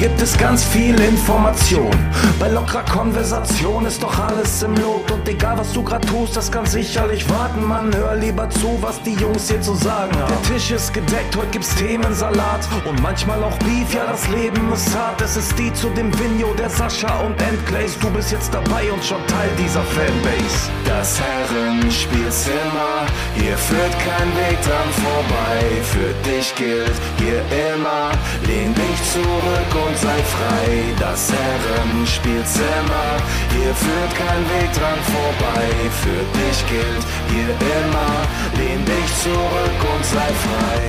gibt es ganz viel Information. Bei lockerer Konversation ist doch alles im Lot. Und egal was du grad tust, das kann sicherlich warten. Man hör lieber zu, was die Jungs hier zu sagen haben. Der Tisch ist gedeckt, heute gibt's Themensalat. Und manchmal auch Beef, ja das Leben ist hart. Es ist die zu dem Vigno, der Sascha und Endglaze. Du bist jetzt dabei und schon Teil dieser Fanbase. Das Herrenspielzimmer, hier führt kein Weg dran vorbei. Für dich gilt hier immer, lehn dich zurück und sei frei. Das Herrenspielzimmer, hier führt kein Weg dran vorbei. Für dich gilt hier immer, lehn dich zurück und sei frei.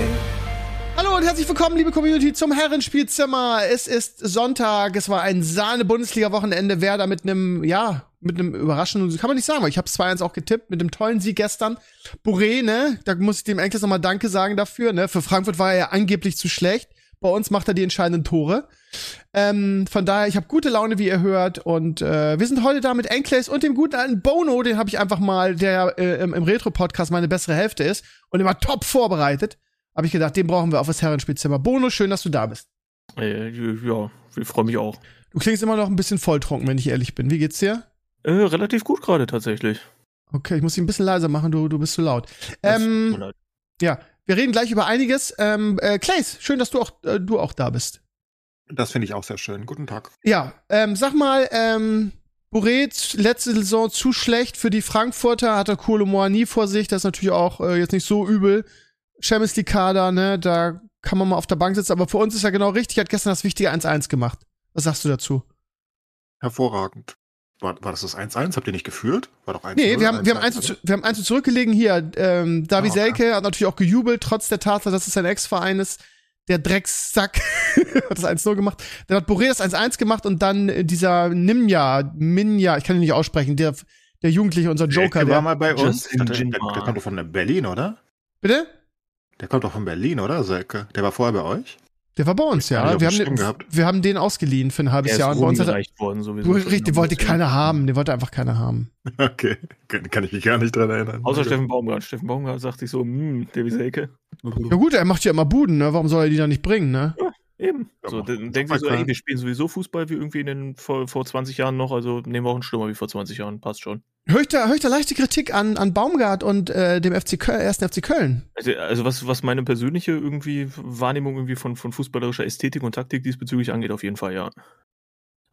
Hallo und herzlich willkommen, liebe Community, zum Herrenspielzimmer. Es ist Sonntag, es war ein Sahne-Bundesliga-Wochenende. Werder mit einem, ja, mit einem überraschenden, kann man nicht sagen, weil ich habe 2-1 auch getippt, mit dem tollen Sieg gestern. Boré, ne, da muss ich dem Enkles nochmal Danke sagen dafür, ne. Für Frankfurt war er ja angeblich zu schlecht. Bei uns macht er die entscheidenden Tore. Ähm, von daher, ich habe gute Laune, wie ihr hört. Und äh, wir sind heute da mit Enkles und dem guten alten Bono, den habe ich einfach mal, der äh, im, im Retro-Podcast meine bessere Hälfte ist und immer top vorbereitet. Habe ich gedacht, den brauchen wir auf das Herrenspielzimmer. Bono, schön, dass du da bist. Äh, ja, ich freue mich auch. Du klingst immer noch ein bisschen volltrunken, wenn ich ehrlich bin. Wie geht's dir? Äh, relativ gut gerade tatsächlich. Okay, ich muss dich ein bisschen leiser machen, du, du bist zu laut. Ähm, ja, wir reden gleich über einiges. Ähm, äh, Clays, schön, dass du auch, äh, du auch da bist. Das finde ich auch sehr schön. Guten Tag. Ja, ähm, sag mal, ähm, Boret, letzte Saison zu schlecht für die Frankfurter, hat er Kohle nie vor sich, das ist natürlich auch äh, jetzt nicht so übel. Champions League Kader, ne, da kann man mal auf der Bank sitzen, aber für uns ist ja genau richtig, hat gestern das wichtige 1-1 gemacht. Was sagst du dazu? Hervorragend. War, war das das 1-1? Habt ihr nicht geführt? War doch 1 Nee, wir haben, wir, haben 1 zu, wir haben 1 zu zurückgelegen hier. Ähm, Davi ah, okay. Selke hat natürlich auch gejubelt, trotz der Tatsache, dass es sein Ex-Verein ist. Der Dreckssack hat das 1-0 gemacht. Dann hat Boré das 1-1 gemacht und dann dieser Nimja, Minja, ich kann ihn nicht aussprechen, der, der Jugendliche, unser Joker. Der war mal bei uns. Der, der, der kommt doch von Berlin, oder? Bitte? Der kommt doch von Berlin, oder, Selke? Der war vorher bei euch? Der war bei uns, ja. Wir haben, den, wir haben den ausgeliehen für ein halbes der Jahr. Ist und bei uns hat worden, sowieso. Richtig, den wollte keiner haben. Den wollte einfach keiner haben. Okay, kann ich mich gar nicht dran erinnern. Außer Steffen Baumgart. Steffen Baumgart sagt sich so, hm, David Selke. Ja gut, er macht ja immer Buden, ne? Warum soll er die dann nicht bringen, ne? Ja, eben. So, dann denkt sich so, ey, wir spielen sowieso Fußball wie irgendwie in den, vor, vor 20 Jahren noch, also nehmen wir auch einen Stürmer wie vor 20 Jahren, passt schon. Höre ich, da, hör ich da leichte Kritik an, an Baumgart und äh, dem FC Köln, ersten FC Köln? Also, also was, was meine persönliche irgendwie Wahrnehmung irgendwie von, von fußballerischer Ästhetik und Taktik diesbezüglich angeht, auf jeden Fall, ja.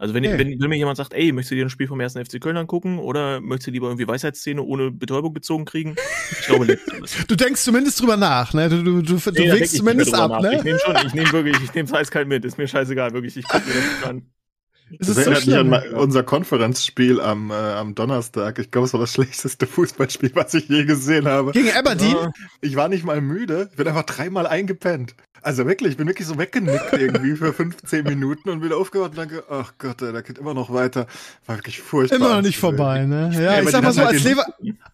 Also wenn, hey. wenn, wenn mir jemand sagt, ey, möchtest du dir ein Spiel vom ersten FC Köln angucken oder möchtest du lieber irgendwie Weisheitsszene ohne Betäubung gezogen kriegen? Ich glaube letzteres. du denkst zumindest drüber nach, ne? Du, du, du, du nee, wägst zumindest ab, nach. ne? Ich nehme schon, ich nehme wirklich, ich nehme es eiskalt mit, ist mir scheißegal, wirklich, ich gucke mir das nicht an. Es das erinnert so mich an unser Konferenzspiel am, äh, am Donnerstag. Ich glaube, es war das schlechteste Fußballspiel, was ich je gesehen habe. Gegen Aberdeen? Ich war nicht mal müde. Ich bin einfach dreimal eingepennt. Also wirklich, ich bin wirklich so weggenickt irgendwie für 15 Minuten und wieder aufgewacht und danke, ach Gott, da geht immer noch weiter. War wirklich furchtbar. Immer noch nicht vorbei, ne? Ja, ja ich sag mal so, als, Lever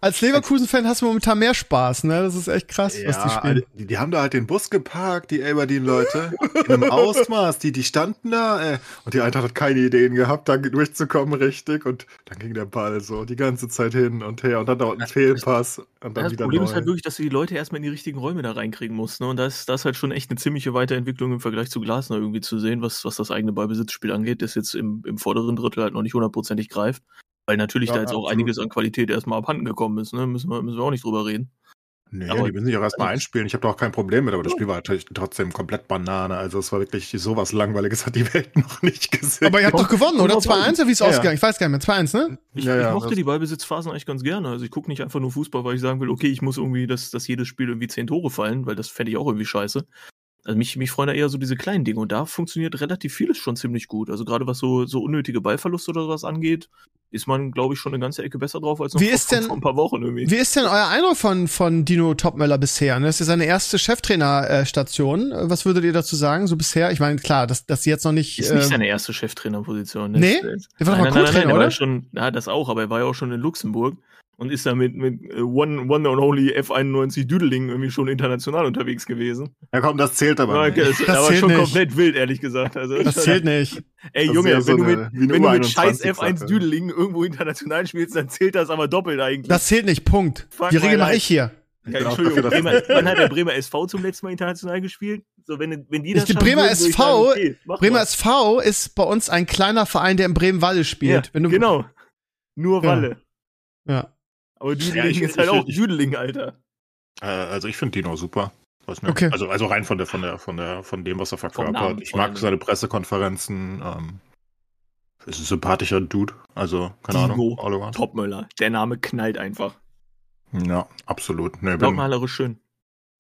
als Leverkusen-Fan hast du momentan mehr Spaß, ne? Das ist echt krass, ja, was die spielen. Die, die, haben da halt den Bus geparkt, die Aberdeen-Leute. in einem Ausmaß. Die, die standen da, äh, und die Eintracht hat keine Ideen gehabt, da durchzukommen richtig. Und dann ging der Ball so die ganze Zeit hin und her und dann dauert ein Fehlpass und dann das wieder Problem neu. ist halt wirklich, dass du die Leute erstmal in die richtigen Räume da reinkriegen musst, ne? Und das, das ist halt schon echt eine ziemliche Weiterentwicklung im Vergleich zu Glasner irgendwie zu sehen, was, was das eigene Ballbesitzspiel angeht, das jetzt im, im vorderen Drittel halt noch nicht hundertprozentig greift. Weil natürlich ja, da jetzt absolut. auch einiges an Qualität erstmal abhanden gekommen ist, ne? Müssen wir, müssen wir auch nicht drüber reden. Nee, aber die müssen sich auch erstmal einspielen. Ich habe da auch kein Problem mit, aber das Spiel war natürlich trotzdem komplett Banane. Also es war wirklich sowas Langweiliges, hat die Welt noch nicht gesehen. Aber ihr habt doch gewonnen, oder? 2-1 wie ist ja, ausgegangen? Ich weiß gar nicht mehr. 2-1, ne? Ich, ja, ja, ich mochte die Ballbesitzphasen eigentlich ganz gerne. Also ich gucke nicht einfach nur Fußball, weil ich sagen will, okay, ich muss irgendwie, dass, dass jedes Spiel irgendwie zehn Tore fallen, weil das fände ich auch irgendwie scheiße. Also mich, mich freuen da eher so diese kleinen Dinge und da funktioniert relativ vieles schon ziemlich gut. Also gerade was so, so unnötige Ballverluste oder sowas angeht, ist man, glaube ich, schon eine ganze Ecke besser drauf als noch wie ist denn, vor ein paar Wochen irgendwie. Wie ist denn euer Eindruck von, von Dino Topmöller bisher? Das ist seine erste Cheftrainerstation. Was würdet ihr dazu sagen, so bisher? Ich meine, klar, dass, dass sie jetzt noch nicht. Ist nicht äh, seine erste Cheftrainerposition. Nee? Der war doch mal Co-Trainer, oder? Schon, ja, das auch, aber er war ja auch schon in Luxemburg und ist da mit, mit äh, One, One and Only F91 Düdeling irgendwie schon international unterwegs gewesen. Ja komm, das zählt aber nicht. Das, das war schon nicht. komplett wild, ehrlich gesagt. Also, das zählt nicht. Ey Junge, ja so wenn, du mit, wenn du mit scheiß F1 Düdeling irgendwo international spielst, dann zählt das aber doppelt eigentlich. Das zählt nicht, Punkt. Fuck Die Regel mache ich hier. Ja, Entschuldigung, Bremer, wann hat der Bremer SV zum letzten Mal international gespielt? So, wenn, wenn die Ich- das schaffen Bremer würden, würde ich SV sagen, okay, Bremer mal. SV ist bei uns ein kleiner Verein, der in Bremen-Walle spielt. ja, Wenn genau. Nur Ja. Walle. Ja. Aber Düdeling Ja, ich- ist halt ich- auch Düdeling, Alter. Äh, also ich finde Dino super. Okay. Also, also rein von der, von der, von der, von dem, was er verkörpert. Ich mag seine Pressekonferenzen. Ähm, ist ein sympathischer Dude. Also, keine Dino. Ahnung. Topmöller. Der Name knallt einfach. Ja, absolut. Nee, Lautmalerisch schön.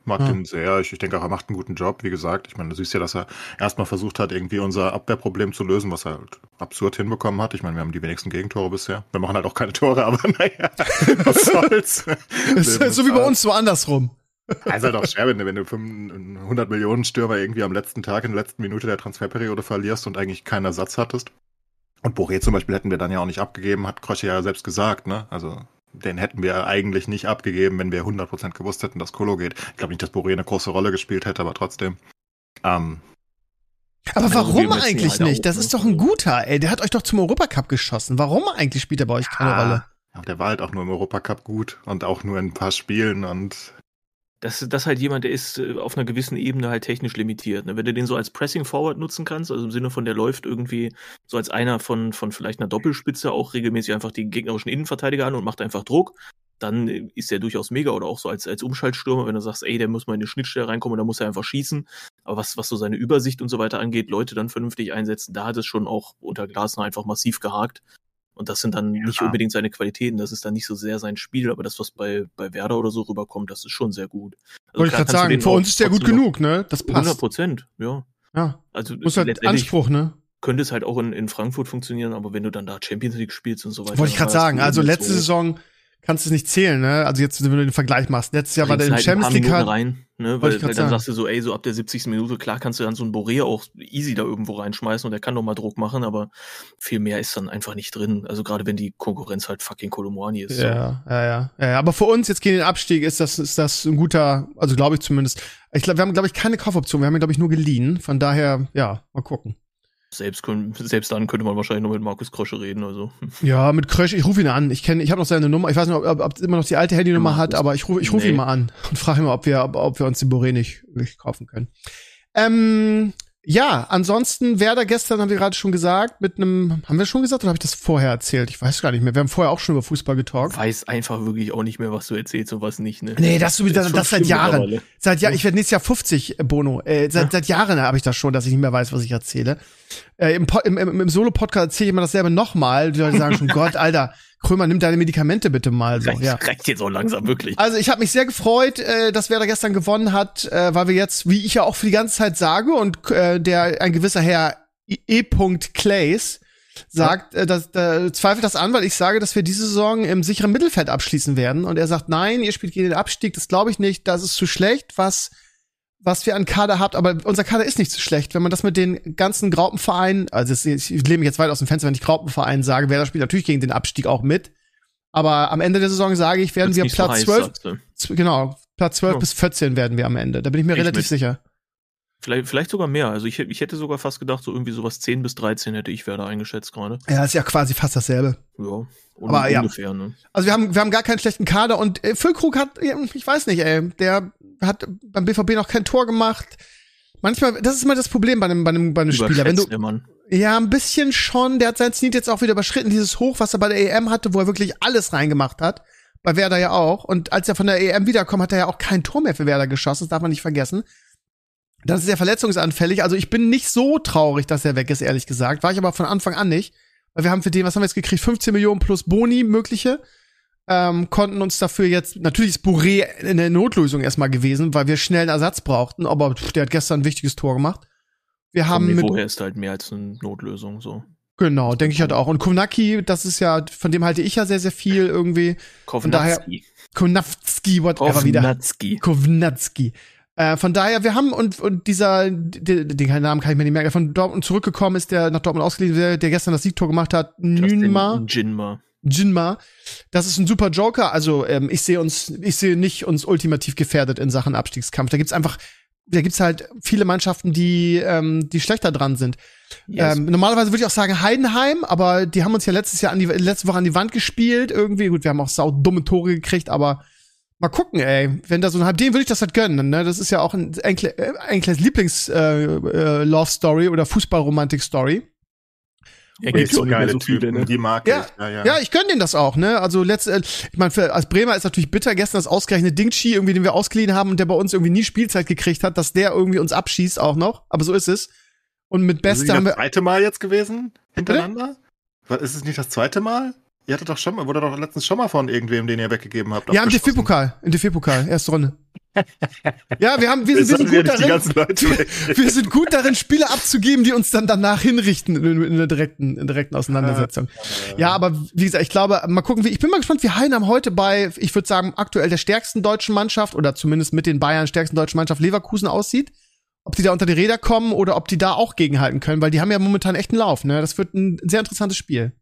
Mag Ja. den sehr. Ich, ich denke auch, er macht einen guten Job. Wie gesagt, ich meine, du siehst ja, dass er erstmal versucht hat, irgendwie unser Abwehrproblem zu lösen, was er halt absurd hinbekommen hat. Ich meine, wir haben die wenigsten Gegentore bisher. Wir machen halt auch keine Tore, aber naja, was soll's. So wie bei uns, so andersrum. Es ist halt auch schwer, wenn du, wenn du 500 100 Millionen Stürmer irgendwie am letzten Tag, in der letzten Minute der Transferperiode verlierst und eigentlich keinen Ersatz hattest. Und Boré zum Beispiel hätten wir dann ja auch nicht abgegeben, hat Krosche ja selbst gesagt, ne? Also, den hätten wir eigentlich nicht abgegeben, wenn wir 100% gewusst hätten, dass Kolo geht. Ich glaube nicht, dass Boré eine große Rolle gespielt hätte, aber trotzdem. Ähm, Aber Ja, warum eigentlich nicht? Das ist doch ein guter, ey. Der hat euch doch zum Europacup geschossen. Warum eigentlich spielt er bei euch keine ja, Rolle? Aber der war halt auch nur im Europacup gut und auch nur in ein paar Spielen und Das, das halt jemand, der ist äh, auf einer gewissen Ebene halt technisch limitiert. Ne? Wenn du den so als Pressing Forward nutzen kannst, also im Sinne von der läuft irgendwie so als einer von, von vielleicht einer Doppelspitze auch regelmäßig einfach die gegnerischen Innenverteidiger an und macht einfach Druck, dann äh, ist der durchaus mega oder auch so als, als Umschaltstürmer, wenn du sagst, ey, der muss mal in die Schnittstelle reinkommen da muss er einfach schießen. Aber was, was so seine Übersicht und so weiter angeht, Leute dann vernünftig einsetzen, da hat es schon auch unter Glasner einfach massiv gehakt. Und das sind dann nicht Ja. unbedingt seine Qualitäten, das ist dann nicht so sehr sein Spiel, aber das, was bei, bei Werder oder so rüberkommt, das ist schon sehr gut. Also Wollte ich gerade sagen. Für uns ist der gut genug, ne? Das 100 passt. Prozent, ja. Ja. Also Muss halt Anspruch, ne? könnte es halt auch in, in Frankfurt funktionieren, aber wenn du dann da Champions League spielst und so weiter. Wollte ich gerade sagen. Also nicht letzte so. Saison kannst du es nicht zählen, ne? Also jetzt, wenn du den Vergleich machst. Letztes Jahr war der im halt Champions League rein, ne? Weil, weil dann sagen. sagst du so, ey, so ab der 70. Minute, klar kannst du dann so einen Boré auch easy da irgendwo reinschmeißen und der kann doch mal Druck machen, aber viel mehr ist dann einfach nicht drin. Also gerade wenn die Konkurrenz halt fucking Kolomwani ist. so. Ja, ja, ja, ja. ja. Aber für uns jetzt gegen den Abstieg ist das, ist das ein guter, also glaube ich zumindest. Ich glaube, wir haben, glaube ich, keine Kaufoption. Wir haben ihn, glaube ich, nur geliehen. Von daher, ja, mal gucken. Selbst, können, selbst dann könnte man wahrscheinlich noch mit Markus Krosche reden. Also. Ja, mit Krösch, ich rufe ihn an. Ich kenne, ich habe noch seine Nummer. Ich weiß nicht, ob, ob, ob immer noch die alte Handynummer Ja, hat, aber ich rufe ich ruf nee. ihn mal an und frage ihn mal, ob wir, ob, ob wir uns den Boré nicht, nicht kaufen können. Ähm, ja, ansonsten Werder gestern, haben wir gerade schon gesagt, mit einem, haben wir schon gesagt oder habe ich das vorher erzählt? Ich weiß gar nicht mehr. Wir haben vorher auch schon über Fußball getalkt. Weiß einfach wirklich auch nicht mehr, was du erzählst und was nicht. Ne? Nee, das, das, ist das, das seit Jahren. Seit Jahr, ich werde nächstes Jahr 50, äh, Bono. Äh, seit, Ja. seit Jahren habe ich das schon, dass ich nicht mehr weiß, was ich erzähle. Äh, Im, im, im, im Solo-Podcast erzähle ich immer dasselbe nochmal. Die Leute sagen schon, Gott, Alter, Krömer, nimm deine Medikamente bitte mal. So, Reicht, ja. reicht jetzt auch langsam, wirklich. Also ich habe mich sehr gefreut, äh, dass Werder gestern gewonnen hat, äh, weil wir jetzt, wie ich ja auch für die ganze Zeit sage und äh, der ein gewisser Herr E. E. Clays sagt, äh, dass, äh, zweifelt das an, weil ich sage, dass wir diese Saison im sicheren Mittelfeld abschließen werden. Und er sagt, nein, ihr spielt gegen den Abstieg, das glaube ich nicht, das ist zu schlecht, was was wir an Kader habt, aber unser Kader ist nicht so schlecht. Wenn man das mit den ganzen Graupenvereinen, also ich lehne mich jetzt weit aus dem Fenster, wenn ich Graupenverein sage, Werder spielt natürlich gegen den Abstieg auch mit. Aber am Ende der Saison sage ich, werden wir so Platz heiß, 12, sagst du. Z- Genau, Platz 12 Ja. bis 14 werden wir am Ende. Da bin ich mir Ich relativ mit. sicher. Vielleicht, vielleicht sogar mehr. Also ich, ich hätte sogar fast gedacht, so irgendwie sowas 10 bis 13 hätte ich Werder eingeschätzt gerade. Ja, ist ja quasi fast dasselbe. Ja. Aber ja. ungefähr, ne? Also wir haben, wir haben gar keinen schlechten Kader und äh, Füllkrug hat, ja, ich weiß nicht, ey, der hat beim BVB noch kein Tor gemacht. Manchmal, das ist immer das Problem bei einem, bei einem, bei einem Spieler. Wenn du, Mann. ja, ein bisschen schon, der hat sein Zenit jetzt auch wieder überschritten, dieses Hoch, was er bei der EM hatte, wo er wirklich alles reingemacht hat. Bei Werder ja auch. Und als er von der EM wiederkommt, hat er ja auch kein Tor mehr für Werder geschossen, das darf man nicht vergessen. Das ist sehr verletzungsanfällig. Also ich bin nicht so traurig, dass er weg ist, ehrlich gesagt. War ich aber von Anfang an nicht. Weil wir haben für den, was haben wir jetzt gekriegt? 15 Millionen plus Boni mögliche. Ähm, konnten uns dafür jetzt, natürlich ist Bourré eine Notlösung erstmal gewesen, weil wir schnell einen Ersatz brauchten, aber pff, der hat gestern ein wichtiges Tor gemacht. Wir haben Vom mit, Niveau her ist halt mehr als eine Notlösung, so. genau, denke ich halt auch. Und Konaki, das ist ja, von dem halte ich ja sehr, sehr viel irgendwie. daher- Kovnatski. Konavski, whatever wieder. Kovnatski. Kovnatski. Äh, von daher, wir haben und, und dieser, den, den Namen kann ich mir nicht merken, von Dortmund zurückgekommen ist, der nach Dortmund ausgeliehen der, der gestern das Siegtor gemacht hat, Nünma, Jinma. Jinma. Das ist ein super Joker. Also ähm, ich sehe uns, ich sehe nicht uns ultimativ gefährdet in Sachen Abstiegskampf. Da gibt's einfach, da gibt's halt viele Mannschaften, die, ähm, die schlechter dran sind. Yes. Ähm, normalerweise würde ich auch sagen Heidenheim, aber die haben uns ja letztes Jahr an die letzte Woche an die Wand gespielt irgendwie. Gut, wir haben auch sau dumme Tore gekriegt, aber Mal gucken, ey. Wenn da so ein dem würde ich das halt gönnen, ne? Das ist ja auch ein Enkle, Enkles Lieblings-Love-Story äh, äh, oder Fußball-Romantik-Story. Er gibt so geile so viele, Typen, ne? die mag Ja, ich. Ja, ja. Ja, ich gönn denen das auch, ne? Also letzte, ich meine, als Bremer ist natürlich bitter gestern das ausgerechnet Dingchi, irgendwie, den wir ausgeliehen haben und der bei uns irgendwie nie Spielzeit gekriegt hat, dass der irgendwie uns abschießt auch noch. Aber so ist es. Und mit Beste nicht haben das wir. zweite Mal jetzt gewesen? Hintereinander? Was, ist es nicht das zweite Mal? Ihr hattet doch schon mal, wurde doch letztens schon mal von irgendwem, den ihr weggegeben habt. Ja, im. DFB-Pokal. Im DFB-Pokal, erste Runde. Ja, wir haben, wir wir sind gut darin. Wir sind gut darin, Spiele abzugeben, die uns dann danach hinrichten in, in der direkten, in der direkten Auseinandersetzung. Ja, aber wie gesagt, ich glaube, mal gucken, wie, ich bin mal gespannt, wie Heinheim heute bei, ich würde sagen, aktuell der stärksten deutschen Mannschaft oder zumindest mit den Bayern stärksten deutschen Mannschaft Leverkusen aussieht. Ob die da unter die Räder kommen oder ob die da auch gegenhalten können, weil die haben ja momentan echt einen Lauf, ne? Das wird ein sehr interessantes Spiel.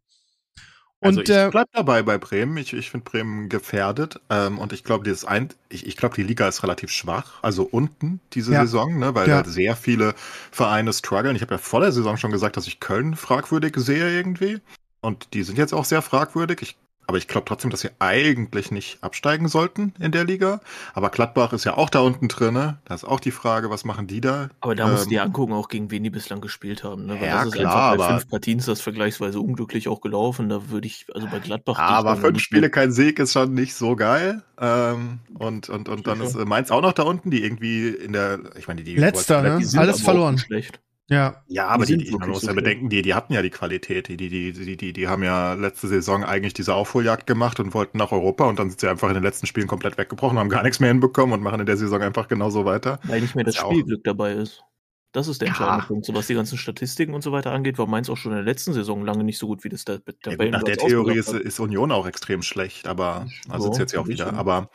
Und also ich äh, bleib dabei bei Bremen. Ich, ich finde Bremen gefährdet. Ähm, und ich glaube, dieses ein, ich, ich glaube, die Liga ist relativ schwach. Also unten diese Ja. Saison, ne, weil Ja. halt sehr viele Vereine strugglen. Ich habe ja vor der Saison schon gesagt, dass ich Köln fragwürdig sehe irgendwie. Und die sind jetzt auch sehr fragwürdig. Ich, aber ich glaube trotzdem, dass sie eigentlich nicht absteigen sollten in der Liga. Aber Gladbach ist ja auch da unten drin. Ne? Da ist auch die Frage, was machen die da? Aber da musst du Ähm, dir angucken, auch gegen wen die bislang gespielt haben. Ne? Weil Ja, das ist klar, einfach bei aber- fünf Partien ist das vergleichsweise unglücklich auch gelaufen. Da würde ich, also bei Gladbach. Aber fünf Spiele, kein Sieg ist schon nicht so geil. Ähm, und, und, und dann ist Mainz auch noch da unten, die irgendwie in der, ich meine, die Letzter, ne? Die sind Alles verloren. Schlecht. Ja. Ja, aber Die die, man muss so ja bedenken, die, die hatten ja die Qualität. Die, die, die, die, die, haben ja letzte Saison eigentlich diese Aufholjagd gemacht und wollten nach Europa und dann sind sie einfach in den letzten Spielen komplett weggebrochen, haben gar nichts mehr hinbekommen und machen in der Saison einfach genauso weiter. Weil nicht mehr das ja Spielglück dabei ist. Das ist der Ja. entscheidende Punkt. So was die ganzen Statistiken und so weiter angeht, war Mainz auch schon in der letzten Saison lange nicht so gut, wie das der, der Ja, nach der Theorie ist, ist Union auch extrem schlecht, aber also Ja, ist jetzt ja auch wieder. Aber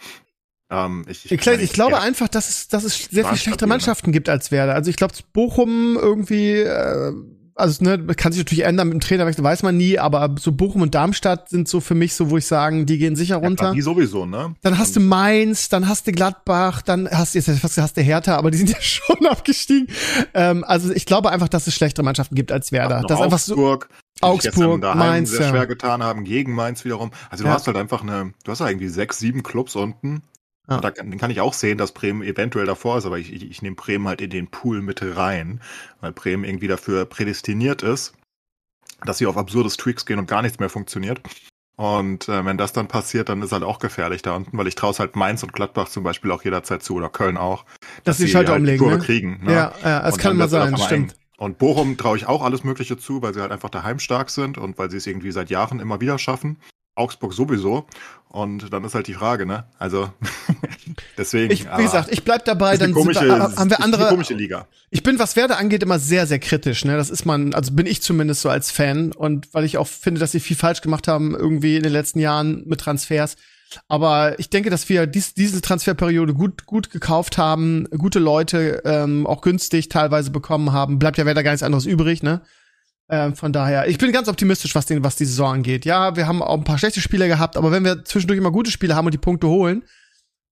ähm, ich, Ich, ich, ich glaube ja, einfach, dass es, dass es sehr viel schlechtere? Mannschaften gibt als Werder. Also ich glaube, Bochum irgendwie, äh, also ne, kann sich natürlich ändern mit dem Trainerwechsel, weiß man nie, aber so Bochum und Darmstadt sind so für mich so, wo ich sagen, die gehen sicher ja, klar, runter. die sowieso, ne? Dann hast du Mainz, dann hast du Gladbach, dann hast du jetzt fast hast du Hertha, aber die sind ja schon abgestiegen. Ähm, also ich glaube einfach, dass es schlechtere Mannschaften gibt als Werder. Das einfach so. Augsburg, daheim Mainz, sehr ja. schwer getan haben, gegen Mainz wiederum. Also du Ja. hast halt einfach eine, du hast halt irgendwie sechs, sieben Clubs unten. Ja. Da kann, kann ich auch sehen, dass Bremen eventuell davor ist, aber ich, ich, ich nehme Bremen halt in den Pool mit rein, weil Bremen irgendwie dafür prädestiniert ist, dass sie auf absurde Streaks gehen und gar nichts mehr funktioniert. Und äh, wenn das dann passiert, dann ist halt auch gefährlich da unten, weil ich traue halt Mainz und Gladbach zum Beispiel auch jederzeit zu oder Köln auch, Dass die Schalter halt umlegen, ne? kriegen. Ne? Ja, ja, das Und kann wird's auf sein, stimmt. Und Bochum traue ich auch alles Mögliche zu, weil sie halt einfach daheim stark sind und weil sie es irgendwie seit Jahren immer wieder schaffen. Augsburg sowieso. Und dann ist halt die Frage, ne? Also deswegen. Ich, wie gesagt, ich bleib dabei, dann komische, wir, haben wir ist andere. eine komische Liga. Ich bin, was Werder angeht, immer sehr, sehr kritisch. Ne? Das ist man, also bin ich zumindest so als Fan und weil ich auch finde, dass sie viel falsch gemacht haben irgendwie in den letzten Jahren mit Transfers. Aber ich denke, dass wir dies, diese Transferperiode gut, gut gekauft haben, gute Leute ähm, auch günstig teilweise bekommen haben. Bleibt ja Werder gar nichts anderes übrig, ne? Ähm, von daher, ich bin ganz optimistisch, was, den, was die Saison angeht. Ja, wir haben auch ein paar schlechte Spiele gehabt, aber wenn wir zwischendurch immer gute Spiele haben und die Punkte holen,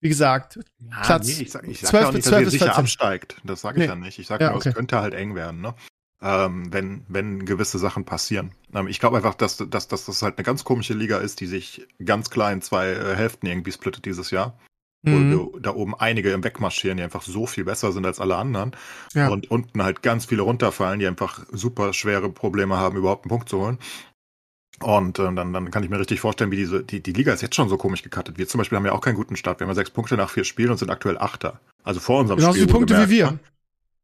wie gesagt, Platz nee, ich sag, ich sag 12 ja auch nicht, bis dass 12 ihr bis sicher 14. absteigt. Das sage ich Nee. ja nicht. Ich sage Ja, nur, okay. es könnte halt eng werden, ne? Ähm, wenn, wenn gewisse Sachen passieren. Ähm, ich glaube einfach, dass, dass, dass das halt eine ganz komische Liga ist, die sich ganz klar in zwei äh, Hälften irgendwie splittet dieses Jahr. Mhm. da oben einige im Wegmarschieren, die einfach so viel besser sind als alle anderen. Ja. Und unten halt ganz viele runterfallen, die einfach super schwere Probleme haben, überhaupt einen Punkt zu holen. Und ähm, dann, dann kann ich mir richtig vorstellen, wie diese, die, die Liga ist jetzt schon so komisch gekattet. Wir zum Beispiel haben ja auch keinen guten Start. Wir haben ja sechs Punkte nach vier Spielen und sind aktuell Achter. Also vor unserem genauso Spiel. viele Punkte wie wohlgemerkt, wir. ne?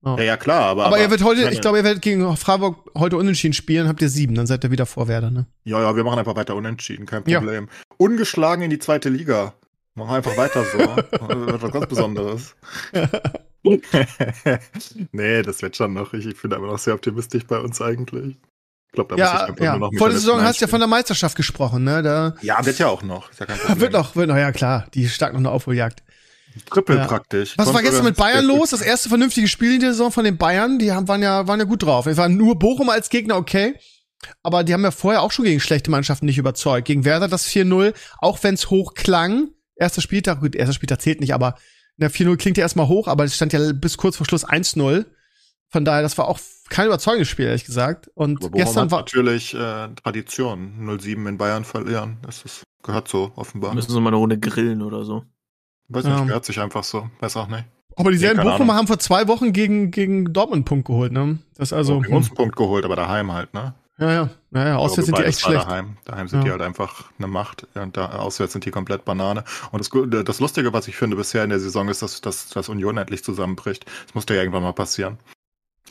Oh. Ja, ja, klar, aber. Aber, ihr wird heute, ich glaube, ihr werdet gegen Freiburg heute unentschieden spielen, habt ihr sieben, dann seid ihr wieder Vorwerder, ne? Ja, ja, wir machen einfach weiter unentschieden, kein Ja. Problem. Ungeschlagen in die zweite Liga. Machen einfach weiter so. Das wird was ganz Besonderes. nee, das wird schon noch. Ich, ich bin aber noch sehr optimistisch bei uns eigentlich. Ich glaube, da muss ich Ja, einfach ja. nur noch Vor der Saison hast du ja von der Meisterschaft gesprochen, ne? Da Ja, wird ja auch noch. Ja wird noch, wird noch, ja klar, die stark noch eine Aufholjagd. Triple Ja. praktisch. Was war gestern mit Bayern Konkurrenz- los? Das erste vernünftige Spiel in der Saison von den Bayern, die haben, waren ja, waren ja gut drauf. Es waren nur Bochum als Gegner, okay. Aber die haben ja vorher auch schon gegen schlechte Mannschaften nicht überzeugt. Gegen Werder das 4-0, auch wenn es hoch klang. Erster Spieltag, gut, erster Spieltag zählt nicht, aber der 4-0 klingt ja erstmal hoch, aber es stand ja bis kurz vor Schluss 1-0. Von daher, das war auch kein überzeugendes Spiel, ehrlich gesagt. Und gestern hat war, natürlich äh, Tradition. 0-7 in Bayern verlieren. Das ist, gehört so, offenbar. Müssen sie mal eine Runde grillen oder so. Weiß Ja. nicht, gehört sich einfach so. Weiß auch nicht. Aber dieselben Nee, keine Bochumer haben vor zwei Wochen gegen, gegen Dortmund einen Punkt geholt, ne? Das ist also. Also, gegen uns einen Punkt geholt, aber daheim halt, ne? Ja, ja. Ja, ja. Auswärts sind die echt schlecht. Daheim, daheim sind Ja. die halt einfach eine Macht. Und da, auswärts sind die komplett Banane. Und das, das Lustige, was ich finde bisher in der Saison, ist, dass, dass, dass Union endlich zusammenbricht. Das musste ja irgendwann mal passieren.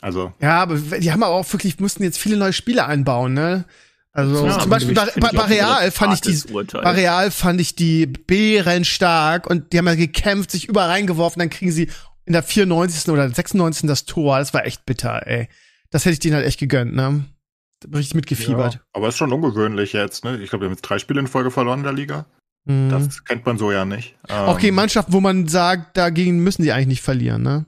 Also, Ja, aber die haben aber auch wirklich, mussten jetzt viele neue Spiele einbauen, ne? Also Ja, zum Beispiel bei, bei, bei Real fand ich die, Urteil. bei Real fand ich die Bären stark und die haben ja gekämpft, sich überall reingeworfen, dann kriegen sie in der 94. oder 96. das Tor. Das war echt bitter, ey. Das hätte ich denen halt echt gegönnt, ne? Ich mitgefiebert. ja, aber ist schon ungewöhnlich jetzt, ne? Ich glaube, wir haben jetzt drei Spiele in Folge verloren in der Liga. Mhm. Das kennt man so ja nicht. Ähm, Auch gegen Mannschaften, wo man sagt, dagegen müssen die eigentlich nicht verlieren, ne?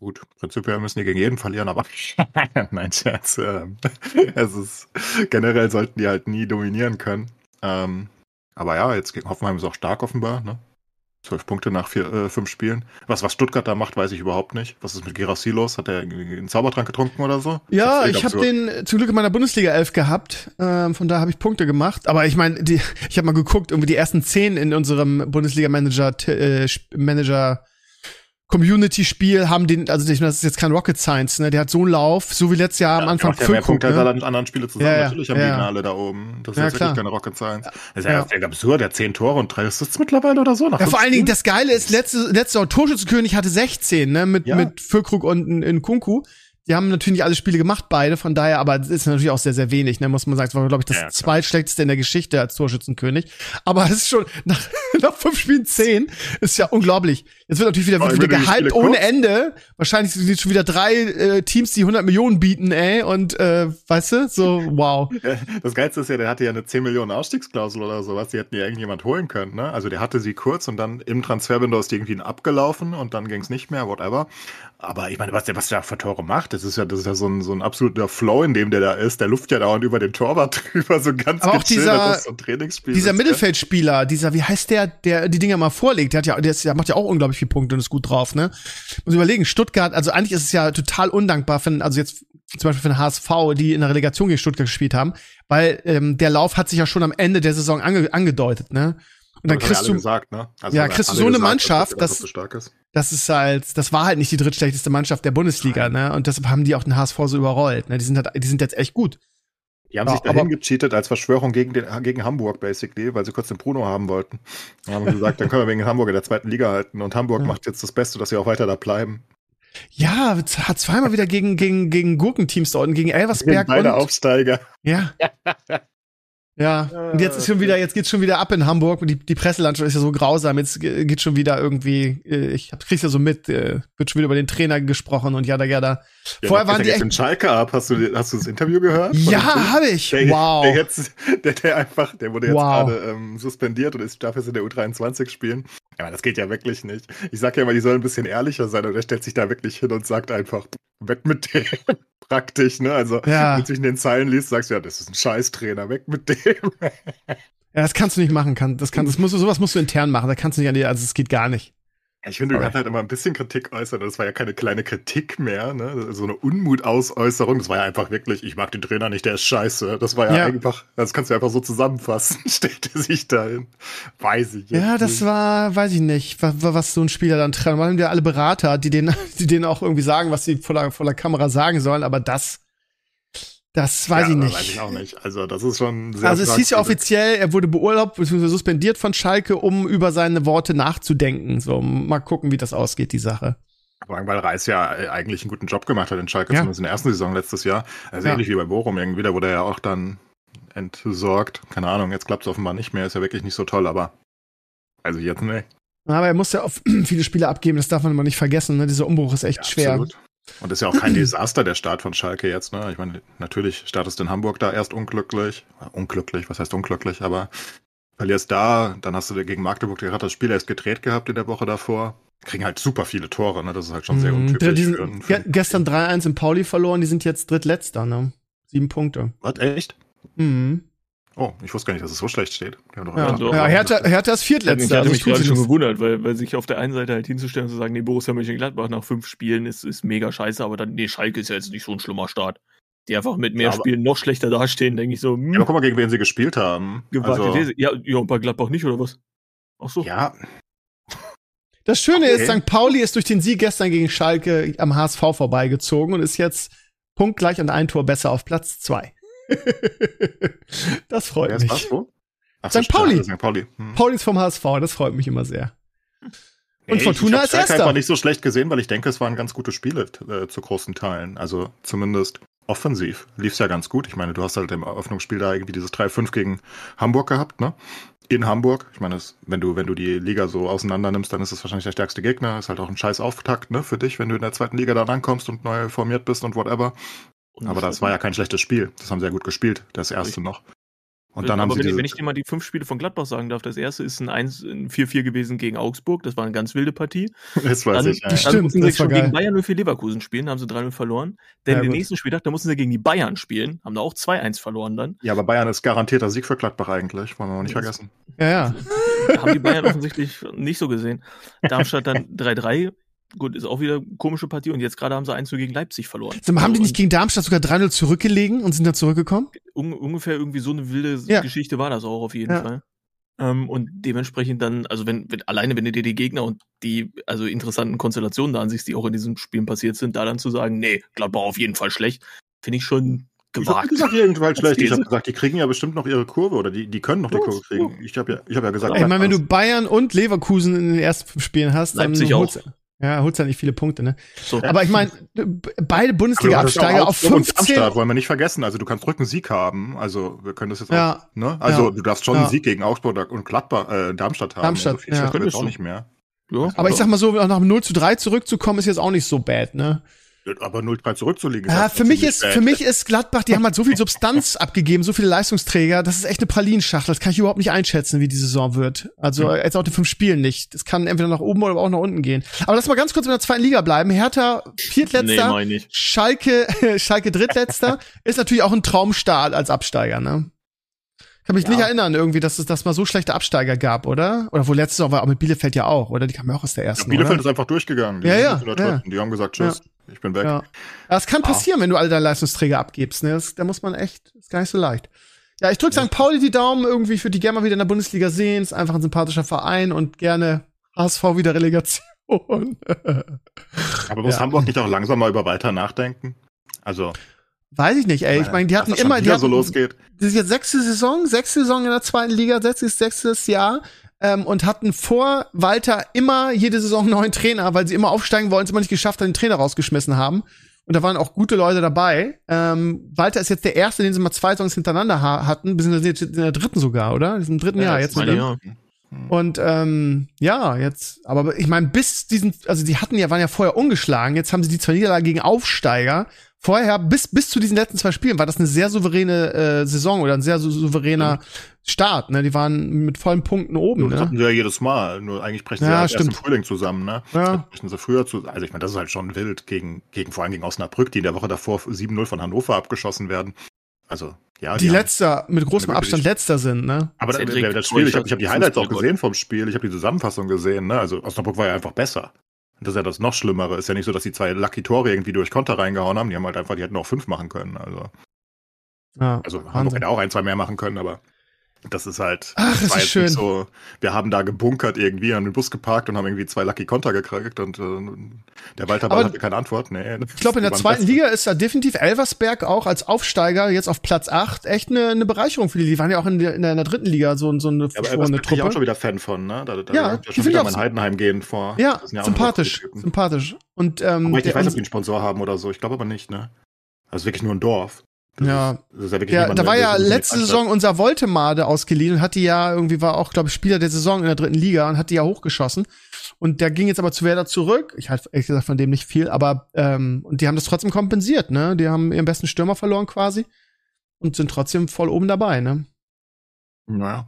Gut, prinzipiell müssen die gegen jeden verlieren, aber nein, Scherz. Ähm, es ist generell sollten die halt nie dominieren können. Ähm, aber ja, jetzt gegen Hoffenheim ist auch stark offenbar, ne? Zwölf Punkte nach vier, äh, fünf Spielen. Was, was Stuttgart da macht, weiß ich überhaupt nicht. Was ist mit Gerassi los? Hat er einen Zaubertrank getrunken oder so? Ja, ich habe den äh, zum Glück in meiner Bundesliga 11 gehabt. Ähm, von daher habe ich Punkte gemacht. Aber ich meine, ich habe mal geguckt, irgendwie die ersten zehn in unserem Bundesliga-Manager äh, Manager Community-Spiel haben den, also ich meine, das ist jetzt kein Rocket Science, ne? Der hat so einen Lauf, so wie letztes Jahr am Ja, Anfang macht ja Punkte als ne? alle anderen Spiele zusammen. Ja, ja, Natürlich haben ja, die ja. alle da oben. Das Ja, ist jetzt klar. wirklich keine Rocket Science. Das ist ja, Ja. ja absurd. Der hat zehn Tore und drei Assists mittlerweile oder so. Nach Ja, vor allen Dingen, das Geile ist, letzte, letzte Torschützenkönig hatte 16, ne, mit, Ja. mit Füllkrug und in, Kunku. Die haben natürlich nicht alle Spiele gemacht, beide, von daher, aber es ist natürlich auch sehr, sehr wenig, ne, muss man sagen. Es war, glaube ich, das Ja, ja, zweitschlechteste in der Geschichte als Torschützenkönig. Aber es ist schon, nach, nach fünf Spielen zehn, ist ja unglaublich. Jetzt wird natürlich wieder, Aber wird wieder gehypt ohne Ende. Wahrscheinlich sind jetzt schon wieder drei äh, Teams, die 100 Millionen bieten, ey, und, äh, weißt du, so, wow. Das Geilste ist ja, der hatte ja eine 10 Millionen Ausstiegsklausel oder sowas. Die hätten ja irgendjemand holen können, ne? Also der hatte sie kurz und dann im Transferwindow ist die irgendwie abgelaufen und dann ging es nicht mehr, whatever. Aber ich meine, was der, was der für Tore macht, das ist ja, das ist ja so ein, so ein absoluter Flow, in dem der da ist. Der luft ja dauernd über den Torwart drüber, so ganz Aber auch dieser- so. Dieser Mittelfeldspieler, dieser, wie heißt der, der die Dinger mal vorlegt, der hat ja, der, ist, der macht ja auch unglaublich viele Punkte und ist gut drauf, ne? Muss überlegen, Stuttgart, also eigentlich ist es ja total undankbar, für, also jetzt zum Beispiel für den HSV, die in der Relegation gegen Stuttgart gespielt haben, weil ähm, der Lauf hat sich ja schon am Ende der Saison ange, angedeutet, ne? Und dann kriegst du, gesagt, ne? Also Ja, kriegst du so eine gesagt, Mannschaft, dass das ist. das ist halt, das war halt nicht die drittschlechteste Mannschaft der Bundesliga, ne? Und deshalb haben die auch den HSV so überrollt, ne? Die sind halt, die sind jetzt echt gut. Die haben Ja, sich dahin gecheatet als Verschwörung gegen, den, gegen Hamburg, basically, weil sie kurz den Bruno haben wollten. Dann haben sie gesagt, dann können wir wegen Hamburg in der zweiten Liga halten. Und Hamburg Ja. macht jetzt das Beste, dass sie auch weiter da bleiben. Ja, hat zweimal wieder gegen, gegen, gegen Gurkenteams dort, gegen Elversberg Beide und, Aufsteiger. Ja. Ja, und jetzt ist schon wieder, jetzt geht's schon wieder ab in Hamburg und die, die Presselandschaft ist ja so grausam. Jetzt ge- geht schon wieder irgendwie, äh, ich hab- krieg's ja so mit, äh, wird schon wieder über den Trainer gesprochen und jada jada. Vorher waren die echt, den Schalke ab. Hast du, hast du das Interview gehört? Ja, habe ich. Der, wow. Der, jetzt, der, der einfach, der wurde jetzt Wow. gerade ähm, suspendiert und ist, darf jetzt in der U23 spielen. Ja, aber das geht ja wirklich nicht. Ich sag ja immer, die sollen ein bisschen ehrlicher sein und er stellt sich da wirklich hin und sagt einfach, weg mit dem. Praktisch, ne? Also, Ja. wenn du zwischen den Zeilen liest, sagst du, ja, das ist ein Scheißtrainer, weg mit dem. ja, das kannst du nicht machen, kann, das kann, das musst du, sowas musst du intern machen, da kannst du nicht an die, also es geht gar nicht. Ich finde, du kannst halt immer ein bisschen Kritik äußern. Das war ja keine kleine Kritik mehr, ne? So eine Unmutausäußerung. Das war ja einfach wirklich, ich mag den Trainer nicht, der ist scheiße. Das war ja, Ja. einfach, das kannst du einfach so zusammenfassen. Stellt er sich dahin. Weiß ich Ja, das nicht. war, weiß ich nicht, was, was so ein Spieler dann trennt. Weil haben ja alle Berater, die denen, die denen auch irgendwie sagen, was sie vor der, vor der Kamera sagen sollen, aber das, das weiß ja, ich nicht. Weiß ich auch nicht. Also, das ist schon sehr Also es hieß ja offiziell, er wurde beurlaubt bzw. suspendiert von Schalke, um über seine Worte nachzudenken. So, mal gucken, wie das ausgeht, die Sache. Weil Reis ja äh, eigentlich einen guten Job gemacht hat in Schalke, Ja. zumindest in der ersten Saison letztes Jahr. Also Ja. ähnlich wie bei Bochum irgendwie, da wurde er ja auch dann entsorgt. Keine Ahnung, jetzt klappt es offenbar nicht mehr, ist ja wirklich nicht so toll, aber also jetzt ne. Aber er muss ja auf viele Spiele abgeben, das darf man immer nicht vergessen. Ne? Dieser Umbruch ist echt Ja, schwer. absolut. Und ist ja auch kein Desaster, der Start von Schalke jetzt, ne? Ich meine, natürlich startest du in Hamburg da erst unglücklich. Unglücklich, was heißt unglücklich, aber verlierst da, dann hast du gegen Magdeburg gerade das Spiel erst gedreht gehabt in der Woche davor. Kriegen halt super viele Tore, ne? Das ist halt schon sehr Mhm. untypisch. Die für, sind für, ge gestern 3-1 in Pauli verloren, die sind jetzt drittletzter, ne? Sieben Punkte. Was, echt? Mhm. Oh, ich wusste gar nicht, dass es so schlecht steht. Ja, doch. ja Hertha, Hertha ist Ich viertletzter. hatte Also mich tut gerade sich schon gewundert, weil, weil sich auf der einen Seite halt hinzustellen und zu sagen, nee, Borussia Mönchengladbach nach fünf Spielen ist, ist mega scheiße, aber dann, nee, Schalke ist ja jetzt nicht so ein schlimmer Start. Die einfach mit mehr Ja, Spielen noch schlechter dastehen, denke ich so, hm, Ja, aber guck mal, gegen wen sie gespielt haben. gewagte Also, These. Ja, ja, und bei Gladbach nicht, oder was? Ach so. ja, Das Schöne Okay. ist, St. Pauli ist durch den Sieg gestern gegen Schalke am HSV vorbeigezogen und ist jetzt punktgleich und ein Tor besser auf Platz zwei. das freut Wer ist mich. das? Wo? Ach St. Pauli. St. Pauli. Hm. Pauli ist vom HSV, das freut mich immer sehr. Und Fortuna ich, ich ist Schalke Erster. einfach nicht so schlecht gesehen, weil ich denke, es waren ganz gute Spiele äh, zu großen Teilen. Also zumindest offensiv lief's ja ganz gut. Ich meine, du hast halt im Eröffnungsspiel da irgendwie dieses 3-5 gegen Hamburg gehabt, ne? In Hamburg. Ich meine, das, wenn du, wenn du die Liga so auseinander nimmst, dann ist es wahrscheinlich der stärkste Gegner. Ist halt auch ein scheiß Auftakt, ne, für dich, wenn du in der zweiten Liga da rankommst und neu formiert bist und whatever. Aber das war ja kein schlechtes Spiel. Das haben sie ja gut gespielt, das erste noch. Und dann haben aber sie wenn, diese, wenn ich dir mal die fünf Spiele von Gladbach sagen darf, das erste ist ein 1 ein 4-4 gewesen gegen Augsburg, das war eine ganz wilde Partie. das weiß Dann, ich, ja. Das dann stimmt, mussten sie schon geil. gegen Bayern 04 Leverkusen spielen, da haben sie 3-0 verloren. Denn Ja, den gut. nächsten Spieltag, da mussten sie gegen die Bayern spielen, haben da auch 2-1 verloren dann. ja, aber Bayern ist garantierter Sieg für Gladbach eigentlich, wollen wir mal nicht vergessen. Ja, ja. haben die Bayern offensichtlich nicht so gesehen. Darmstadt dann 3-3. Gut, ist auch wieder eine komische Partie. Und jetzt gerade haben sie 1 gegen Leipzig verloren. Mal, haben die Und nicht gegen Darmstadt sogar 3-0 zurückgelegen und sind dann zurückgekommen? un ungefähr irgendwie so eine wilde Ja. Geschichte war das auch auf jeden Ja. Fall. Ähm, und dementsprechend dann, also wenn, wenn, alleine wenn du dir die Gegner und die also interessanten Konstellationen da ansiehst, die auch in diesen Spielen passiert sind, da dann zu sagen, nee, Gladbach auf jeden Fall schlecht, finde ich schon Ich habe gewagt. gesagt, irgendwann schlecht. Ich habe gesagt, die kriegen ja bestimmt noch ihre Kurve oder die, die können noch die Kurve kriegen. Ich habe ja, ich habe ja gesagt, Ich meine, wenn du Bayern und Leverkusen in den ersten Spielen hast, dann Leipzig holst, ja, holst ja nicht viele Punkte, ne? So. Aber ich meine, beide Bundesliga-Absteiger auf Augsburg und 15. Darmstadt wollen wir nicht vergessen. Also du kannst Rückensieg haben. Also wir können das jetzt Ja. auch, ne? Also Ja. du darfst schon Ja. einen Sieg gegen Augsburg und Gladbach, äh, Darmstadt haben. Darmstadt, also viel ja. schlechter auch nicht mehr. ja, Aber ich sag mal so, nach dem 0 zu 3 zurückzukommen, ist jetzt auch nicht so bad, ne? Aber 0-3 zurückzulegen. Ja, für mich ist, spät. für mich ist Gladbach, die haben halt so viel Substanz abgegeben, so viele Leistungsträger, das ist echt eine Pralinschachtel. Das kann ich überhaupt nicht einschätzen, wie die Saison wird. Also jetzt auch in fünf Spielen nicht. Das kann entweder nach oben oder auch nach unten gehen. Aber lass mal ganz kurz in der zweiten Liga bleiben. Hertha nee, Viertletzter, meine ich. Schalke, Schalke Drittletzter, ist natürlich auch ein Traumstart als Absteiger, ne? Kann mich nicht Ja. erinnern, irgendwie, dass es das mal so schlechte Absteiger gab, oder? Oder wo letztes Jahr war, aber mit Bielefeld ja auch, oder? Die kamen ja auch aus der Ja, ersten. Bielefeld oder? ist einfach durchgegangen. Die Ja, ja, ja. dritten. Die haben gesagt, tschüss, ich bin weg. Ja. Das kann passieren, wenn du alle deine Leistungsträger abgibst. Ne? Das, da muss man echt, ist gar nicht so leicht. Ja, ich drück St. Pauli die Daumen irgendwie für die gerne mal wieder in der Bundesliga sehen. Ist einfach ein sympathischer Verein und gerne HSV wieder Relegation. Aber muss Ja. Hamburg nicht auch langsam mal über weiter nachdenken? Also, Weiß ich nicht, ey. Ich meine, die hatten immer, die hatten, so losgeht. das ist jetzt sechste Saison, sechste Saison in der zweiten Liga, sechstes, sechstes Jahr. Ähm, und hatten vor Walter immer jede Saison einen neuen Trainer, weil sie immer aufsteigen wollen, es immer nicht geschafft, haben, den Trainer rausgeschmissen haben. Und da waren auch gute Leute dabei. Ähm, Walter ist jetzt der erste, den sie mal zwei Saisons hintereinander ha hatten, bis in der, in der dritten sogar, oder? Sind im dritten Jahr jetzt. ja. und ähm, ja, jetzt, aber ich meine, bis diesen, also die hatten ja, waren ja vorher ungeschlagen, jetzt haben sie die zwei Niederlagen gegen Aufsteiger. Vorher, bis, bis zu diesen letzten zwei Spielen, war das eine sehr souveräne äh, Saison oder ein sehr sou- souveräner Start. Ne? Die waren mit vollen Punkten oben. Das Ne? hatten sie ja jedes Mal. Nur eigentlich brechen sie Ja, ja, erst im. Frühling zusammen, ne? Ja. Brechen sie früher zu. Also ich meine, das ist halt schon wild gegen, gegen vor allem gegen Osnabrück, die in der Woche davor 7-0 von Hannover abgeschossen werden. Also, ja. Die haben- letzter, mit großem Ja, Abstand letzter sind, ne? Aber das, Cedric das Spiel, ich habe ich hab die Highlights auch gesehen vom Spiel, ich habe die Zusammenfassung gesehen, ne? Also Osnabrück war ja einfach besser. Das ist ja das noch Schlimmere. Ist ja nicht so, dass die zwei Lucky Tore irgendwie durch Konter reingehauen haben. Die haben halt einfach, die hätten auch fünf machen können. Also, Ja, also Hamburg Wahnsinn. hätte auch ein, zwei mehr machen können, aber das ist halt. Ach, das ist schön. Nicht so, wir haben da gebunkert irgendwie, haben den Bus geparkt und haben irgendwie zwei Lucky Konter gekriegt und äh, der Walter Ball hatte keine Antwort. Nee, Ich glaube, in der zweiten Liga ist da definitiv Elversberg auch als Aufsteiger jetzt auf Platz 8 echt eine, eine Bereicherung für die. Die waren ja auch in der, in der, in der dritten Liga so, so eine Ja, aber Elversberg bin ich auch Truppe. schon wieder Fan von, ne? Da, da Ja, ja, die schon ich wieder mein Heidenheim gehen vor. Ja, ja sympathisch, sympathisch. Und ähm, Aber ich, der- ich weiß nicht, ob die einen Sponsor haben oder so. Ich glaube aber nicht, ne? Also wirklich nur ein Dorf. Das Ja. Ist, ja Ja, da war ja letzte Saison unser Voltemade ausgeliehen und hat die ja irgendwie war auch, glaube ich, Spieler der Saison in der dritten Liga und hat die ja hochgeschossen. Und der ging jetzt aber zu Werder zurück. Ich halte ehrlich gesagt von dem nicht viel, aber ähm, und die haben das trotzdem kompensiert, ne? Die haben ihren besten Stürmer verloren quasi und sind trotzdem voll oben dabei, ne? Ja.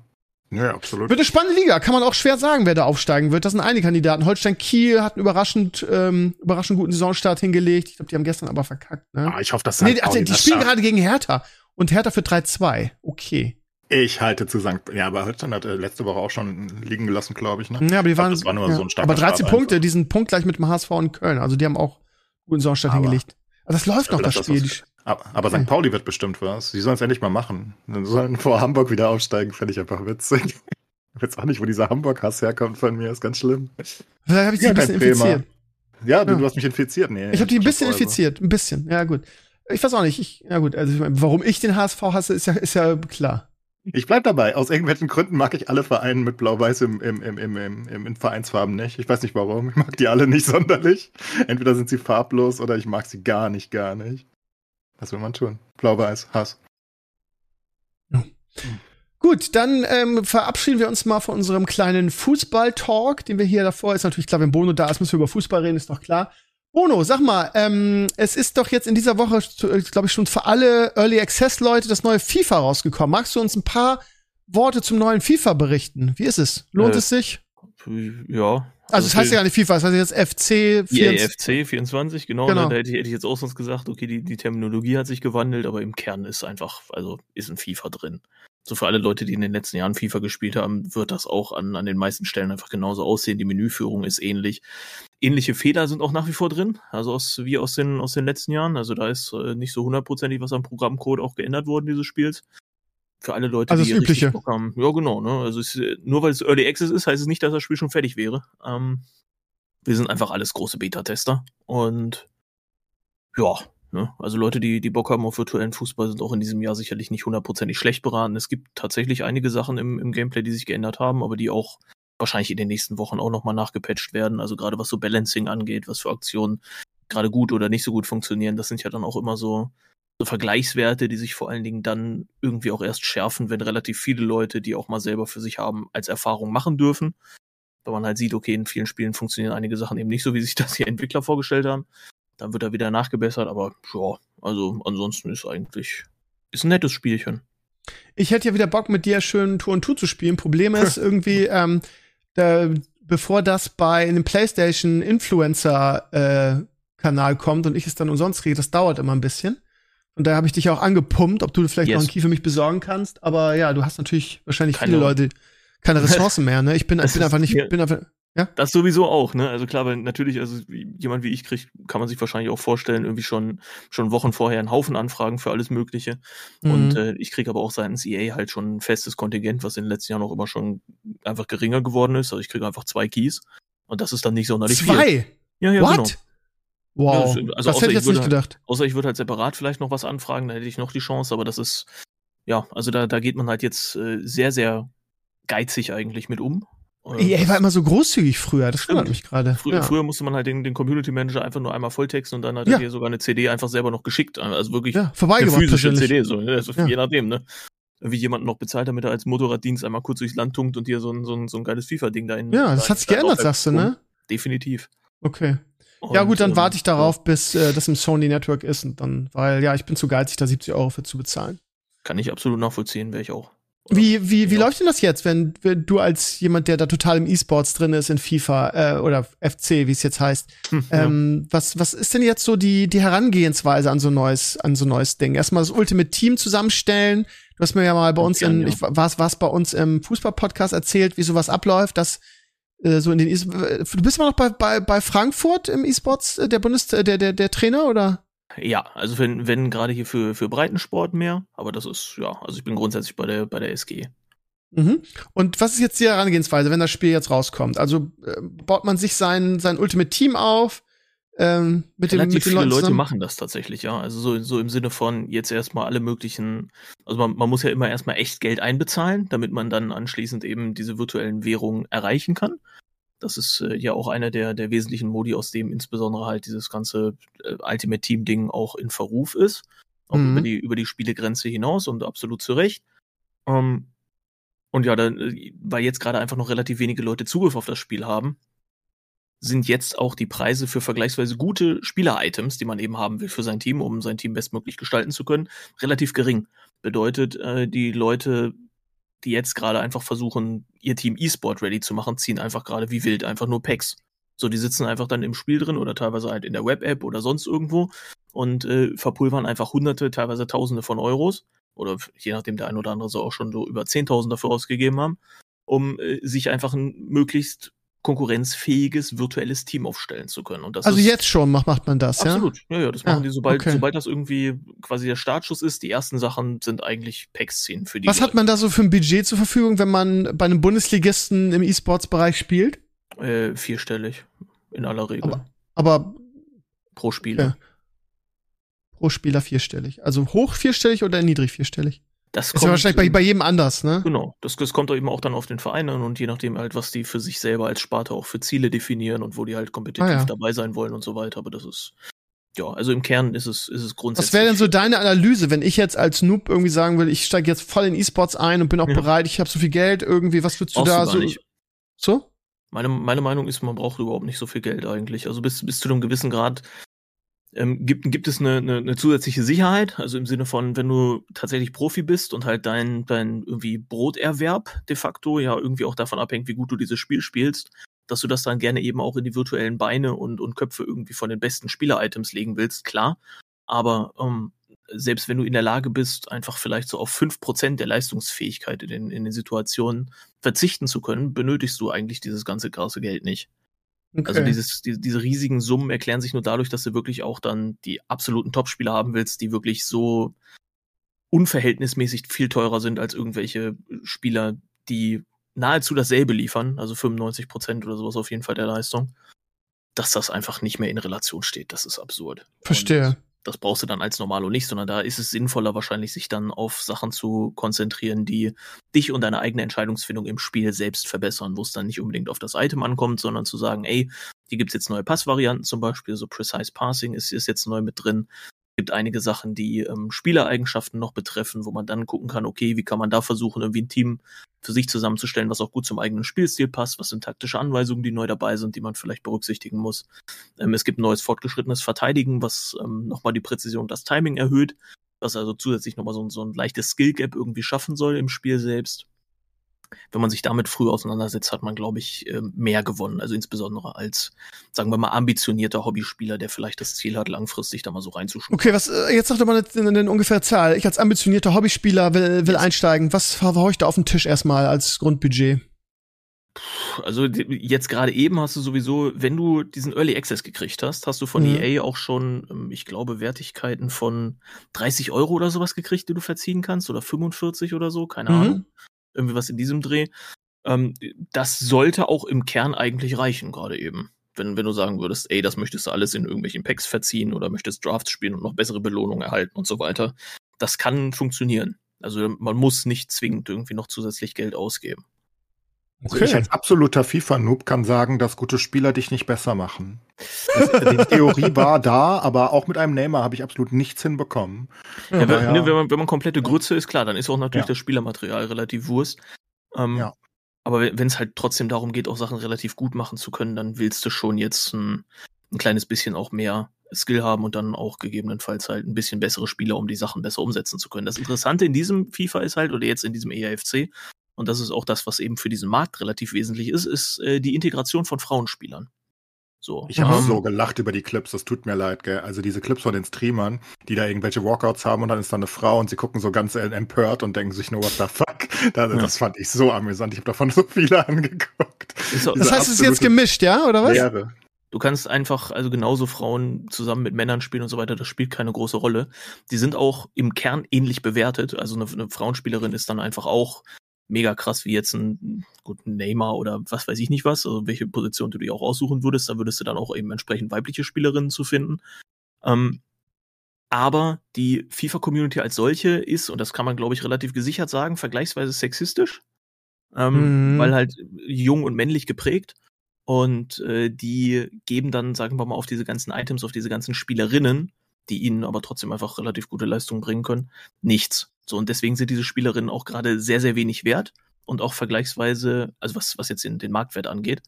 Ja, absolut. Wird eine spannende Liga, kann man auch schwer sagen, wer da aufsteigen wird. Das sind einige Kandidaten. Holstein Kiel hat einen überraschend, ähm, überraschend guten Saisonstart hingelegt. Ich glaube, die haben gestern aber verkackt, ne? Ah, ich hoffe, dass nee, St. ach, die das spielen gerade gegen Hertha. Und Hertha für 3-2. Okay. Ich halte zu St. Ja, aber Holstein hat äh, letzte Woche auch schon liegen gelassen, glaube ich, ne? Ja, aber die Ich glaub, waren, das war nur ja. so ein aber 13 Start Punkte, einfach. die sind punktgleich mit dem HSV und Köln. Also die haben auch einen guten Saisonstart Aber- hingelegt. Also das läuft noch, Also das das- Spiel. das- Aber, St. Pauli wird bestimmt was. Die sollen es endlich mal machen. Dann sollen vor Hamburg wieder aufsteigen, fände ich einfach witzig. Ich weiß auch nicht, wo dieser Hamburg-Hass herkommt von mir, ist ganz schlimm. Vielleicht habe ich dich Ja, ein bisschen infiziert. Ja, du, Ja. du hast mich infiziert. Nee, Ich habe die ein bisschen infiziert, ein bisschen. Ja, gut. Ich weiß auch nicht. Ich, ja gut, also ich mein, warum ich den HSV hasse, ist ja, ist ja klar. Ich bleib dabei. Aus irgendwelchen Gründen mag ich alle Vereine mit Blau-Weiß im, im, im, im, im, im, in Vereinsfarben nicht. Ich weiß nicht warum. Ich mag die alle nicht sonderlich. Entweder sind sie farblos oder ich mag sie gar nicht, gar nicht. Was will man tun? Blau-Weiß, Hass. Gut, dann ähm, verabschieden wir uns mal von unserem kleinen Fußball-Talk, den wir hier davor ist. Natürlich klar, wenn Bono da ist, müssen wir über Fußball reden, ist doch klar. Bono, sag mal, ähm, es ist doch jetzt in dieser Woche, glaube ich, schon für alle Early Access-Leute das neue FIFA rausgekommen. Magst du uns ein paar Worte zum neuen FIFA berichten? Wie ist es? Lohnt Äh, es sich? Ja. Also, es heißt ja gar nicht FIFA, es heißt jetzt FC 24. EAFC 24, genau. Genau. Ne, da hätte ich, hätte ich jetzt auch sonst gesagt, okay, die, die Terminologie hat sich gewandelt, aber im Kern ist einfach, also ist ein FIFA drin. So für alle Leute, die in den letzten Jahren FIFA gespielt haben, wird das auch an, an den meisten Stellen einfach genauso aussehen. Die Menüführung ist ähnlich. Ähnliche Fehler sind auch nach wie vor drin, also aus, wie aus den, aus den letzten Jahren. Also da ist äh, nicht so hundertprozentig was am Programmcode auch geändert worden dieses Spiels. Für alle Leute, Also die das Übliche. Bock haben. Ja, genau. Ne? Also es, äh, nur weil es Early Access ist, heißt es nicht, dass das Spiel schon fertig wäre. Ähm, wir sind einfach alles große Beta-Tester. Und ja, ne? also Leute, die, die Bock haben auf virtuellen Fußball, sind auch in diesem Jahr sicherlich nicht hundertprozentig schlecht beraten. Es gibt tatsächlich einige Sachen im, im Gameplay, die sich geändert haben, aber die auch wahrscheinlich in den nächsten Wochen auch nochmal nachgepatcht werden. Also gerade was so Balancing angeht, was für Aktionen gerade gut oder nicht so gut funktionieren, das sind ja dann auch immer so Vergleichswerte, die sich vor allen Dingen dann irgendwie auch erst schärfen, wenn relativ viele Leute, die auch mal selber für sich haben, als Erfahrung machen dürfen. Wenn man halt sieht, okay, in vielen Spielen funktionieren einige Sachen eben nicht so, wie sich das die Entwickler vorgestellt haben. Dann wird er wieder nachgebessert, aber ja, also ansonsten ist eigentlich, ist ein nettes Spielchen. Ich hätte ja wieder Bock, mit dir schön Tour und Tour zu spielen. Problem ist irgendwie, ähm, da, bevor das bei einem PlayStation Influencer äh, Kanal kommt und ich es dann umsonst kriege, das dauert immer ein bisschen. Und da habe ich dich auch angepumpt, ob du vielleicht Yes. noch einen Key für mich besorgen kannst. Aber ja, du hast natürlich wahrscheinlich Keine viele. Leute keine Ressourcen mehr. Ne? Ich bin, ich bin einfach nicht, bin einfach. Das sowieso auch, ne? Also klar, weil natürlich, also jemand wie ich kriegt, kann man sich wahrscheinlich auch vorstellen, irgendwie schon, schon Wochen vorher einen Haufen Anfragen für alles Mögliche. Und Mhm. äh, ich kriege aber auch seitens EA halt schon ein festes Kontingent, was in den letzten Jahren auch immer schon einfach geringer geworden ist. Also ich kriege einfach zwei Keys. Und das ist dann nicht sonderlich viel. Zwei. Ja, ja, What? genau. Wow. Ja, also das außer hätte ich jetzt würde nicht gedacht. Außer ich würde halt separat vielleicht noch was anfragen, dann hätte ich noch die Chance, aber das ist, ja, also da, da geht man halt jetzt äh, sehr, sehr geizig eigentlich mit um. EA das- war immer so großzügig früher. Das Stimmt. mich gerade. Frü Ja. Früher musste man halt den, den Community Manager einfach nur einmal volltexten und dann hat Ja. er dir sogar eine CD einfach selber noch geschickt. Also wirklich ja, eine physische. CD, so, ne? also je nachdem, ne? Wie jemanden noch bezahlt, damit er als Motorraddienst einmal kurz durchs Land tunkt und dir so ein, so ein, so ein geiles FIFA-Ding da in. Ja, das da hat sich geändert, sagst du, ne? Definitiv. Okay. Ja, Und, gut, dann ähm, warte ich darauf, bis äh, das im Sony Network ist und dann, weil ja, ich bin zu geizig, da 70 Euro für zu bezahlen. Kann ich absolut nachvollziehen, wäre ich auch. Wie, wie, wie Ja. läuft denn das jetzt, wenn, wenn du als jemand, der da total im E-Sports drin ist, in FIFA äh, oder FC, wie es jetzt heißt, Hm, ja. ähm, was, was ist denn jetzt so die, die Herangehensweise an so ein neues, an so neues Ding? Erstmal das Ultimate Team zusammenstellen. Du hast mir ja mal bei uns in, ja. ich war's, war's bei uns im Fußball-Podcast erzählt, wie sowas abläuft, dass äh, so in den e du bist immer noch bei, bei, bei Frankfurt im E-Sports, äh, der Bundes, äh, der, der, der Trainer, oder? Ja, also wenn, wenn gerade hier für, für Breitensport mehr, aber das ist, ja, also ich bin grundsätzlich bei der, bei der SG. Mhm. Und was ist jetzt die Herangehensweise, wenn das Spiel jetzt rauskommt? Also äh, baut man sich sein, sein Ultimate Team auf ähm, mit, dem, Relativ mit den viele Leuten Leute machen das tatsächlich, ja. Also so, so im Sinne von jetzt erstmal alle möglichen, also man, man muss ja immer erstmal echt Geld einbezahlen, damit man dann anschließend eben diese virtuellen Währungen erreichen kann. Das ist äh, ja auch einer der, der wesentlichen Modi, aus dem insbesondere halt dieses ganze äh, Ultimate Team Ding auch in Verruf ist. Auch Mhm. über die, über die Spielegrenze hinaus und absolut zu Recht. Ähm, und ja, dann, äh, weil jetzt gerade einfach noch relativ wenige Leute Zugriff auf das Spiel haben, sind jetzt auch die Preise für vergleichsweise gute Spieler-Items, die man eben haben will für sein Team, um sein Team bestmöglich gestalten zu können, relativ gering. Bedeutet, äh, die Leute, die jetzt gerade einfach versuchen, ihr Team E-Sport ready zu machen, ziehen einfach gerade wie wild einfach nur Packs. So, die sitzen einfach dann im Spiel drin oder teilweise halt in der Web-App oder sonst irgendwo und äh, verpulvern einfach hunderte, teilweise tausende von Euros oder je nachdem der ein oder andere so auch schon so über 10.000 dafür ausgegeben haben, um äh, sich einfach ein möglichst konkurrenzfähiges virtuelles Team aufstellen zu können. Und das also ist, jetzt schon macht, macht man das, absolut. ja? Ja, ja, das Ja, machen die, sobald, okay. sobald das irgendwie quasi der Startschuss ist. Die ersten Sachen sind eigentlich Pack-Szenen für die. Was hat man da so für ein Budget zur Verfügung, wenn man bei einem Bundesligisten im E-Sports-Bereich spielt? Äh, vierstellig. In aller Regel. Aber- Aber pro Spieler. Ja. pro Spieler vierstellig. Also hoch vierstellig oder niedrig vierstellig? Das Ist ja wahrscheinlich bei, bei jedem anders, ne? Genau, das, das kommt eben auch dann auf den Verein an und je nachdem halt, was die für sich selber als Sparte auch für Ziele definieren und wo die halt kompetitiv Ah, ja. dabei sein wollen und so weiter. Aber das ist, ja, also im Kern ist es, ist es grundsätzlich. Was wäre denn so deine Analyse, wenn ich jetzt als Noob irgendwie sagen will, ich steige jetzt voll in E-Sports ein und bin auch Ja. bereit, ich habe so viel Geld irgendwie, was würdest du Brauchst da du so? nicht. So? Meine, meine Meinung ist, man braucht überhaupt nicht so viel Geld eigentlich. Also bis, bis zu einem gewissen Grad ähm, gibt, gibt es eine, eine, eine zusätzliche Sicherheit. Also im Sinne von, wenn du tatsächlich Profi bist und halt dein, dein irgendwie Broterwerb de facto ja irgendwie auch davon abhängt, wie gut du dieses Spiel spielst, dass du das dann gerne eben auch in die virtuellen Beine und, und Köpfe irgendwie von den besten Spieler-Items legen willst, klar. Aber ähm, selbst wenn du in der Lage bist, einfach vielleicht so auf fünf Prozent der Leistungsfähigkeit in den, in den Situationen verzichten zu können, benötigst du eigentlich dieses ganze krasse Geld nicht. Okay. Also dieses, die, diese riesigen Summen erklären sich nur dadurch, dass du wirklich auch dann die absoluten Topspieler haben willst, die wirklich so unverhältnismäßig viel teurer sind als irgendwelche Spieler, die nahezu dasselbe liefern, also 95 Prozent oder sowas auf jeden Fall der Leistung, dass das einfach nicht mehr in Relation steht. Das ist absurd. Verstehe. Und das brauchst du dann als Normalo nicht, sondern da ist es sinnvoller wahrscheinlich, sich dann auf Sachen zu konzentrieren, die dich und deine eigene Entscheidungsfindung im Spiel selbst verbessern, wo es dann nicht unbedingt auf das Item ankommt, sondern zu sagen, ey, hier gibt's jetzt neue Passvarianten zum Beispiel, so Precise Passing ist, ist jetzt neu mit drin. Es gibt einige Sachen, die ähm, Spielereigenschaften noch betreffen, wo man dann gucken kann, okay, wie kann man da versuchen, irgendwie ein Team für sich zusammenzustellen, was auch gut zum eigenen Spielstil passt, was sind taktische Anweisungen, die neu dabei sind, die man vielleicht berücksichtigen muss. Ähm, es gibt ein neues fortgeschrittenes Verteidigen, was ähm, nochmal die Präzision und das Timing erhöht, was also zusätzlich nochmal so, so ein leichtes Skill-Gap irgendwie schaffen soll im Spiel selbst. Wenn man sich damit früh auseinandersetzt, hat man, glaube ich, ähm, mehr gewonnen. Also insbesondere als, sagen wir mal, ambitionierter Hobbyspieler, der vielleicht das Ziel hat, langfristig da mal so reinzuschnuppern. Okay, was, äh, jetzt sag doch mal eine, eine, eine ungefähre Zahl. Ich als ambitionierter Hobbyspieler will, will einsteigen. Was hau ich da auf den Tisch erstmal als Grundbudget? Also jetzt gerade eben hast du sowieso, wenn du diesen Early Access gekriegt hast, hast du von Mhm. EA auch schon, ähm, ich glaube, Wertigkeiten von 30 Euro oder sowas gekriegt, die du verziehen kannst, oder 45 oder so, keine Mhm. Ahnung. Irgendwie was in diesem Dreh. Ähm, das sollte auch im Kern eigentlich reichen, gerade eben. Wenn, wenn du sagen würdest, ey, das möchtest du alles in irgendwelchen Packs verziehen oder möchtest Drafts spielen und noch bessere Belohnungen erhalten und so weiter. Das kann funktionieren. Also man muss nicht zwingend irgendwie noch zusätzlich Geld ausgeben. Also ich als absoluter FIFA-Noob kann sagen, dass gute Spieler dich nicht besser machen. Das, die Theorie war da, aber auch mit einem Neymar habe ich absolut nichts hinbekommen. Ja, wenn, ja. Ne, wenn, man, wenn man komplette Grütze ist, klar, dann ist auch natürlich Ja. das Spielermaterial relativ Wurst. Ähm, Ja. Aber wenn es halt trotzdem darum geht, auch Sachen relativ gut machen zu können, dann willst du schon jetzt ein, ein kleines bisschen auch mehr Skill haben und dann auch gegebenenfalls halt ein bisschen bessere Spieler, um die Sachen besser umsetzen zu können. Das Interessante in diesem FIFA ist halt, oder jetzt in diesem EAFC, und das ist auch das, was eben für diesen Markt relativ wesentlich ist, ist äh, die Integration von Frauenspielern. So. Ich habe Mhm. so gelacht über die Clips, das tut mir leid, gell. Also diese Clips von den Streamern, die da irgendwelche Walkouts haben und dann ist da eine Frau und sie gucken so ganz empört und denken sich nur, what the fuck. Das, das fand ich so amüsant. Ich habe davon so viele angeguckt. Auch- Das heißt, es ist jetzt gemischt, ja, oder was? Leere. Du kannst einfach, also genauso Frauen zusammen mit Männern spielen und so weiter, das spielt keine große Rolle. Die sind auch im Kern ähnlich bewertet. Also eine, eine Frauenspielerin ist dann einfach auch mega krass wie jetzt ein, gut, Neymar oder was weiß ich nicht was, also welche Position du dir auch aussuchen würdest, da würdest du dann auch eben entsprechend weibliche Spielerinnen zu finden. Ähm, aber die FIFA-Community als solche ist, und das kann man, glaube ich, relativ gesichert sagen, vergleichsweise sexistisch. Ähm, Mhm. Weil halt jung und männlich geprägt. Und äh, die geben dann, sagen wir mal, auf diese ganzen Items, auf diese ganzen Spielerinnen, die ihnen aber trotzdem einfach relativ gute Leistungen bringen können, nichts. So, und deswegen sind diese Spielerinnen auch gerade sehr, sehr wenig wert und auch vergleichsweise, also was, was jetzt den, den Marktwert angeht.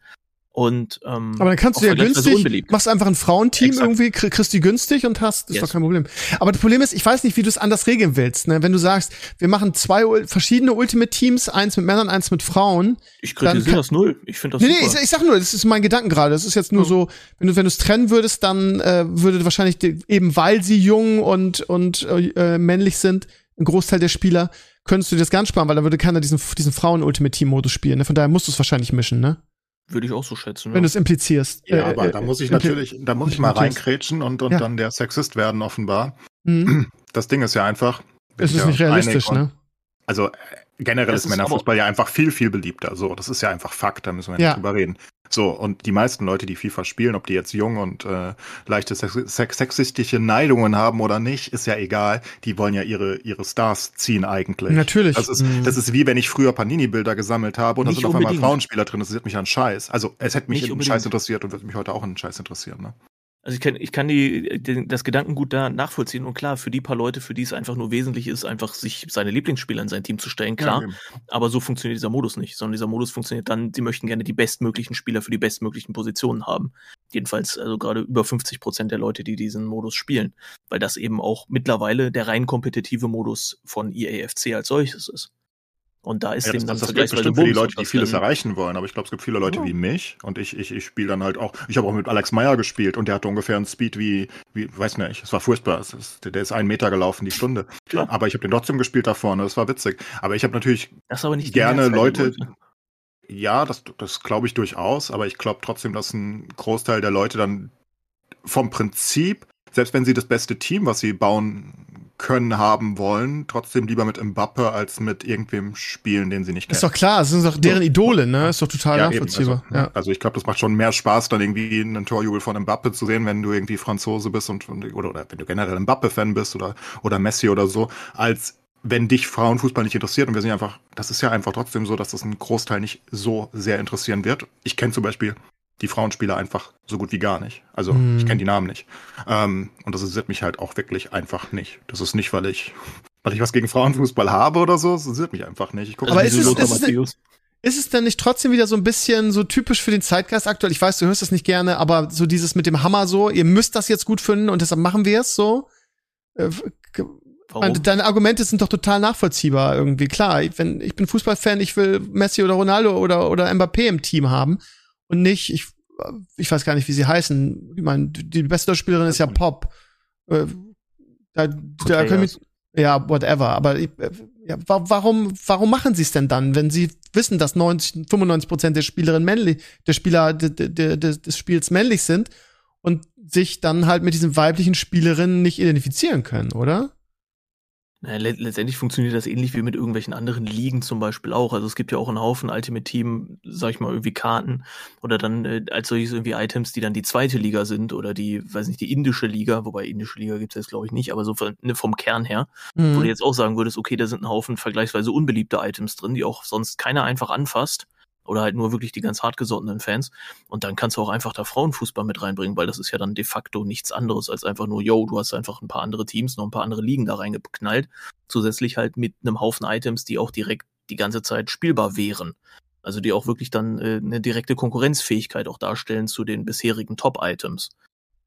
Und ähm, Aber dann kannst du ja günstig, machst einfach ein Frauenteam Exakt. irgendwie, krie- kriegst die günstig und hast, das ist Yes. doch kein Problem. Aber das Problem ist, ich weiß nicht, wie du es anders regeln willst. Ne? Wenn du sagst, wir machen zwei verschiedene Ultimate-Teams, eins mit Männern, eins mit Frauen. Ich kritisiere das null. Ich finde das Nee, nee, super. ich, ich sag nur, das ist mein Gedanken gerade. Das ist jetzt nur Ja. so, wenn du wenn du es trennen würdest, dann äh, würde wahrscheinlich die, eben weil sie jung und und äh, männlich sind, ein Großteil der Spieler, könntest du dir das ganz sparen, weil dann würde keiner diesen diesen Frauen Ultimate Team Modus spielen. Ne? Von daher musst du es wahrscheinlich mischen, ne? Würde ich auch so schätzen. Wenn du es implizierst. Ja, Äh, aber äh, da muss ich impli- natürlich, da muss ich mal reinkrätschen und, und Ja. dann der Sexist werden offenbar. Mhm. Das Ding ist ja einfach. Es ist ja nicht realistisch, und- ne? Also äh, generell ist ist Männerfußball ja einfach viel, viel beliebter. So, das ist ja einfach Fakt, da müssen wir Ja. nicht drüber reden. So, und die meisten Leute, die FIFA spielen, ob die jetzt jung und äh, leichte sex sex sexistische Neigungen haben oder nicht, ist ja egal. Die wollen ja ihre, ihre Stars ziehen eigentlich. Natürlich. Das ist, das ist wie wenn ich früher Panini-Bilder gesammelt habe und da sind auf einmal. Frauenspieler drin. Das interessiert mich an Scheiß. Also es hätte mich Nicht in unbedingt. Scheiß interessiert und wird mich heute auch in Scheiß interessieren. Ne? Also ich kann, ich kann die, den, das Gedankengut da nachvollziehen und klar, für die paar Leute, für die es einfach nur wesentlich ist, einfach sich seine Lieblingsspieler in sein Team zu stellen, klar. Ja, aber so funktioniert dieser Modus nicht, sondern dieser Modus funktioniert dann, sie möchten gerne die bestmöglichen Spieler für die bestmöglichen Positionen haben. Jedenfalls, also gerade über 50 Prozent der Leute, die diesen Modus spielen, weil das eben auch mittlerweile der rein kompetitive Modus von EAFC als solches ist. Und da ist Ja, das, dann das, das gilt bestimmt für die Leute, die vieles erreichen wollen. Aber ich glaube, es gibt viele Leute Ja. wie mich und ich, ich, ich spiele dann halt auch. Ich habe auch mit Alex Meyer gespielt und der hatte ungefähr einen Speed wie, wie weiß nicht, es war furchtbar. Es ist, der ist einen Meter gelaufen die Stunde. Klar. Aber ich habe den trotzdem gespielt da vorne. Das war witzig. Aber ich habe natürlich aber gerne Leute. Ja, das, das glaube ich durchaus. Aber ich glaube trotzdem, dass ein Großteil der Leute dann vom Prinzip, selbst wenn sie das beste Team, was sie bauen können, haben wollen, trotzdem lieber mit Mbappe als mit irgendwem spielen, den sie nicht kennen. Ist doch klar, das sind doch deren Idole, ne? Ist doch total Ja, eben, nachvollziehbar. also, ja. also ich glaube, das macht schon mehr Spaß, dann irgendwie einen Torjubel von Mbappe zu sehen, wenn du irgendwie Franzose bist und, oder, oder wenn du generell Mbappe-Fan bist oder, oder Messi oder so, als wenn dich Frauenfußball nicht interessiert und wir sind einfach, das ist ja einfach trotzdem so, dass das einen Großteil nicht so sehr interessieren wird. Ich kenne zum Beispiel die Frauenspieler einfach so gut wie gar nicht. Also Hm. ich kenne die Namen nicht. Ähm, und das interessiert mich halt auch wirklich einfach nicht. Das ist nicht, weil ich, weil ich was gegen Frauenfußball habe oder so, das interessiert mich einfach nicht. Ich gucke Aber ist wie es- Lothar ist es- Matthäus. Ist es denn nicht trotzdem wieder so ein bisschen so typisch für den Zeitgeist aktuell? Ich weiß, du hörst das nicht gerne, aber so dieses mit dem Hammer so, ihr müsst das jetzt gut finden und deshalb machen wir es so. Äh, Warum? Deine Argumente sind doch total nachvollziehbar irgendwie. Klar, ich- wenn, ich bin Fußballfan, ich will Messi oder Ronaldo oder, oder Mbappé im Team haben und nicht, ich, ich weiß gar nicht, wie sie heißen. Ich meine, die beste Spielerin ist ja Pop. Äh, Da, da können wir, ja, whatever. Aber ich, äh, ja, wa warum, warum machen sie es denn dann, wenn sie wissen, dass 90, 95 Prozent der Spielerinnen männlich, der Spieler de, de, de, des Spiels männlich sind und sich dann halt mit diesen weiblichen Spielerinnen nicht identifizieren können, oder? Letztendlich funktioniert das ähnlich wie mit irgendwelchen anderen Ligen zum Beispiel auch. Also es gibt ja auch einen Haufen Ultimate Team, sag ich mal, irgendwie Karten oder dann äh, als solches irgendwie Items, die dann die zweite Liga sind oder die, weiß nicht, die indische Liga, wobei indische Liga gibt's jetzt glaube ich nicht, aber so von, ne, vom Kern her, wo Mhm. du jetzt auch sagen würdest, okay, da sind ein Haufen vergleichsweise unbeliebte Items drin, die auch sonst keiner einfach anfasst. Oder halt nur wirklich die ganz hartgesottenen Fans. Und dann kannst du auch einfach da Frauenfußball mit reinbringen, weil das ist ja dann de facto nichts anderes als einfach nur, yo, du hast einfach ein paar andere Teams, noch ein paar andere Ligen da reingeknallt. Zusätzlich halt mit einem Haufen Items, die auch direkt die ganze Zeit spielbar wären. Also die auch wirklich dann äh, eine direkte Konkurrenzfähigkeit auch darstellen zu den bisherigen Top-Items.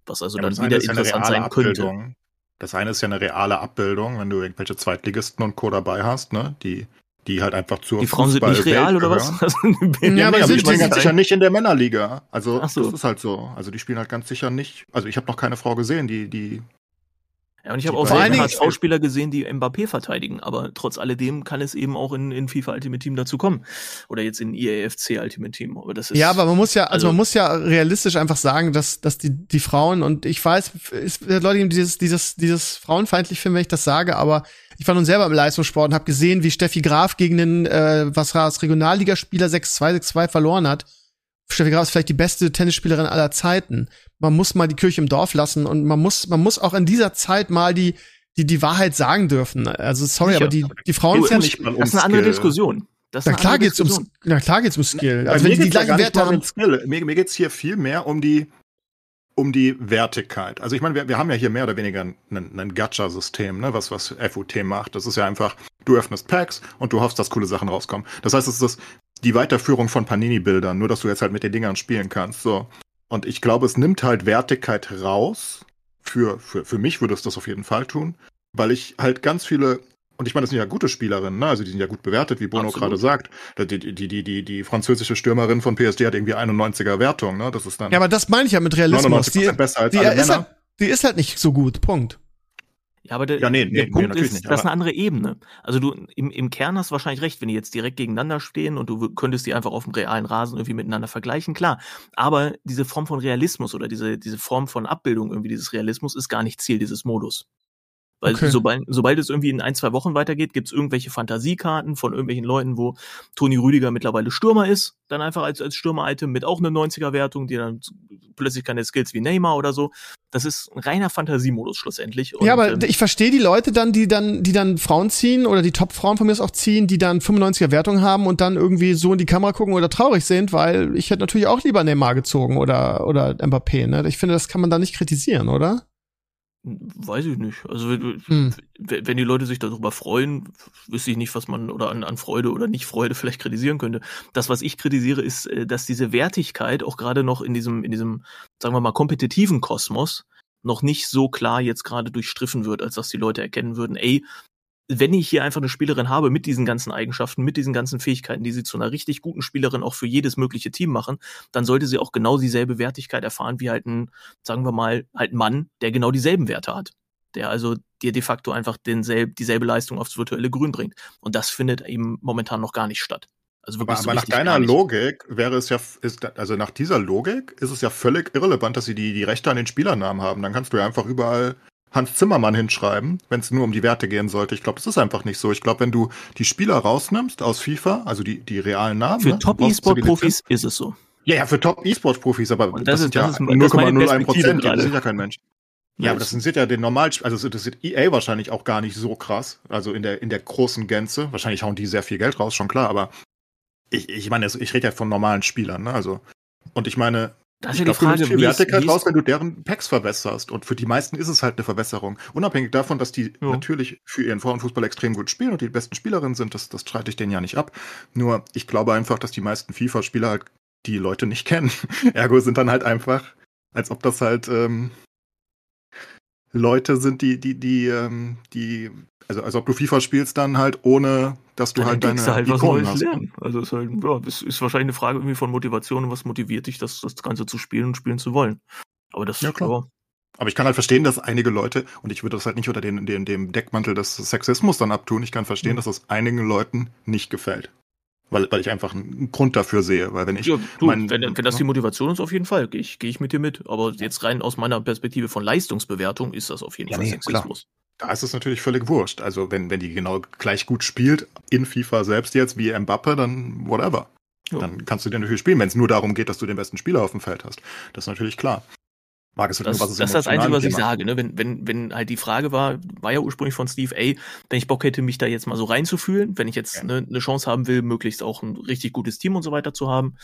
Was also Ja, dann wieder ja interessant sein könnte. Abbildung. Das eine ist ja eine reale Abbildung, wenn du irgendwelche Zweitligisten und Co. dabei hast, ne? Die, die halt einfach zur Die Frauen sind nicht real oder gehören. was? Also, Ja, Ja, aber aber sind die spielen die- ganz sicher nicht in der Männerliga. Also so. das ist halt so. Also die spielen halt ganz sicher nicht. Also ich habe noch keine Frau gesehen, die die Ja, und ich habe auch selten HSV-Spieler gesehen, die Mbappé verteidigen, aber trotz alledem kann es eben auch in, in FIFA Ultimate Team dazu kommen. Oder jetzt in EAFC Ultimate Team. Aber das ist. Ja, aber man muss ja, also, also- man muss ja realistisch einfach sagen, dass, dass die, die Frauen, und ich weiß, es Leute die dieses, dieses, dieses frauenfeindlich finden, wenn ich das sage, aber ich war nun selber im Leistungssport und habe gesehen, wie Steffi Graf gegen den, äh, was war es, Regionalligaspieler 6-2, 6-2 verloren hat. Steffi Graf ist vielleicht die beste Tennisspielerin aller Zeiten. Man muss mal die Kirche im Dorf lassen und man muss, man muss auch in dieser Zeit mal die, die, die Wahrheit sagen dürfen. Also sorry, Sicher. aber die, die Frauen ja sind, nicht mal um das ist eine andere. Diskussion. Das na klar geht's ums, Diskussion. na klar geht's ums Skill. Also wenn die die gleichen Werte um haben. Mir, mir geht's hier viel mehr um die um die Wertigkeit. Also ich meine, wir, wir haben ja hier mehr oder weniger ein, ein, ein Gacha-System, ne, was, was FUT macht. Das ist ja einfach, du öffnest Packs und du hoffst, dass coole Sachen rauskommen. Das heißt, es ist das, die Weiterführung von Panini-Bildern, nur dass du jetzt halt mit den Dingern spielen kannst. So. Und ich glaube, es nimmt halt Wertigkeit raus. Für, für, für mich würde es das auf jeden Fall tun, weil ich halt ganz viele und ich meine, das sind ja gute Spielerinnen, ne? Also die sind ja gut bewertet, wie Bruno Absolut. gerade sagt. Die, die, die, die, die, französische Stürmerin von PSG hat irgendwie 91er Wertung, ne? Das ist dann Ja, aber das meine ich ja mit Realismus. 99% Die, besser als die, alle ist Männer. halt, die ist halt nicht so gut. Punkt. Ja, aber der, Ja, nee, der nee, Punkt ist, nicht, das ist eine andere Ebene. Also du im, im Kern hast du wahrscheinlich recht, wenn die jetzt direkt gegeneinander stehen und du könntest die einfach auf dem realen Rasen irgendwie miteinander vergleichen, klar. Aber diese Form von Realismus oder diese, diese Form von Abbildung irgendwie dieses Realismus ist gar nicht Ziel dieses Modus. Weil Okay. sobald, sobald es irgendwie in ein, zwei Wochen weitergeht, gibt es irgendwelche Fantasiekarten von irgendwelchen Leuten, wo Toni Rüdiger mittlerweile Stürmer ist, dann einfach als, als Stürmer-Item mit auch einer 90er-Wertung, die dann plötzlich keine Skills wie Neymar oder so. Das ist ein reiner Fantasiemodus schlussendlich. Und, ja, aber ähm, ich verstehe die Leute dann, die dann, die dann Frauen ziehen oder die Top-Frauen von mir auch ziehen, die dann 95er Wertung haben und dann irgendwie so in die Kamera gucken oder traurig sind, weil ich hätte natürlich auch lieber Neymar gezogen oder, oder Mbappé, ne? Ich finde, das kann man da nicht kritisieren, oder? Weiß ich nicht. Also wenn, Hm. wenn wenn die Leute sich darüber freuen, wüsste ich nicht, was man oder an, an Freude oder nicht Freude vielleicht kritisieren könnte. Das, was ich kritisiere, ist, äh, dass diese Wertigkeit auch gerade noch in diesem, in diesem, sagen wir mal, kompetitiven Kosmos noch nicht so klar jetzt gerade durchstriffen wird, als dass die Leute erkennen würden, ey, wenn ich hier einfach eine Spielerin habe mit diesen ganzen Eigenschaften, mit diesen ganzen Fähigkeiten, die sie zu einer richtig guten Spielerin auch für jedes mögliche Team machen, dann sollte sie auch genau dieselbe Wertigkeit erfahren wie halt ein, sagen wir mal, halt ein Mann, der genau dieselben Werte hat. Der also dir de facto einfach denselb, dieselbe Leistung aufs virtuelle Grün bringt. Und das findet eben momentan noch gar nicht statt. Also Aber, so aber nach deiner. Logik wäre es ja, ist, also nach dieser Logik ist es ja völlig irrelevant, dass sie die, die Rechte an den Spielernamen haben. Dann kannst du ja einfach überall Hans Zimmermann hinschreiben, wenn es nur um die Werte gehen sollte. Ich glaube, das ist einfach nicht so. Ich glaube, wenn du die Spieler rausnimmst aus FIFA, also die, die realen Namen. Für ne, Top-E-Sport-Profis ist es so. Ja, ja, für Top-E-Sport-Profis, aber Und das, das sind ist- ja das ist- das ist meine 0,01 Perspektive Prozent, das sieht ja kein Mensch. Ja, aber das sind ja den Normal, also das ist EA wahrscheinlich auch gar nicht so krass, also in der, in der großen Gänze. Wahrscheinlich hauen die sehr viel Geld raus, schon klar, aber ich, ich meine, ich rede ja von normalen Spielern, ne, also. Und ich meine, das ist ich ja die du Frage, ist, Wertigkeit raus, wenn du deren Packs verbesserst. Und für die meisten ist es halt eine Verbesserung. Unabhängig davon, dass die Ja. natürlich für ihren Frauenfußball extrem gut spielen und die besten Spielerinnen sind, das, das streite ich denen ja nicht ab. Nur, ich glaube einfach, dass die meisten FIFA-Spieler halt die Leute nicht kennen. Ergo sind dann halt einfach, als ob das halt ähm, Leute sind, die, die, die, ähm, die, also als ob du FIFA spielst dann halt, ohne dass du dann halt deine halt was Neues hast. lernen. Also ist halt, ja, das ist wahrscheinlich eine Frage irgendwie von Motivation und was motiviert dich, das, das Ganze zu spielen und spielen zu wollen. Aber das, Ja, klar. Aber ich kann halt verstehen, dass einige Leute, und ich würde das halt nicht unter den, den, dem Deckmantel des Sexismus dann abtun, ich kann verstehen, Mhm. dass das einigen Leuten nicht gefällt. Weil, weil ich einfach einen Grund dafür sehe. Weil wenn ich. Ja, du, mein- wenn, wenn das die Motivation ist, auf jeden Fall, gehe ich, geh ich mit dir mit. Aber jetzt rein aus meiner Perspektive von Leistungsbewertung ist das auf jeden Ja, Fall nee, Sexismus. Da ist es natürlich völlig wurscht. Also wenn, wenn die genau gleich gut spielt, in FIFA selbst jetzt, wie Mbappe, dann whatever. Ja. Dann kannst du den natürlich spielen, wenn es nur darum geht, dass du den besten Spieler auf dem Feld hast. Das ist natürlich klar. Mag es halt Das, nur, was es das ist das Einzige, was ich Thema- sage. Ne? Wenn, wenn, wenn halt die Frage war, war ja ursprünglich von Steve, ey, wenn ich Bock hätte, mich da jetzt mal so reinzufühlen, wenn ich jetzt Ja. ne, eine Chance haben will, möglichst auch ein richtig gutes Team und so weiter zu haben,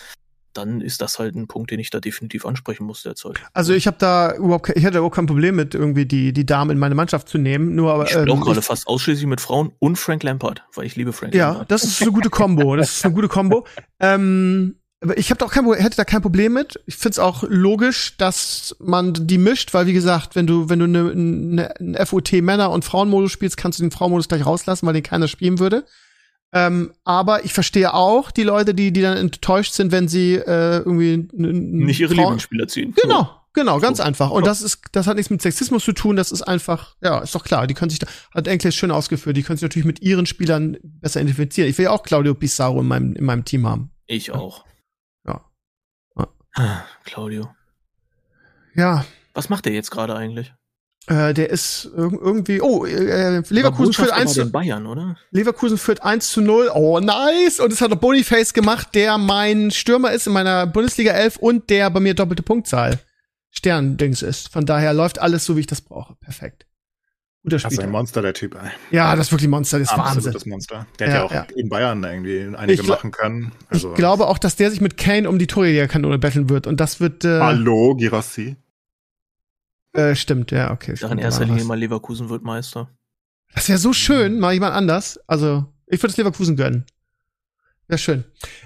dann ist das halt ein Punkt, den ich da definitiv ansprechen muss derzeit. Also ich habe da überhaupt, ich hätte überhaupt kein Problem mit irgendwie die die Damen in meine Mannschaft zu nehmen. Nur aber Ich spiele ähm, auch gerade fast ausschließlich mit Frauen und Frank Lampard, weil ich liebe Frank Ja, Lampard. das ist eine gute Kombo. Das ist eine gute Kombo. Ähm, ich habe da auch kein, hätte da kein Problem mit. Ich find's auch logisch, dass man die mischt, weil wie gesagt, wenn du wenn du ne, ne, ein FOT Männer und Frauenmodus spielst, kannst du den Frauenmodus gleich rauslassen, weil den keiner spielen würde. Ähm, aber ich verstehe auch die Leute, die die dann enttäuscht sind, wenn sie äh, irgendwie n- n- Nicht ihre Frauen- Lieblingsspieler ziehen. Genau, genau, ganz So. einfach. Und das ist, das hat nichts mit Sexismus zu tun, das ist einfach, ja, ist doch klar. Die können sich da, hat Enkel schön ausgeführt, die können sich natürlich mit ihren Spielern besser identifizieren. Ich will ja auch Claudio Pizarro in meinem, in meinem Team haben. Ich auch. Ah, Claudio. Ja, Was macht der jetzt gerade eigentlich? äh, der ist irg irgendwie, oh, äh, Leverkusen War führt Botschafter 1 bei zu, Bayern, oder? Leverkusen führt 1 zu 0. Oh, nice. Und es hat noch Boniface gemacht, der mein Stürmer ist in meiner Bundesliga 11 und der bei mir doppelte Punktzahl Sterndings ist. Von daher läuft alles so, wie ich das brauche. Perfekt. Guter Das ist Spieler. ein Monster, der Typ. Ey. Ja, das ist wirklich Monster, das ist Wahnsinn. Absolutes Monster. Der Ja, hätte ja auch ja. in Bayern irgendwie einige Ich gla- machen können. Also, ich glaube auch, dass der sich mit Kane um die Torjägerkanone betteln wird und das wird äh, Hallo, Girassi. äh, stimmt, ja, okay. Ich in erster Linie mal Leverkusen wird Meister. Das wäre so schön, mal jemand anders. Also, ich würde es Leverkusen gönnen. Wäre schön.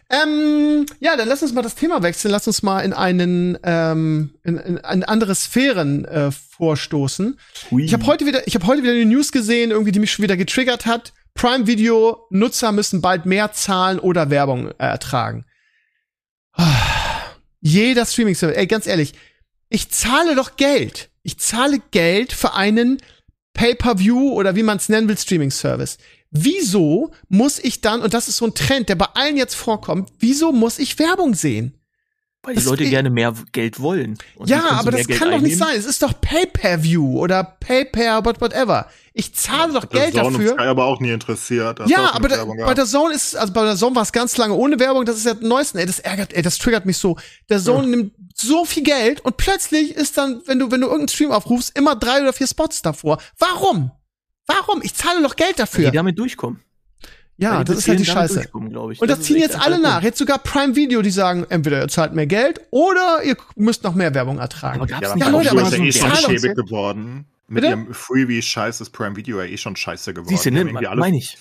Ähm, ja, dann lass uns mal das Thema wechseln. Lass uns mal in einen ähm, in, in, in andere Sphären äh, vorstoßen. Hui. Ich habe heute wieder, ich habe heute wieder eine News gesehen, irgendwie, die mich schon wieder getriggert hat. Prime Video Nutzer müssen bald mehr zahlen oder Werbung äh, ertragen. Ah, Jeder Streaming Service, ey, ganz ehrlich, ich zahle doch Geld. Ich zahle Geld für einen Pay-per-View oder wie man es nennen will, Streaming-Service. Wieso muss ich dann, und das ist so ein Trend, der bei allen jetzt vorkommt, wieso muss ich Werbung sehen? Weil die Das Leute gerne mehr Geld wollen. Und ja, aber das Geld kann doch nicht sein. Es ist doch Pay-per-View oder Pay-per, what- whatever. Ich zahle doch Der Geld Zone dafür. Sky aber auch nie interessiert. Das Ja, aber da, bei der Zone ist, also bei der Zone war es ganz lange ohne Werbung, das ist ja das Neueste, ey, das ärgert, ey, das triggert mich so. Der Zone nimmt so viel Geld und plötzlich ist dann, wenn du, wenn du irgendeinen Stream aufrufst, immer drei oder vier Spots davor. Warum? Warum? Ich zahle doch Geld Weil dafür. die damit durchkommen. Ja, das ist halt die Scheiße. Und das, ist ziehen jetzt alle nach. Jetzt sogar Prime Video, die sagen, entweder ihr zahlt mehr Geld oder ihr müsst noch mehr Werbung ertragen. Aber gab's Ja, nicht Ja, aber Leute, auch aber ist ja eh schon schäbig geworden. Mit Bitte? ihrem Freebie-Scheiß ist Prime Video ja eh schon scheiße geworden. Siehste, Die ne, haben irgendwie alles meine ich.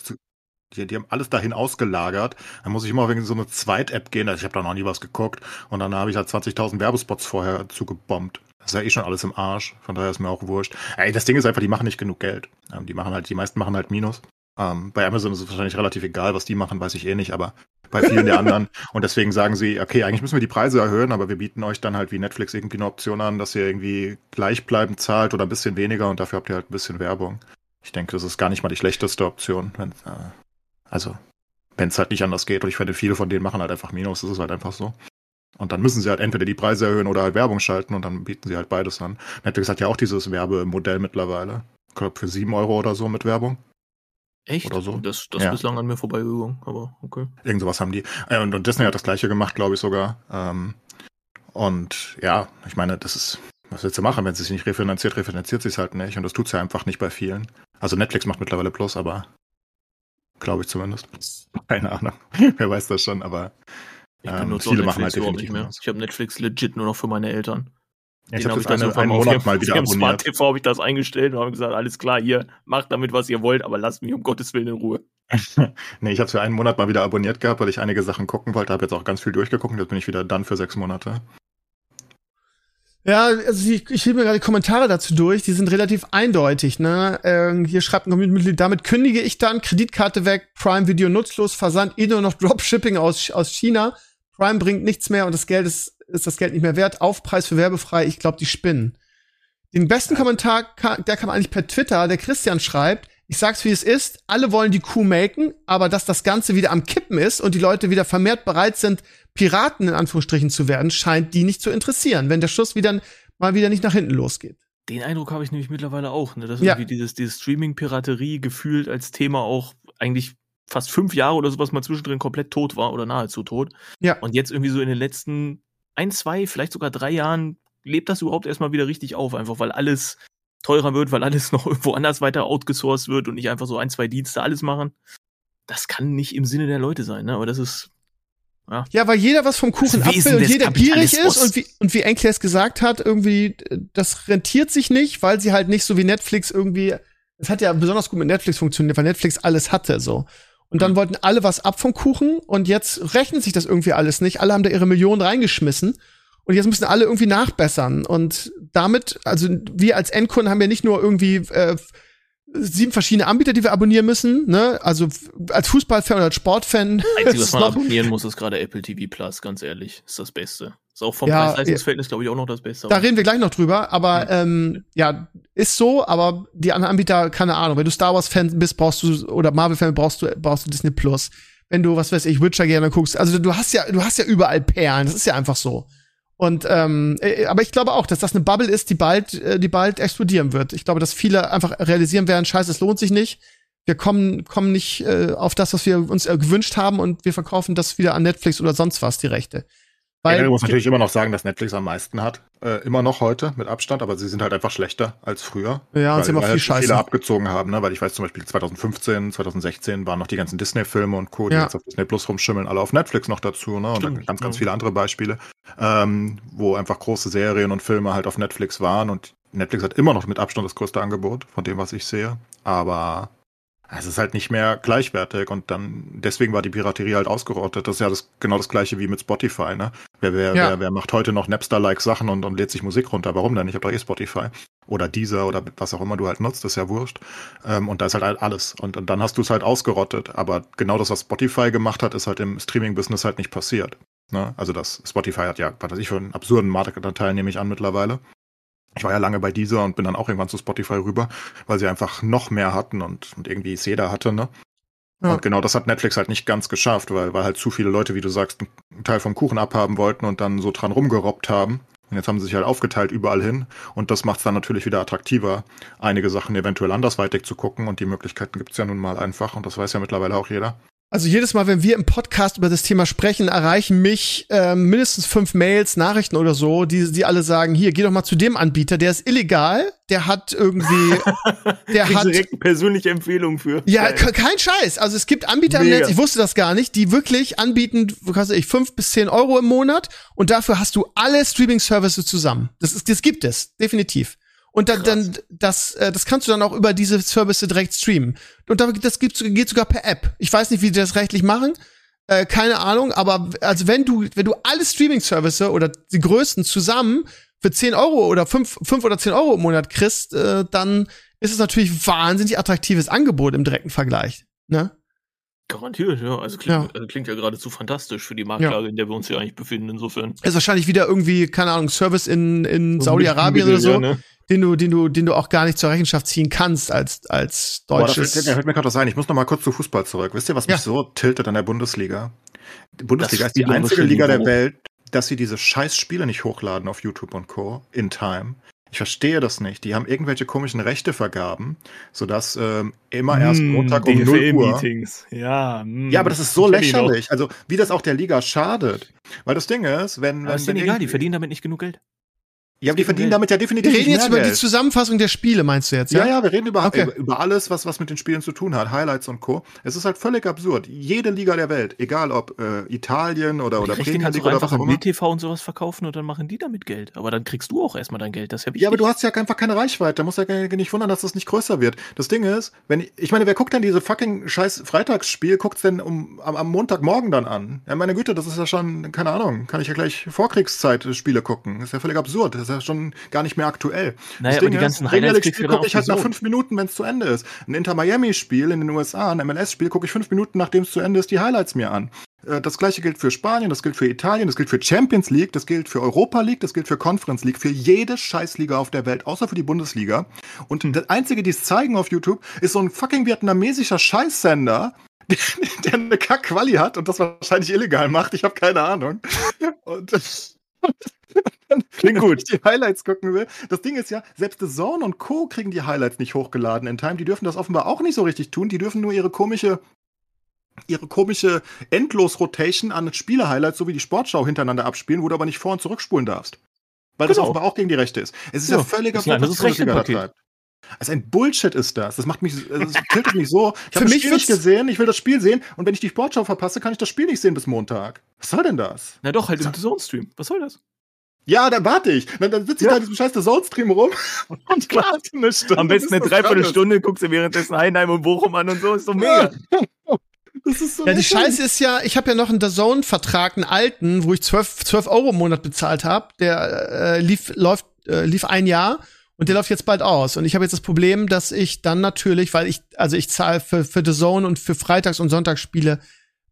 Die, die haben alles dahin ausgelagert. Dann muss ich immer wegen so eine Zweit-App gehen. Also ich habe da noch nie was geguckt. Und dann habe ich halt 20.000 Werbespots vorher zugebombt. Das ist ja eh schon alles im Arsch. Von daher ist mir auch wurscht. Ey, das Ding ist einfach, die machen nicht genug Geld. Ähm, die machen halt, die meisten machen halt Minus. Ähm, bei Amazon ist es wahrscheinlich relativ egal, was die machen, weiß ich eh nicht, aber bei vielen der anderen. Und deswegen sagen sie, okay, eigentlich müssen wir die Preise erhöhen, aber wir bieten euch dann halt wie Netflix irgendwie eine Option an, dass ihr irgendwie gleichbleibend zahlt oder ein bisschen weniger und dafür habt ihr halt ein bisschen Werbung. Ich denke, das ist gar nicht mal die schlechteste Option. Wenn, äh, also, wenn es halt nicht anders geht. Und ich finde, viele von denen machen halt einfach Minus. Das ist halt einfach so. Und dann müssen sie halt entweder die Preise erhöhen oder halt Werbung schalten und dann bieten sie halt beides an. Netflix hat ja auch dieses Werbemodell mittlerweile. Ich glaube, für 7 Euro oder so mit Werbung. Echt? Oder so. Das, das Ja. bislang an mir vorbeigegangen, aber okay. Irgend sowas haben die. Äh, Und, und Disney hat das gleiche gemacht, glaube ich sogar. Ähm, und ja, ich meine, das ist, was willst du machen, wenn es sich nicht refinanziert, refinanziert sich halt nicht. Und das tut's ja einfach nicht bei vielen. Also Netflix macht mittlerweile Plus, aber glaube ich zumindest. Keine Ahnung. Wer weiß das schon, aber Ich Ähm, benutze viele machen Netflix halt überhaupt definitiv nicht mehr. Ich habe Netflix legit nur noch für meine Eltern. ja, ich habe hab das einen auf Monat mal wieder ihrem Smart abonniert. TV habe ich das eingestellt und habe gesagt, alles klar, hier, macht damit, was ihr wollt, aber lasst mich um Gottes Willen in Ruhe. nee, ich habe es für einen Monat mal wieder abonniert gehabt, weil ich einige Sachen gucken wollte. Habe jetzt auch ganz viel durchgeguckt. Jetzt bin ich wieder dann für sechs Monate. Ja, also ich, ich lese mir gerade die Kommentare dazu durch, die sind relativ eindeutig, ne? Ähm, hier schreibt ein Community-Mitglied, damit kündige ich dann, Kreditkarte weg, Prime Video nutzlos, Versand, eh nur noch Dropshipping aus, aus China, Prime bringt nichts mehr und das Geld ist, ist das Geld nicht mehr wert, Aufpreis für werbefrei, ich glaube, die spinnen. Den besten Kommentar, der kam eigentlich per Twitter, der Christian schreibt, ich sag's wie es ist, alle wollen die Kuh melken, aber dass das Ganze wieder am Kippen ist und die Leute wieder vermehrt bereit sind, Piraten in Anführungsstrichen zu werden, scheint die nicht zu interessieren, wenn der Schuss wieder mal wieder nicht nach hinten losgeht. Den Eindruck habe ich nämlich mittlerweile auch, ne? dass Ja. irgendwie dieses, dieses Streaming-Piraterie gefühlt als Thema auch eigentlich fast fünf Jahre oder sowas mal zwischendrin komplett tot war oder nahezu tot. Ja. Und jetzt irgendwie so in den letzten ein, zwei, vielleicht sogar drei Jahren lebt das überhaupt erstmal wieder richtig auf, einfach weil alles teurer wird, weil alles noch irgendwo anders weiter outgesourced wird und nicht einfach so ein, zwei Dienste alles machen. Das kann nicht im Sinne der Leute sein, ne? Aber das ist, Ja, weil jeder was vom Kuchen ab will und jeder gierig ist und wie, und wie Enkel es gesagt hat, irgendwie, äh, das rentiert sich nicht, weil sie halt nicht so wie Netflix irgendwie, es hat ja besonders gut mit Netflix funktioniert, weil Netflix alles hatte, so. Und dann wollten alle was ab vom Kuchen und jetzt rechnet sich das irgendwie alles nicht. Alle haben da ihre Millionen reingeschmissen und jetzt müssen alle irgendwie nachbessern. Und damit, also wir als Endkunden haben ja nicht nur irgendwie äh, sieben verschiedene Anbieter, die wir abonnieren müssen, ne? Also als Fußballfan oder als Sportfan. Einzige, was man abonnieren muss, ist gerade Apple TV Plus, ganz ehrlich. Ist das Beste. Ist auch vom Ja, Preis-Leistungsverhältnis, glaube ich, auch noch das Beste. Da reden wir gleich noch drüber, aber ähm, ja, ist so, aber die anderen Anbieter, keine Ahnung, wenn du Star Wars-Fan bist, brauchst du, oder Marvel-Fan brauchst du, brauchst du Disney Plus. Wenn du, was weiß ich, Witcher gerne guckst, also du hast ja, du hast ja überall Perlen, das ist ja einfach so. Und ähm, äh, aber ich glaube auch, dass das eine Bubble ist, die bald, äh, die bald explodieren wird. Ich glaube, dass viele einfach realisieren werden, scheiße, es lohnt sich nicht. Wir kommen, kommen nicht äh, auf das, was wir uns äh, gewünscht haben und wir verkaufen das wieder an Netflix oder sonst was, die Rechte. Ja, Weil, du musst natürlich immer noch sagen, dass Netflix am meisten hat. Äh, immer noch heute mit Abstand, aber sie sind halt einfach schlechter als früher. Ja, und sie haben auch viel halt Scheiße. viele abgezogen haben, ne? Weil ich weiß zum Beispiel 2015, 2016 waren noch die ganzen Disney-Filme und Co., die Ja. jetzt auf Disney Plus rumschimmeln, alle auf Netflix noch dazu, ne? Und dann Stimmt, ganz, ganz ja. viele andere Beispiele, ähm, wo einfach große Serien und Filme halt auf Netflix waren und Netflix hat immer noch mit Abstand das größte Angebot von dem, was ich sehe. Aber es ist halt nicht mehr gleichwertig und dann deswegen war die Piraterie halt ausgerottet. Das ist ja das, genau das gleiche wie mit Spotify, ne? Wer, wer, Ja. wer, wer macht heute noch Napster-like Sachen und, und lädt sich Musik runter? Warum denn? Ich habe doch eh Spotify. Oder Deezer oder was auch immer du halt nutzt, ist ja wurscht. Ähm, und da ist halt alles. Und, und dann hast du es halt ausgerottet. Aber genau das, was Spotify gemacht hat, ist halt im Streaming-Business halt nicht passiert. Ne? Also das Spotify hat ja, was weiß ich, für einen absurden Marktanteil nehme ich an mittlerweile. Ich war ja lange bei dieser und bin dann auch irgendwann zu Spotify rüber, weil sie einfach noch mehr hatten und, und irgendwie es jeder hatte, ne? Ja. Und genau das hat Netflix halt nicht ganz geschafft, weil, weil halt zu viele Leute, wie du sagst, einen Teil vom Kuchen abhaben wollten und dann so dran rumgerobbt haben. Und jetzt haben sie sich halt aufgeteilt überall hin. Und das macht es dann natürlich wieder attraktiver, einige Sachen eventuell andersweitig zu gucken. Und die Möglichkeiten gibt's ja nun mal einfach. Und das weiß ja mittlerweile auch jeder. Also jedes Mal, wenn wir im Podcast über das Thema sprechen, erreichen mich ähm, mindestens fünf Mails, Nachrichten oder so, die, die alle sagen, hier, geh doch mal zu dem Anbieter, der ist illegal, der hat irgendwie, der hat, direkt eine persönliche Empfehlung für. ja, kein Scheiß. Also es gibt Anbieter im Mega. Netz, ich wusste das gar nicht, die wirklich anbieten, was weiß ich, fünf bis zehn Euro im Monat und dafür hast du alle Streaming-Services zusammen. Das ist, das gibt es, definitiv. Und dann, dann das, äh, das kannst du dann auch über diese Services direkt streamen. Und da- das gibt's, geht sogar per App. Ich weiß nicht, wie die das rechtlich machen. Äh, keine Ahnung, aber also wenn du, wenn du alle Streaming-Services oder die größten zusammen für 10 Euro oder 5, 5 oder 10 Euro im Monat kriegst, äh, dann ist es natürlich wahnsinnig attraktives Angebot im direkten Vergleich. Ne? Garantiert, ja. Also klingt Ja. ja, also klingt ja geradezu fantastisch für die Marktlage, in der wir uns hier eigentlich befinden, insofern. Ist wahrscheinlich wieder irgendwie, keine Ahnung, Service in, in Saudi-Arabien oder so, Ja, ne? Den du, den du, den du auch gar nicht zur Rechenschaft ziehen kannst als, als Boah, deutsches. fällt, da fällt mir gerade was ein. Ich muss noch mal kurz zu Fußball zurück. Wisst ihr, was Ja. mich so tiltet an der Bundesliga? Die Bundesliga Das ist die einzige spielerische Liga der. Welt, dass sie diese scheiß Spiele nicht hochladen auf YouTube und Co. in Time. Ich verstehe das nicht. Die haben irgendwelche komischen Rechtevergaben, sodass ähm, immer erst Hm, Montag um 0 Uhr. DFL-Meetings. Ja, hm. Ja, aber das ist so lächerlich. Also, wie das auch der Liga schadet. Weil das Ding ist, wenn. Aber wenn ist denen egal, die verdienen damit nicht genug Geld. Ja, aber die verdienen damit ja Wir definitiv reden nicht jetzt mehr über die Geld. Zusammenfassung der Spiele, meinst du jetzt, Ja, ja? ja, wir reden über, Okay. über, alles, was, was mit den Spielen zu tun hat, Highlights und Co. Es ist halt völlig absurd. Jede Liga der Welt, egal ob äh, Italien oder, Die oder Premier League oder einfach was auch an immer. BTV und sowas verkaufen und dann machen die damit Geld. Aber dann kriegst du auch erstmal dein Geld. Das ist ja wichtig. Ja, aber du hast ja einfach keine Reichweite. Da muss ja nicht wundern, dass das nicht größer wird. Das Ding ist, wenn ich, ich meine, wer guckt denn diese fucking scheiß Freitagsspiel, guckt's denn um, am, am Montagmorgen dann an? Ja, meine Güte, das ist ja schon, keine Ahnung, kann ich ja gleich Vorkriegszeit äh, Spiele gucken. Das ist ja völlig absurd. Das ist ja schon gar nicht mehr aktuell. Naja, das aber die ganzen Premier Spiel dann gucke ich halt nach fünf Minuten, wenn es zu Ende ist. Ein Inter-Miami-Spiel in den USA, ein MLS-Spiel, gucke ich fünf Minuten, nachdem es zu Ende ist, die Highlights mir an. Äh, Das gleiche gilt für Spanien, das gilt für Italien, das gilt für Champions League, das gilt für Europa League, das gilt für Conference League, für jede Scheißliga auf der Welt, außer für die Bundesliga. Und Hm. das Einzige, die es zeigen auf YouTube, ist so ein fucking vietnamesischer Scheißsender, der, der eine Kack-Quali hat und das wahrscheinlich illegal macht. Ich habe keine Ahnung. Und Klingt gut. ich die Highlights gucken will. Das Ding ist ja, selbst The Zone und Co. kriegen die Highlights nicht hochgeladen in Time. Die dürfen das offenbar auch nicht so richtig tun. Die dürfen nur ihre komische ihre komische Endlos-Rotation an Spiele-Highlights so wie die Sportschau hintereinander abspielen, wo du aber nicht vor- und zurückspulen darfst. Weil das Genau. offenbar auch gegen die Rechte ist. Es ist ja, Ja, völliger ist ein anderes was die Also ein Bullshit ist das. Das macht mich, also das tiltet mich so. Ich Für habe das mich Spiel nicht gesehen, ich will das Spiel sehen und wenn ich die Sportschau verpasse, kann ich das Spiel nicht sehen bis Montag. Was soll denn das? Na doch, halt im Zone-Stream. Was soll das? Ja, dann warte ich. Dann, dann sitze ich Ja. da in diesem scheiß Zone-Stream rum und warte eine Stunde. Am besten eine. Dreiviertelstunde, guckst du währenddessen Heidenheim und Bochum an und so, ist doch mega. Das ist so Ja, die. Scheiße ist ja, ich habe ja noch einen DAZN-Vertrag, einen alten, wo ich 12, 12 Euro im Monat bezahlt habe. Der äh, lief, läuft, äh, lief ein Jahr und der läuft jetzt bald aus. Und ich habe jetzt das Problem, dass ich dann natürlich, weil ich, also ich zahle für, für DAZN und für Freitags- und Sonntagsspiele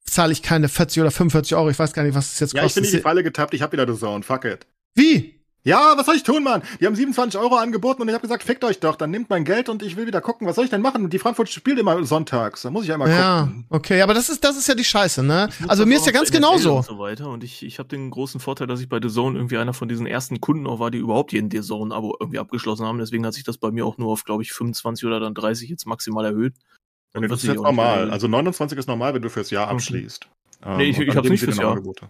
zahle ich keine 40 oder 45 Euro. Ich weiß gar nicht, was es jetzt Ja, ich bin kostet. in die Falle getappt, ich hab wieder The Zone, fuck it. Wie? Ja, was soll ich tun, Mann? Die haben 27 Euro angeboten und ich habe gesagt, fickt euch doch, dann nehmt mein Geld und ich will wieder gucken. Was soll ich denn machen? Die Frankfurt spielt immer sonntags, da muss ich einmal Ja, gucken. okay, aber das ist, das ist ja die Scheiße, ne? Also das mir ist ja ganz genauso. Und so weiter. Und ich, ich habe den großen Vorteil, dass ich bei The Zone irgendwie einer von diesen ersten Kunden auch war, die überhaupt jeden The Zone-Abo irgendwie abgeschlossen haben. Deswegen hat sich das bei mir auch nur auf, glaube ich, 25 oder dann 30 jetzt maximal erhöht. Und das wird ist jetzt normal. Also 29 ist normal, wenn du fürs Jahr Okay. abschließt. Ähm, Nee, ich- und ich geben nicht fürs Jahr. Angebote.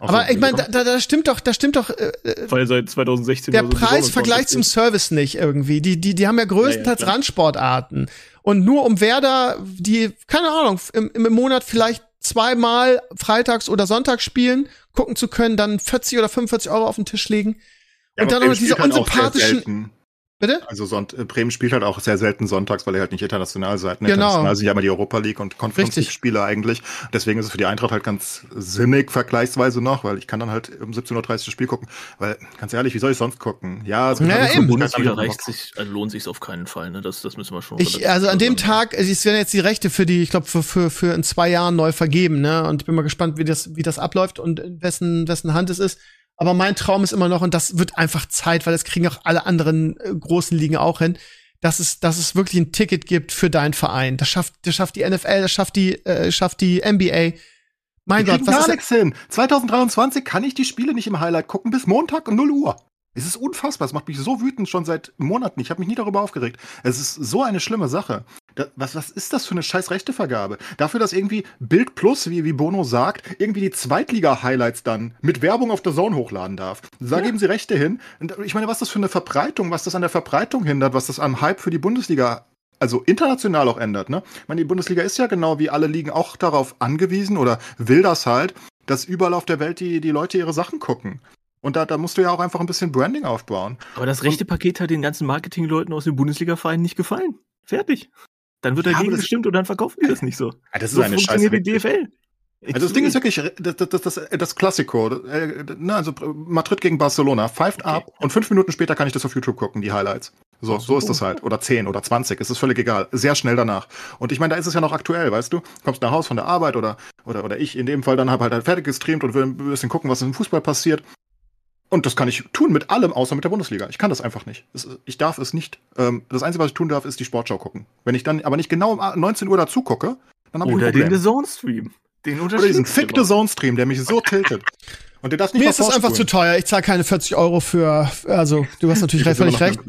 Ach Aber so, ich meine, da, da, da stimmt doch, da stimmt doch äh, äh, Weil seit 2016 der so The Zone Preis und vergleicht zum Service nicht irgendwie. Die, die, die haben ja größtenteils Ja. Randsportarten. Und nur um Werder, die, keine Ahnung, im, im Monat vielleicht zweimal Freitags- oder Sonntags spielen, gucken zu können, dann 40 oder 45 Euro auf den Tisch legen. Ja, und dann noch diese unsympathischen. Bitte? Also Sonnt äh, Bremen spielt halt auch sehr selten sonntags, weil ihr halt nicht international seid. Ne? Genau. International sind ja immer die Europa League und Conference Richtig. League Spiele eigentlich. Deswegen ist es für die Eintracht halt ganz sinnig vergleichsweise noch, weil ich kann dann halt um 17.30 Uhr das Spiel gucken. Weil, ganz ehrlich, wie soll ich sonst gucken? Ja, es Ja, gibt eben. Bundesliga reicht sich, also lohnt sich auf keinen Fall. Ne? Das, das müssen wir schon. Ich, also an dem sagen. Tag, also es werden jetzt die Rechte für die, ich glaube, für, für, für in zwei Jahren neu vergeben, ne? Und ich bin mal gespannt, wie das, wie das abläuft und in wessen, wessen Hand es ist. Aber mein Traum ist immer noch, und das wird einfach Zeit, weil das kriegen auch alle anderen äh, großen Ligen auch hin, dass es, dass es wirklich ein Ticket gibt für deinen Verein. Das schafft, das schafft die NFL, das schafft die, äh, schafft die NBA. Mein Wir Gott, was gar ist, nichts hin. 2023 kann ich die Spiele nicht im Highlight gucken bis Montag um 0 Uhr. Es ist unfassbar. Es macht mich so wütend schon seit Monaten. Ich habe mich nie darüber aufgeregt. Es ist so eine schlimme Sache. Da, was, was ist das für eine scheiß Rechtevergabe? Dafür, dass irgendwie Bild Plus, wie, wie Bono sagt, irgendwie die Zweitliga-Highlights dann mit Werbung auf der Zone hochladen darf. Da geben sie Rechte hin. Und ich meine, was das für eine Verbreitung, was das an der Verbreitung hindert, was das am Hype für die Bundesliga also international auch ändert. Ne? Ich meine, die Bundesliga ist ja genau wie alle Ligen auch darauf angewiesen oder will das halt, dass überall auf der Welt die, die Leute ihre Sachen gucken. Und da, da musst du ja auch einfach ein bisschen Branding aufbauen. Aber das rechte Paket hat den ganzen Marketingleuten aus den Bundesliga-Vereinen nicht gefallen. Fertig. Dann wird Ja, dagegen das- gestimmt und dann verkaufen die das nicht so. Ja, das so funktioniert die DFL. Also das Ding ist wirklich das, das, das, das, das Klassiko. Äh, ne, also Madrid gegen Barcelona. Pfeift Okay. ab und fünf Minuten später kann ich das auf YouTube gucken, die Highlights. So, so ist das halt. Oder 10 oder 20, es ist völlig egal. Sehr schnell danach. Und ich meine, da ist es ja noch aktuell, weißt du? Kommst nach Haus von der Arbeit oder, oder, oder ich in dem Fall dann hab halt, halt fertig gestreamt und will ein bisschen gucken, was im Fußball passiert. Und das kann ich tun mit allem, außer mit der Bundesliga. Ich kann das einfach nicht. Es, ich darf es nicht. Ähm, das Einzige, was ich tun darf, ist die Sportschau gucken. Wenn ich dann aber nicht genau um 19 Uhr dazu gucke, dann habe ich ein Oder den The Zone Stream. Den Oder diesen fickte Zone-Stream, der mich so tiltet. Und der darf nicht mir ist das einfach zu teuer. Ich zahle keine 40 Euro für, also, du hast natürlich Das ist völlig recht.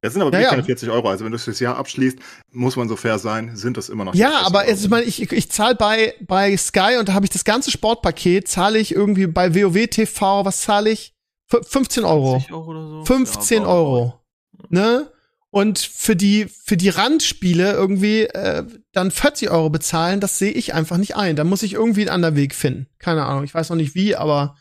Das sind aber Ja, wirklich ja. keine 40 Euro. Also wenn du fürs Jahr abschließt, muss man so fair sein, sind das immer noch Ja, 40 aber Euro. jetzt, ich meine, ich, ich zahle bei, bei Sky und da habe ich das ganze Sportpaket, zahle ich irgendwie bei WoW TV, was zahle ich? F 15 Euro. 50 Euro oder so. 15 Ja, Euro. Ne? Und für die, für die Randspiele irgendwie äh, dann 40 Euro bezahlen, das sehe ich einfach nicht ein. Da muss ich irgendwie einen anderen Weg finden. Keine Ahnung, ich weiß noch nicht wie, aber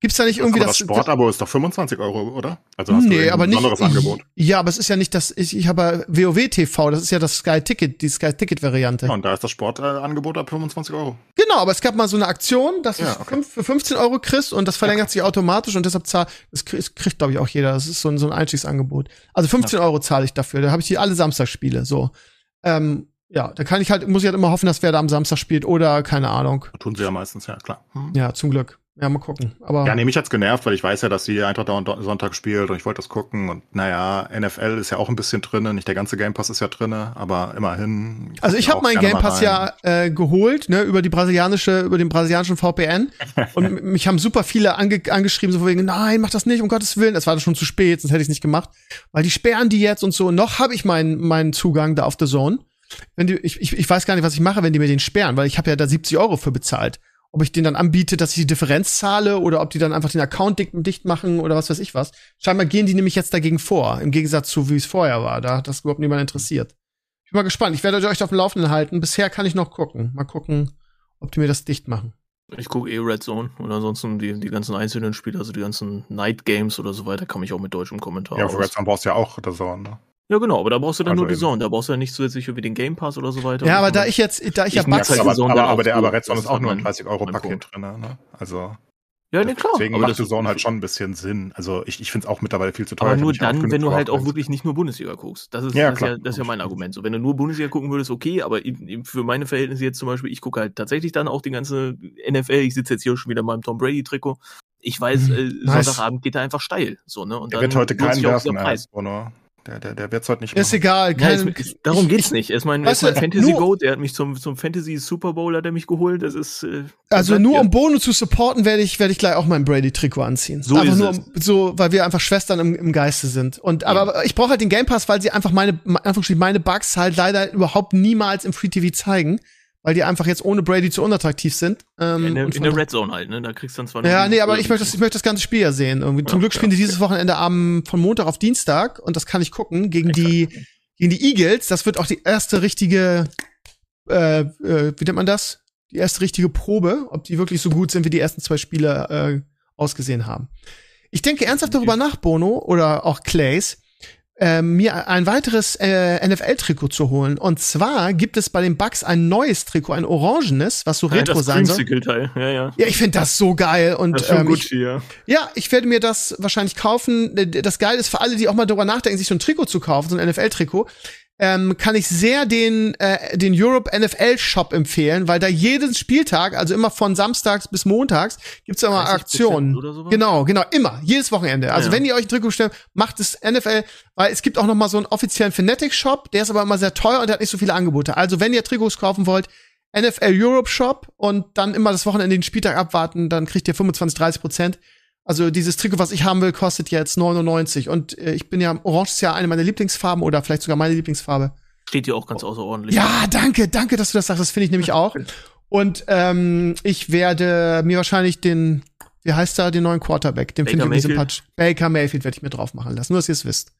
gibt's da nicht irgendwie aber das das. Sportabo ist doch 25 Euro, oder? Also hast du nee, irgendein aber nicht. besonderes Angebot. Ja, aber es ist ja nicht das. Ich, ich habe ja WoW TV, das ist ja das Sky Ticket, die Sky Ticket Variante. Ja, und da ist das Sportangebot ab 25 Euro. Genau, aber es gab mal so eine Aktion, dass Ja, du okay. fünf- für 15 Euro kriegst und das verlängert sich automatisch und deshalb zahl, das kriegt, glaube ich auch jeder. Das ist so ein, so ein Einstiegsangebot. Also 15 Euro zahle ich dafür. Da habe ich die alle Samstagsspiele. So, ähm, ja, da kann ich halt, muss ich halt immer hoffen, dass wer da am Samstag spielt oder keine Ahnung. Tun sie ja meistens, ja klar. Hm. Ja, zum Glück. Ja, mal gucken. Aber Ja, nee, mich hat's genervt, weil ich weiß ja, dass die Eintracht da und Sonntag spielt und ich wollte das gucken und naja, NFL ist ja auch ein bisschen drinne, nicht der ganze Game Pass ist ja drinne, aber immerhin. Also ich habe meinen Game Pass ja äh, geholt, ne, über die brasilianische, über den brasilianischen VPN. und mich haben super viele ange angeschrieben, so von wegen, nein, mach das nicht, um Gottes Willen. Es war schon zu spät, sonst hätte ich es nicht gemacht. Weil die sperren die jetzt und so. Noch habe ich meinen meinen Zugang da auf The Zone. Wenn die, ich, ich, ich weiß gar nicht, was ich mache, wenn die mir den sperren, weil ich habe ja da 70 Euro für bezahlt. Ob ich den dann anbiete, dass ich die Differenz zahle oder ob die dann einfach den Account dicht, dicht machen oder was weiß ich was. Scheinbar gehen die nämlich jetzt dagegen vor, im Gegensatz zu wie es vorher war. Da hat das überhaupt niemand interessiert. Ich bin mal gespannt. Ich werde euch auf dem Laufenden halten. Bisher kann ich noch gucken. Mal gucken, ob die mir das dicht machen. Ich gucke eh Red Zone und ansonsten die, die ganzen einzelnen Spiele, also die ganzen Night Games oder so weiter, kann ich auch mit deutschem Kommentar Ja, für Red Zone brauchst du ja auch das Zone, ne? Ja, genau, aber da brauchst du dann Also nur die. Zone, da brauchst du ja nicht zusätzlich irgendwie den Game Pass oder so weiter. Ja, aber da ich jetzt, da ich ja Ich merk's Bugs, halt aber, aber, aber, der, aber Red Zone ist auch nur ein mein- 30 Euro mein Paket Punkt. drin, ne? Also Ja, ne, klar. deswegen aber macht The Zone halt schon ein bisschen Sinn. Also ich, ich finde es auch mittlerweile viel zu teuer. Aber nur dann, wenn du halt auch wirklich nicht nur Bundesliga guckst. Das ist, Ja, das, ja, das ist ja mein Argument. So, wenn du nur Bundesliga gucken würdest, okay, aber für meine Verhältnisse jetzt zum Beispiel, ich gucke halt tatsächlich dann auch die ganze NFL. Ich sitze jetzt hier schon wieder in meinem Tom Brady-Trikot. Ich weiß, äh, Mhm. Nice. Sonntagabend geht er einfach steil. So, ne? Und Der dann wird heute keinen werfen, äh. Bruno. Der, der, der wird's heute nicht ist machen. egal. Ja, Kein, es, es, darum ich- geht's ich- nicht. Er ist mein, er Weißt ist mein du, Fantasy nur- Goat. Er hat mich zum, zum Fantasy Super Bowl hat er mich geholt. Das ist äh, Also nur hier. um Bono zu supporten, werde ich, werde ich gleich auch mein Brady-Trikot anziehen. So einfach ist nur, es. so, weil wir einfach Schwestern im, im Geiste sind. Und aber ich brauche halt den Game Pass, weil sie einfach meine, meine Bugs halt leider überhaupt niemals im Free TV zeigen, weil die einfach jetzt ohne Brady zu unattraktiv sind. Ähm, in, der, in der Red Zone halt. Ne? Da kriegst du dann zwar Ja, nee, aber ich möchte das, ich möchte das ganze Spiel ja sehen. Irgendwie. Zum Ja, Glück spielen ja, die dieses Wochenende am, von Montag auf Dienstag und das kann ich gucken gegen die, gegen die Eagles. Das wird auch die erste richtige, äh, äh, wie nennt man das? Die erste richtige Probe, ob die wirklich so gut sind, wie die ersten zwei Spiele äh, ausgesehen haben. Ich denke ernsthaft darüber nach, Bono oder auch Clays, äh, mir ein weiteres äh, NFL-Trikot zu holen. Und zwar gibt es bei den Bucks ein neues Trikot, ein orangenes, was so ja, retro das sein soll. Creamsicle-Teil. Ja, ja. Ja, ich finde das so geil und Das ist schon ähm, ich, Gucci, ja. ja, ich werde mir das wahrscheinlich kaufen. Das Geile ist für alle, die auch mal darüber nachdenken, sich so ein Trikot zu kaufen, so ein NFL-Trikot. Ähm, kann ich sehr den, äh, den Europe NFL Shop empfehlen, weil da jeden Spieltag, also immer von samstags bis montags, gibt's immer 30% Aktionen. Genau, genau, immer, jedes Wochenende. Also Ja. wenn ihr euch ein Trikot bestellt, macht es NFL, weil es gibt auch noch mal so einen offiziellen Fanatic Shop, der ist aber immer sehr teuer und der hat nicht so viele Angebote. Also wenn ihr Trikots kaufen wollt, NFL Europe Shop und dann immer das Wochenende den Spieltag abwarten, dann kriegt ihr 25, 30 Prozent. Also dieses Trikot, was ich haben will, kostet jetzt 99 und äh, ich bin ja, Orange ist ja eine meiner Lieblingsfarben oder vielleicht sogar meine Lieblingsfarbe. Steht dir auch ganz außerordentlich. Ja, danke, danke, dass du das sagst. Das finde ich nämlich auch. Und ähm, ich werde mir wahrscheinlich den, wie heißt er, den neuen Quarterback, den finde ich irgendwie sympathisch. Baker Mayfield werde ich mir drauf machen lassen, nur dass ihr es wisst.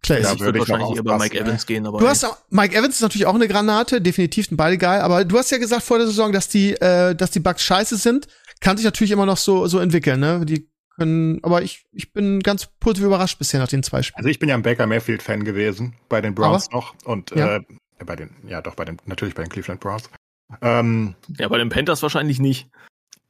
Clay. Ja, ich würde wahrscheinlich eher bei Mike? Evans gehen, aber Du hast auch, Mike Evans ist natürlich auch eine Granate, definitiv sind beide geil, aber du hast ja gesagt vor der Saison, dass die, äh, dass die Bugs scheiße sind. Kann sich natürlich immer noch so, so entwickeln, ne? Die können, aber ich, ich bin ganz positiv überrascht bisher nach den zwei Spielen. Also ich bin ja ein Baker Mayfield-Fan gewesen, bei den Browns noch. Und Ja. äh, bei den, ja doch, bei den, natürlich bei den Cleveland Browns. Ähm, ja, bei den Panthers wahrscheinlich nicht.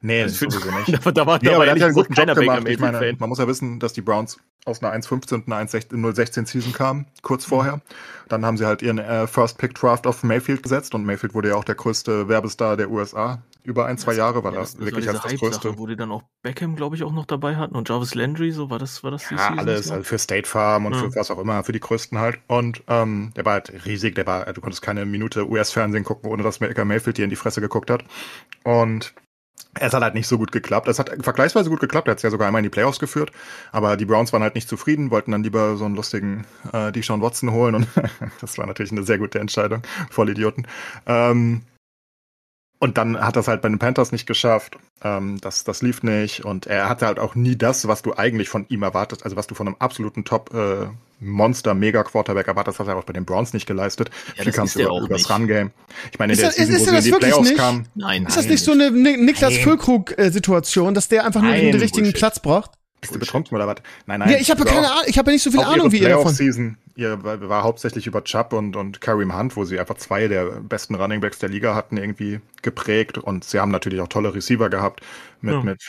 nee, Also, sowieso nicht. da, da war, Nee, da aber war er ja einen guten Job Baker gemacht. Ich meine, Mayfield-Fan. man muss ja wissen, dass die Browns aus einer 1.15 und einer 1.16 0.16 Season kamen, kurz vorher. Dann haben sie halt ihren äh, First Pick Draft auf Mayfield gesetzt und Mayfield wurde ja auch der größte Werbestar der USA über ein, zwei Jahre, weil Ja, das, das wirklich war als das größte. wo die dann auch Beckham, glaube ich, auch noch dabei hatten und Jarvis Landry, so war das, war das die Ja, Season alles, so? also für State Farm und Ja. für was auch immer, für die größten halt. Und ähm, der war halt riesig, der war, du konntest keine Minute US-Fernsehen gucken, ohne dass Baker Mayfield dir in die Fresse geguckt hat. Und es hat halt nicht so gut geklappt. Es hat vergleichsweise gut geklappt, er hat es ja sogar einmal in die Playoffs geführt, aber die Browns waren halt nicht zufrieden, wollten dann lieber so einen lustigen äh, Deshaun Watson holen und das war natürlich eine sehr gute Entscheidung, voll Idioten. Ähm, und dann hat das halt bei den Panthers nicht geschafft. Ähm, das, das lief nicht. Und er hatte halt auch nie das, was du eigentlich von ihm erwartest, also was du von einem absoluten Top äh, Monster, Mega Quarterback erwartest, hat er auch bei den Browns nicht geleistet. Ja, Viel das kam über, übers nicht. Run-Game. Ich meine, in Ist der das- Season, ist- wo ist sie in das die wirklich Playoffs nicht? kamen, Nein, Ist das nein. nicht so eine Ni Niklas. Füllkrug-Situation, dass der einfach nur den richtigen Bullshit. Platz braucht? Bist du betrunken oder was? Nein, nein. ja, ich habe keine Ahnung, ich habe ja nicht so viel Ahnung wie ihr davon. Playoff-Season ihr war, war hauptsächlich über Chubb und, und Kareem Hunt, wo sie einfach zwei der besten Running Backs der Liga hatten, irgendwie geprägt. Und sie haben natürlich auch tolle Receiver gehabt mit, Ja. mit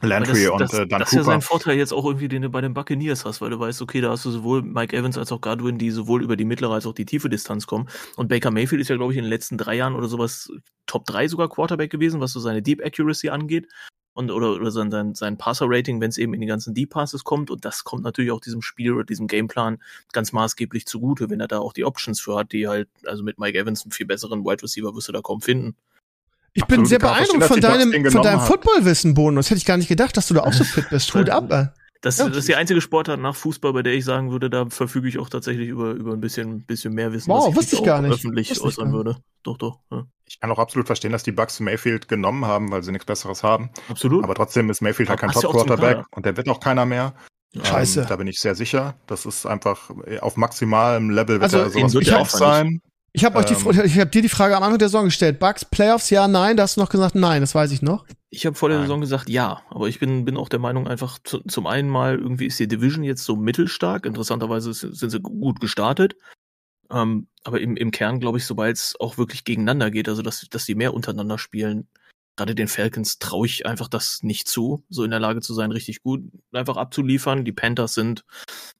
Landry das, und das, äh, dann das ist ja sein Vorteil jetzt auch irgendwie, den du bei den Buccaneers hast, weil du weißt, okay, da hast du sowohl Mike Evans als auch Godwin, die sowohl über die mittlere als auch die tiefe Distanz kommen. Und Baker Mayfield ist ja, glaube ich, in den letzten drei Jahren oder sowas Top 3 sogar Quarterback gewesen, was so seine Deep Accuracy angeht. Und, oder, oder sein, sein, sein Passer-Rating, wenn es eben in die ganzen Deep Passes kommt. Und das kommt natürlich auch diesem Spiel oder diesem Gameplan ganz maßgeblich zugute, wenn er da auch die Options für hat, die halt, also mit Mike Evans einen viel besseren Wide Receiver wirst du da kaum finden. Ich bin Absolut, sehr auch verstehen, beeindruckt von deinem, von deinem. Footballwissen, Bonus. Hätte ich gar nicht gedacht, dass du da auch so fit bist. Hut ab, ey. Das, Ja. das ist die einzige Sportart nach Fußball, bei der ich sagen würde, da verfüge ich auch tatsächlich über, über ein bisschen, bisschen mehr Wissen, Wow, was wusste ich nicht gar auch nicht. öffentlich Wusste ich äußern würde. Doch, doch. Ja. Ich kann auch absolut verstehen, dass die Bucks Mayfield genommen haben, weil sie nichts Besseres haben. Absolut. Aber trotzdem ist Mayfield halt kein Top-Quarterback und der wird auch keiner mehr. Scheiße. Ähm, da bin ich sehr sicher. Das ist einfach auf maximalem Level wird Also, er sowas off einfach sein. Ich habe euch die, Ähm. ich habe dir die Frage am Anfang der Saison gestellt. Bucks, Playoffs, ja, nein. Da hast du noch gesagt, nein, das weiß ich noch. Ich habe vor der Nein. Saison gesagt, ja, aber ich bin, bin auch der Meinung, einfach zu, zum einen mal irgendwie ist die Division jetzt so mittelstark. Interessanterweise sind sie gut gestartet. Ähm, aber im, im Kern glaube ich, sobald es auch wirklich gegeneinander geht, also dass, dass die mehr untereinander spielen, gerade den Falcons traue ich einfach das nicht zu, so in der Lage zu sein, richtig gut einfach abzuliefern. Die Panthers sind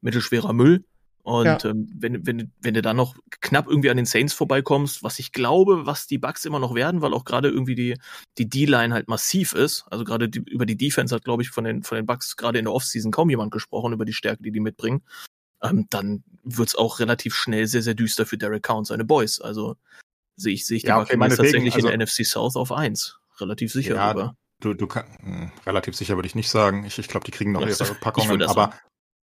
mittelschwerer Müll. Und Ja. ähm, wenn, wenn, wenn du dann noch knapp irgendwie an den Saints vorbeikommst, was ich glaube, was die Bucks immer noch werden, weil auch gerade irgendwie die, die D-Line halt massiv ist. Also gerade die, über die Defense hat, glaube ich, von den, von den Bucks gerade in der Offseason kaum jemand gesprochen, über die Stärke, die die mitbringen. Ähm, dann wird's auch relativ schnell sehr, sehr düster für Derek Carr und seine Boys. Also sehe ich, sehe ich die Ja, okay, Buccaneers meinetwegen, tatsächlich in also- der NFC South auf eins. Relativ sicher Ja, sogar. Du, du kann, mh, relativ sicher würde ich nicht sagen. Ich, ich glaube, die kriegen noch Ja, ihre Packungen, aber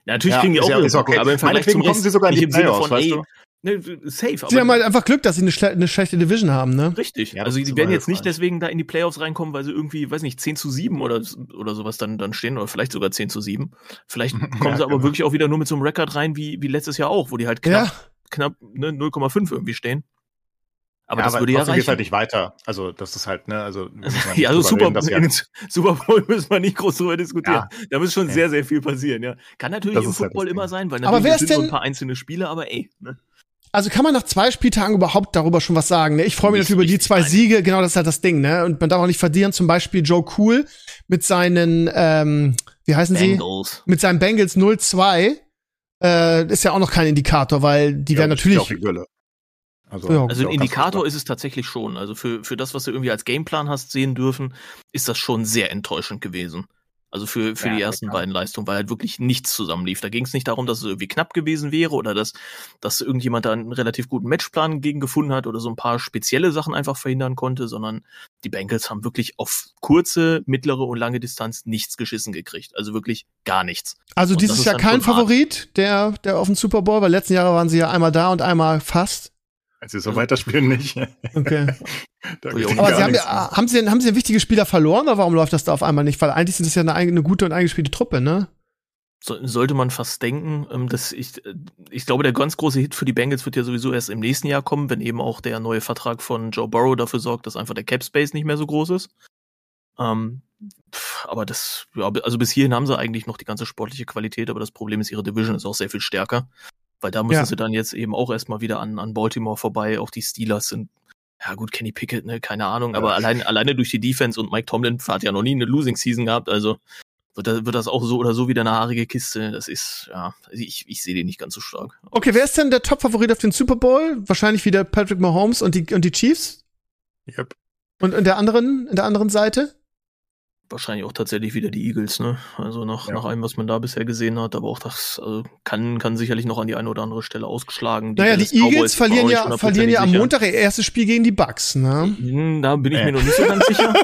natürlich Ja, kriegen die ist auch ja- okay. Aber im Vergleich zum kommen Rest sie sogar in nicht die im Sinne Playoffs, von, weißt ey, du? ne, safe. Sie haben halt einfach Glück, dass sie eine, schle eine schlechte Division haben, ne? Richtig. Ja, also die immer werden jetzt nicht deswegen da in die Playoffs reinkommen, weil sie irgendwie, weiß nicht, 10 zu 7 oder, oder sowas dann, dann stehen oder vielleicht sogar 10 zu 7. Vielleicht kommen Ja, sie aber genau. wirklich auch wieder nur mit so einem Rekord rein wie, wie letztes Jahr auch, wo die halt knapp, Ja. knapp ne, 0,5 irgendwie stehen. Aber ja, das würde ja trotzdem geht's reichen. halt nicht weiter. Also das ist halt, ne, also wir müssen ja, also Super, reden, sie halt- den Super Bowl müssen wir nicht groß drüber diskutieren. Ja. Da muss schon Ja. sehr, sehr viel passieren, ja. Kann natürlich Das im halt Football Ding. immer sein, weil Aber natürlich wer es ist denn- ein paar einzelne Spiele, aber ey, ne? Also kann man nach zwei Spieltagen überhaupt darüber schon was sagen, ne? Ich freue mich Nicht natürlich über die zwei nein. Siege, genau das ist halt das Ding, ne? Und man darf auch nicht verlieren, zum Beispiel Joe Cool mit seinen, ähm, wie heißen sie? Bengals. Mit seinen Bengals 0-2. äh, ist ja auch noch kein Indikator, weil die Ja, werden ja natürlich. Also, Ja, Also ein Indikator ist es tatsächlich schon. Also für, für das, was du irgendwie als Gameplan hast sehen dürfen, ist das schon sehr enttäuschend gewesen. Also für, für Ja, die ersten klar. beiden Leistungen, weil halt wirklich nichts zusammenlief. Da ging es nicht darum, dass es irgendwie knapp gewesen wäre oder dass, dass irgendjemand da einen relativ guten Matchplan gegen gefunden hat oder so ein paar spezielle Sachen einfach verhindern konnte, sondern die Bengals haben wirklich auf kurze, mittlere und lange Distanz nichts geschissen gekriegt. Also wirklich gar nichts. Also dieses Jahr kein. Favorit, der, der auf dem Super Bowl, weil letzten Jahre waren sie ja einmal da und einmal fast. Wenn sie so weiterspielen, nicht. Okay. Ja, aber sie haben, ja, haben sie, haben sie ein wichtiges Spieler verloren oder warum läuft das da auf einmal nicht? Weil eigentlich sind es ja eine, eigene gute und eingespielte Truppe, ne? So, sollte man fast denken, ähm, dass ich, äh, ich glaube, der ganz große Hit für die Bengals wird ja sowieso erst im nächsten Jahr kommen, wenn eben auch der neue Vertrag von Joe Burrow dafür sorgt, dass einfach der Cap Space nicht mehr so groß ist. Ähm, pff, aber das, ja, also bis hierhin haben sie eigentlich noch die ganze sportliche Qualität, aber das Problem ist, ihre Division ist auch sehr viel stärker. Weil da müssen Ja. sie dann jetzt eben auch erstmal wieder an, an Baltimore vorbei. Auch die Steelers sind, ja gut, Kenny Pickett, ne, keine Ahnung, aber Ja. allein, alleine durch die Defense und Mike Tomlin hat ja noch nie eine Losing Season gehabt, also wird das, wird das auch so oder so wieder eine haarige Kiste. Das ist, ja, ich, ich sehe den nicht ganz so stark. Okay, wer ist denn der Top-Favorit auf den Super Bowl? Wahrscheinlich wieder Patrick Mahomes und die, und die Chiefs? Yep. Und in der anderen, in der anderen Seite? Wahrscheinlich auch tatsächlich wieder die Eagles, ne? Also nach, Ja. nach allem, was man da bisher gesehen hat, aber auch das also kann, kann sicherlich noch an die eine oder andere Stelle ausgeschlagen. naja, die Dallas Cowboys Eagles auch verlieren ja, verlieren ja am Montag ihr erstes Spiel gegen die Bucks, ne? Hm, Da bin ich Äh. mir noch nicht so ganz sicher.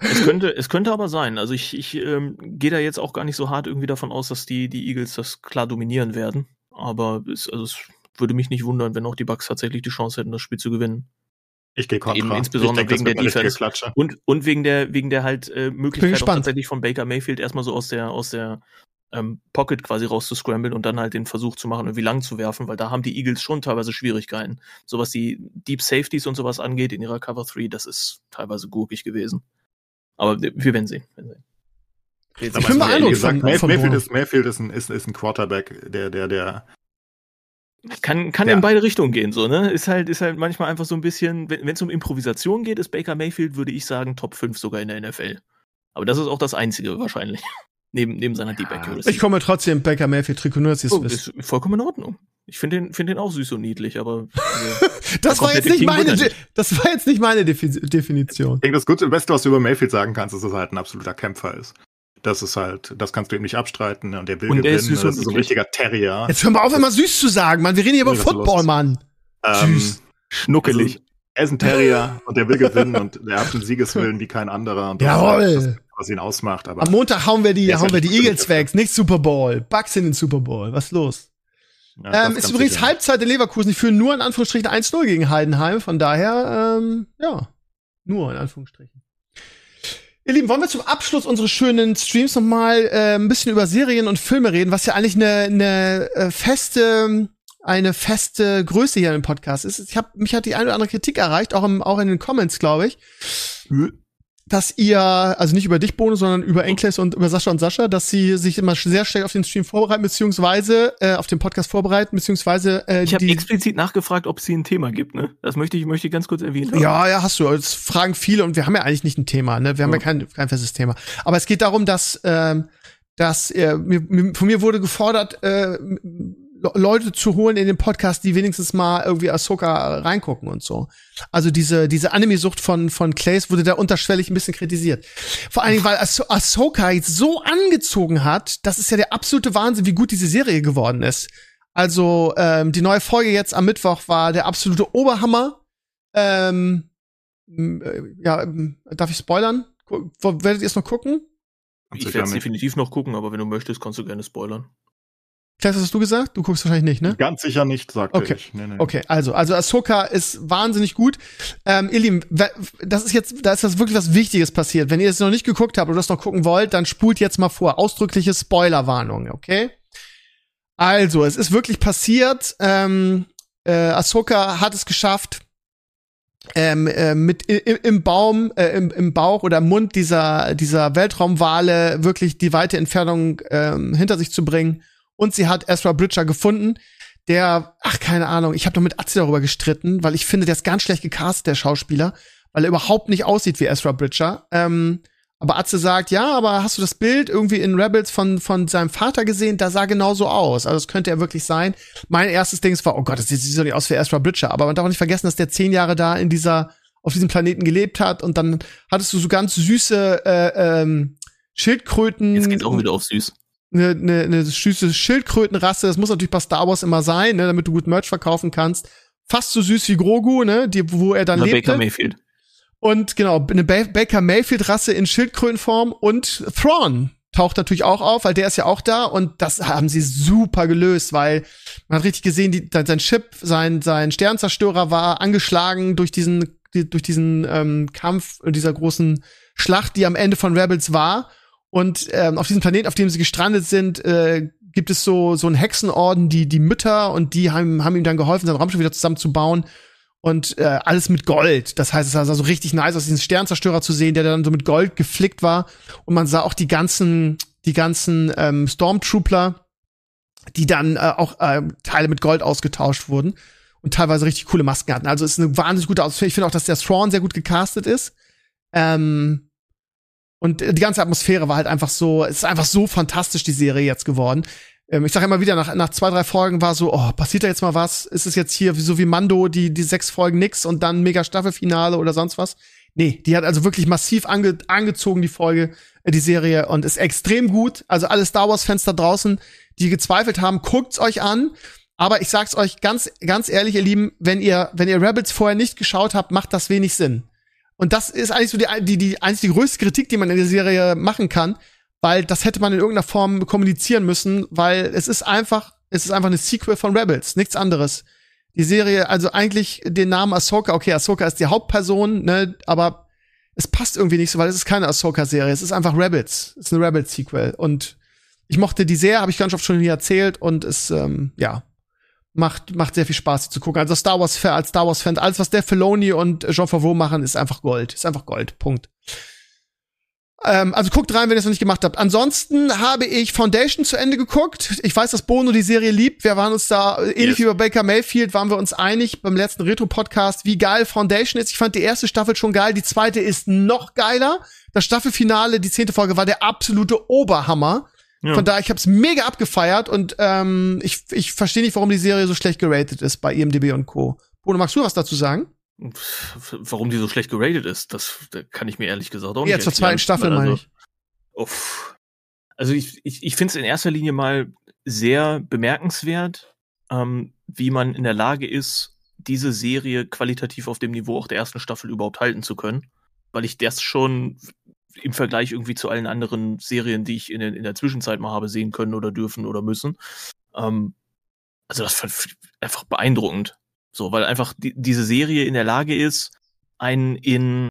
Es könnte, es könnte aber sein. Also ich, ich ähm, gehe da jetzt auch gar nicht so hart irgendwie davon aus, dass die, die Eagles das klar dominieren werden. Aber es, also es würde mich nicht wundern, wenn auch die Bucks tatsächlich die Chance hätten, das Spiel zu gewinnen. Ich gehe kontra. Eben insbesondere ich denk, wegen das der Defense. Und, und wegen der, wegen der halt äh, Möglichkeit auch tatsächlich von Baker Mayfield erstmal so aus der, aus der ähm, Pocket quasi rauszuscramblen und dann halt den Versuch zu machen, irgendwie lang zu werfen, weil da haben die Eagles schon teilweise Schwierigkeiten. So was die Deep Safeties und sowas angeht in ihrer Cover 3, das ist teilweise gurkig gewesen. Aber wir werden sehen. Wir werden sehen. Jetzt Ich mal bin so beeindruckt von- gesagt, May- von Mayfield, ist, Mayfield ist, ein, ist, ist ein Quarterback, der, der, der. Kann, kann Ja. in beide Richtungen gehen, so, ne? Ist halt, ist halt manchmal einfach so ein bisschen, wenn es um Improvisation geht, ist Baker Mayfield, würde ich sagen, Top 5 sogar in der NFL. Aber das ist auch das Einzige wahrscheinlich. neben, neben seiner Deep Accuracy. Ich komme trotzdem Baker Mayfield es oh, ist vollkommen in Ordnung. Ich finde den, find den auch süß und niedlich, aber also, Das war jetzt nicht King meine, De das war jetzt nicht meine Defi Definition. Ich denke, das Gute, Beste, was du über Mayfield sagen kannst, ist, dass er halt ein absoluter Kämpfer ist. Das ist halt, das kannst du ihm nicht abstreiten ne? und der will Und gewinnen. ist süß das ist so ein richtiger Terrier. Jetzt hör mal auf, immer süß zu sagen, Mann. Wir reden hier über Football, los? Mann. Ähm, Süß. schnuckelig. Also, er ist ein Terrier und der will gewinnen und er hat einen Siegeswillen wie kein anderer. Und das Jawohl. das, was ihn ausmacht. Aber Am Montag hauen wir die, Der hauen wir die nicht Eagles weg. Nicht Super Bowl. Bucks in den Super Bowl. Was ist los? ja, ähm, ist übrigens sicher. Halbzeit in Leverkusen. Die führen nur in Anführungsstrichen 1-0 gegen Heidenheim. Von daher, ähm, ja, nur in Anführungsstrichen. Ihr Lieben, wollen wir zum Abschluss unseres schönen Streams nochmal äh, ein bisschen über Serien und Filme reden, was ja eigentlich eine, eine äh, feste, eine feste Größe hier im Podcast ist. Ich hab, mich hat die eine oder andere Kritik erreicht, auch, im, auch in den Comments, glaube ich, dass ihr, also nicht über dich, Bono, sondern über Enkles und über Sascha und Sascha, dass sie sich immer sehr schlecht auf den Stream vorbereiten, beziehungsweise äh, auf den Podcast vorbereiten, beziehungsweise äh, Ich habe explizit nachgefragt, ob es hier ein Thema gibt, ne? Das möchte ich, möchte ich ganz kurz erwähnen. Ja, ja, hast du. Das fragen viele und wir haben ja eigentlich nicht ein Thema, ne? Wir haben ja, Ja. kein, kein festes Thema. Aber es geht darum, dass, ähm, dass äh, mir, mir, von mir wurde gefordert, äh, Leute zu holen in den Podcast, die wenigstens mal irgendwie Ahsoka reingucken und so. Also diese, diese Anime-Sucht von, von Clays wurde da unterschwellig ein bisschen kritisiert. Vor allen Dingen, weil Ahso- Ahsoka jetzt so angezogen hat, das ist ja der absolute Wahnsinn, wie gut diese Serie geworden ist. Also ähm, die neue Folge jetzt am Mittwoch war der absolute Oberhammer. Ähm, äh, ja, ähm, darf ich spoilern? Werdet ihr es noch gucken? Ich werde es definitiv noch gucken, aber wenn du möchtest, kannst du gerne spoilern. Klaas, hast du gesagt? Du guckst wahrscheinlich nicht, ne? Ganz sicher nicht, sagte Okay. ich. Nee, nee. Okay, also, also Ahsoka ist wahnsinnig gut. Ähm, ihr Lieben, das ist jetzt, da ist das wirklich was Wichtiges passiert. Wenn ihr es noch nicht geguckt habt oder das noch gucken wollt, dann spult jetzt mal vor. Ausdrückliche Spoilerwarnung, okay? Also, es ist wirklich passiert. Ähm, äh, Ahsoka hat es geschafft, ähm, äh, mit i- i- im Baum, äh, im, im Bauch oder im Mund dieser, dieser Weltraumwale wirklich die weite Entfernung ähm, hinter sich zu bringen. Und sie hat Ezra Bridger gefunden, der, ach, keine Ahnung, ich habe doch mit Atze darüber gestritten, weil ich finde, der ist ganz schlecht gecastet, der Schauspieler, weil er überhaupt nicht aussieht wie Ezra Bridger. Ähm, Aber Atze sagt, ja, aber hast du das Bild irgendwie in Rebels von, von seinem Vater gesehen? Da sah genau so aus. Also, das könnte er wirklich sein. Mein erstes Ding war, oh Gott, das sieht so nicht aus wie Ezra Bridger. Aber man darf auch nicht vergessen, dass der zehn Jahre da in dieser, auf diesem Planeten gelebt hat. Und dann hattest du so ganz süße, äh, ähm, Schildkröten. Jetzt geht's auch wieder auf süß. Eine, eine, eine süße Schildkrötenrasse. Das muss natürlich bei Star Wars immer sein, ne, damit du gut Merch verkaufen kannst. Fast so süß wie Grogu, ne, die, wo er dann lebt. Baker Mayfield. Und genau, eine ba Baker Mayfield-Rasse in Schildkrötenform und Thrawn taucht natürlich auch auf, weil der ist ja auch da und das haben sie super gelöst, weil man hat richtig gesehen, die, sein Chip, sein, sein Sternzerstörer war angeschlagen durch diesen, die, durch diesen ähm, Kampf, dieser großen Schlacht, die am Ende von Rebels war. Und ähm, auf diesem Planeten, auf dem sie gestrandet sind, äh, gibt es so so einen Hexenorden, die die Mütter und die haben haben ihm dann geholfen, sein Raumschiff wieder zusammenzubauen und äh, alles mit Gold. Das heißt, es sah so richtig nice aus, diesen Sternzerstörer zu sehen, der dann so mit Gold geflickt war. Und man sah auch die ganzen, die ganzen ähm, Stormtrooper, die dann äh, auch äh, Teile mit Gold ausgetauscht wurden und teilweise richtig coole Masken hatten. Also es ist eine wahnsinnig gute Ausführung. Ich finde auch, dass der Thrawn sehr gut gecastet ist. Ähm, und die ganze Atmosphäre war halt einfach so, es ist einfach so fantastisch, die Serie jetzt geworden. Ähm, ich sage immer wieder, nach, nach zwei, drei Folgen war so, oh, passiert da jetzt mal was? Ist es jetzt hier so wie Mando, die, die sechs Folgen nix und dann mega Staffelfinale oder sonst was? Nee, die hat also wirklich massiv ange, angezogen, die Folge, äh, die Serie, und ist extrem gut. Also alle Star Wars-Fans da draußen, die gezweifelt haben, guckt's euch an. Aber ich sag's euch ganz, ganz ehrlich, ihr Lieben, wenn ihr, wenn ihr Rebels vorher nicht geschaut habt, macht das wenig Sinn. Und das ist eigentlich so die, die, die einzige größte Kritik, die man in der Serie machen kann, weil das hätte man in irgendeiner Form kommunizieren müssen, weil es ist einfach, es ist einfach eine Sequel von Rebels, nichts anderes. Die Serie, also eigentlich den Namen Ahsoka, okay, Ahsoka ist die Hauptperson, ne, aber es passt irgendwie nicht so, weil es ist keine Ahsoka-Serie, es ist einfach Rebels, es ist eine Rebels-Sequel und ich mochte die sehr, habe ich ganz oft schon hier erzählt und es, ähm, ja, macht, macht sehr viel Spaß, zu gucken. Also Star Wars, als Star Wars-Fan, alles, was der Filoni und Jean Favreau machen, ist einfach Gold, ist einfach Gold, Punkt. Ähm, also guckt rein, wenn ihr es noch nicht gemacht habt. Ansonsten habe ich Foundation zu Ende geguckt. Ich weiß, dass Bono die Serie liebt. Wir waren uns da, ähnlich yes. wie bei Baker Mayfield, waren wir uns einig beim letzten Retro-Podcast, wie geil Foundation ist. Ich fand die erste Staffel schon geil, die zweite ist noch geiler. Das Staffelfinale, die zehnte Folge, war der absolute Oberhammer. Ja. Von daher, ich habe es mega abgefeiert und ähm, ich, ich verstehe nicht, warum die Serie so schlecht geratet ist bei IMDb und Co. Bono, magst du was dazu sagen? Warum die so schlecht geratet ist, das, kann ich mir ehrlich gesagt auch nicht Ja, zur zweiten Staffel also, meine ich. Uff. Also ich, ich, ich finde es in erster Linie mal sehr bemerkenswert, ähm, wie man in der Lage ist, diese Serie qualitativ auf dem Niveau auch der ersten Staffel überhaupt halten zu können. Weil ich das schon im Vergleich irgendwie zu allen anderen Serien, die ich in, in der Zwischenzeit mal habe sehen können oder dürfen oder müssen. Ähm, also das fand einfach beeindruckend. So, weil einfach die, diese Serie in der Lage ist, einen in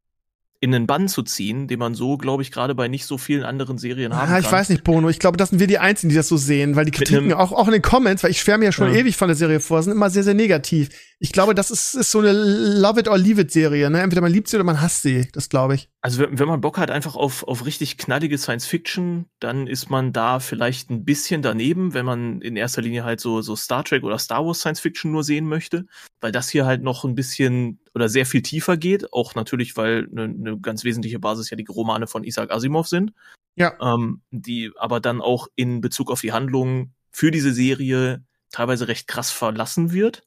in einen Bann zu ziehen, den man so, glaube ich, gerade bei nicht so vielen anderen Serien haben ja, ich weiß nicht, Bono. Ich glaube, das sind wir die Einzigen, die das so sehen, weil die Kritiken auch, auch in den Comments, weil ich schwärme ja schon ja. ewig von der Serie vor, sind immer sehr, sehr negativ. Ich glaube, das ist, ist so eine Love it or leave it Serie, ne? Entweder man liebt sie oder man hasst sie. Das glaube ich. Also, wenn, wenn man Bock hat einfach auf, auf richtig knallige Science Fiction, dann ist man da vielleicht ein bisschen daneben, wenn man in erster Linie halt so, so Star Trek oder Star Wars Science Fiction nur sehen möchte, weil das hier halt noch ein bisschen oder sehr viel tiefer geht. Auch natürlich, weil eine ne ganz wesentliche Basis ja die Romane von Isaac Asimov sind. Ja. Ähm, die aber dann auch in Bezug auf die Handlung für diese Serie teilweise recht krass verlassen wird.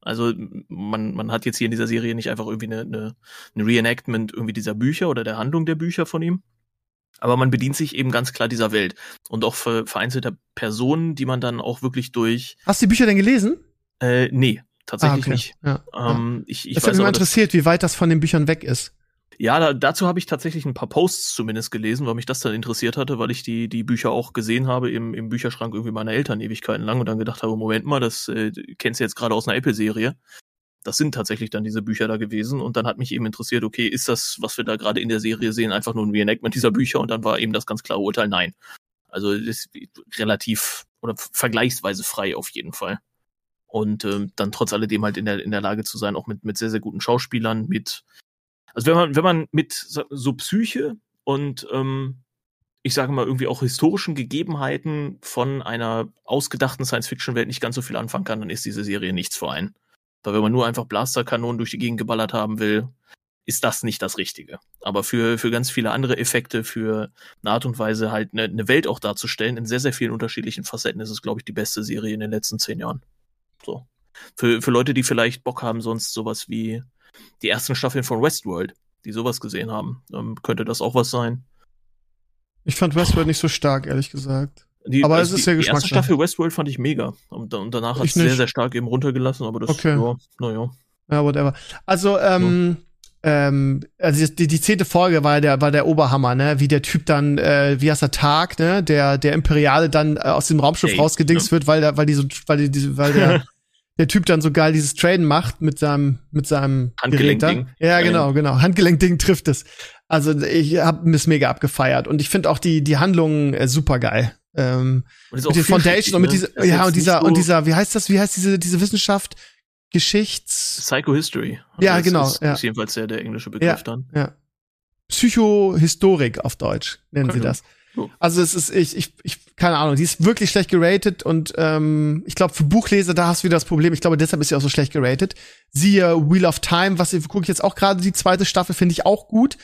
Also man, man hat jetzt hier in dieser Serie nicht einfach irgendwie eine, eine, eine Reenactment irgendwie dieser Bücher oder der Handlung der Bücher von ihm. Aber man bedient sich eben ganz klar dieser Welt und auch für vereinzelte Personen, die man dann auch wirklich durch. Hast du die Bücher denn gelesen? Äh, nee tatsächlich ah, okay. nicht. Ja, ähm, Ich, ich das hat mich interessiert, wie weit das von den Büchern weg ist. Ja, da, dazu habe ich tatsächlich ein paar Posts zumindest gelesen, weil mich das dann interessiert hatte, weil ich die, die Bücher auch gesehen habe im, im Bücherschrank irgendwie meiner Eltern Ewigkeiten lang und dann gedacht habe, Moment mal, das äh, kennst du jetzt gerade aus einer Apple-Serie. Das sind tatsächlich dann diese Bücher da gewesen und dann hat mich eben interessiert, okay, ist das, was wir da gerade in der Serie sehen, einfach nur ein Reenactment dieser Bücher und dann war eben das ganz klare Urteil, nein. Also ist relativ oder vergleichsweise frei auf jeden Fall und ähm, dann trotz alledem halt in der, in der Lage zu sein, auch mit, mit sehr, sehr guten Schauspielern, mit, also wenn man, wenn man mit so Psyche und ähm, ich sage mal, irgendwie auch historischen Gegebenheiten von einer ausgedachten Science-Fiction-Welt nicht ganz so viel anfangen kann, dann ist diese Serie nichts für einen. Weil wenn man nur einfach Blasterkanonen durch die Gegend geballert haben will, ist das nicht das Richtige. Aber für, für ganz viele andere Effekte, für eine Art und Weise halt eine, eine Welt auch darzustellen, in sehr, sehr vielen unterschiedlichen Facetten ist es, glaube ich, die beste Serie in den letzten zehn Jahren. So. Für, für Leute, die vielleicht Bock haben, sonst sowas wie die ersten Staffeln von Westworld, die sowas gesehen haben, ähm, könnte das auch was sein. Ich fand Westworld nicht so stark, ehrlich gesagt. Die, Aber also es ist ja Die erste Geschmackssache. Staffel Westworld fand ich mega. Und, und danach hat Ich es sehr, sehr stark eben runtergelassen, aber das, Okay. ja, naja. Ja, whatever. Also, ähm, ähm, also die, die zehnte Folge war der, war der Oberhammer, ne? Wie der Typ dann, äh, wie heißt der Tag, ne? Der, der Imperiale dann äh, aus dem Raumschiff Dave, rausgedingst ne? wird, weil der, weil die so, weil die, weil der, der Typ dann so geil dieses Traden macht mit seinem, mit seinem. Handgelenkding. Ja, Ja, genau, genau. Handgelenkding trifft es. Also ich hab es mega abgefeiert und ich finde auch die, die Handlungen äh, super geil. Ähm, mit den Foundation und mit dieser, dieser, ja, und dieser, und dieser, wie heißt das, wie heißt diese, diese Wissenschaft? Geschichts, Psychohistory. Ja, das genau, Ist, ja. ist jedenfalls der, der englische Begriff dann. ja. Psychohistorik auf Deutsch nennen sie Okay. das. So. Also es ist, ich, ich, ich, keine Ahnung, die ist wirklich schlecht geratet und ähm, ich glaube, für Buchleser, da hast du wieder das Problem. Ich glaube, deshalb ist sie auch so schlecht geratet. Siehe Wheel of Time, was gucke ich jetzt auch gerade, die zweite Staffel finde ich auch gut.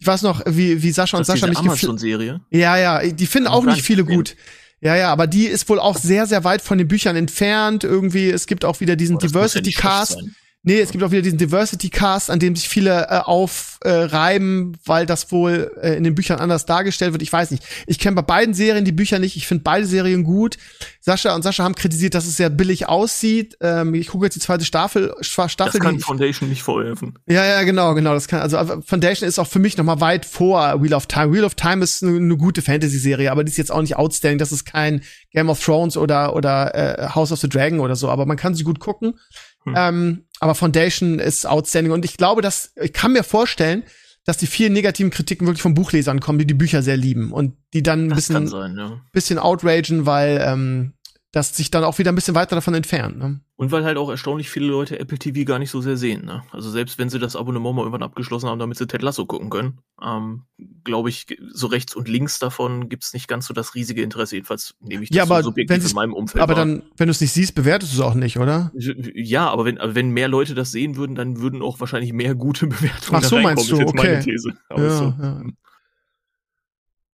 Ich weiß noch, wie, wie Sascha und Das ist Sascha mich Amazon-Serie. Ja, ja, die finden auch nicht viele gut. Ja, ja, aber die ist wohl auch sehr, sehr weit von den Büchern entfernt. Irgendwie, es gibt auch wieder diesen ja Diversity Cast. Nee, es gibt auch wieder diesen Diversity Cast, an dem sich viele äh, aufreiben, äh, weil das wohl äh, in den Büchern anders dargestellt wird. Ich weiß nicht. Ich kenne bei beiden Serien die Bücher nicht. Ich finde beide Serien gut. Sascha und Sascha haben kritisiert, dass es sehr billig aussieht. Ähm, ich gucke jetzt die zweite Staffel. Staffel Das kann Foundation nicht vorwerfen. ja, ja, genau, genau. Das kann, also äh, Foundation ist auch für mich noch mal weit vor Wheel of Time. Wheel of Time ist eine ne gute Fantasy-Serie, aber die ist jetzt auch nicht outstanding. Das ist kein Game of Thrones oder oder äh, House of the Dragon oder so. Aber man kann sie gut gucken. Hm. Ähm, aber Foundation ist outstanding und ich glaube, dass ich kann mir vorstellen, dass die vielen negativen Kritiken wirklich von Buchlesern kommen, die die Bücher sehr lieben und die dann ein Das bisschen sein, ja. bisschen outragen, weil ähm, das sich dann auch wieder ein bisschen weiter davon entfernt. Ne? Und weil halt auch erstaunlich viele Leute Apple TV gar nicht so sehr sehen. Ne? Also selbst wenn sie das Abonnement mal irgendwann abgeschlossen haben, damit sie Ted Lasso gucken können, ähm, glaube ich, so rechts und links davon gibt's nicht ganz so das riesige Interesse. Jedenfalls nehme ich das Ja, aber so subjektiv in meinem Umfeld Aber wahr. dann, wenn du es nicht siehst, bewertest du es auch nicht, oder? Ja, aber wenn, wenn mehr Leute das sehen würden, dann würden auch wahrscheinlich mehr gute Bewertungen Ach so, meinst du? ist jetzt meine Okay. Ja, so. ja.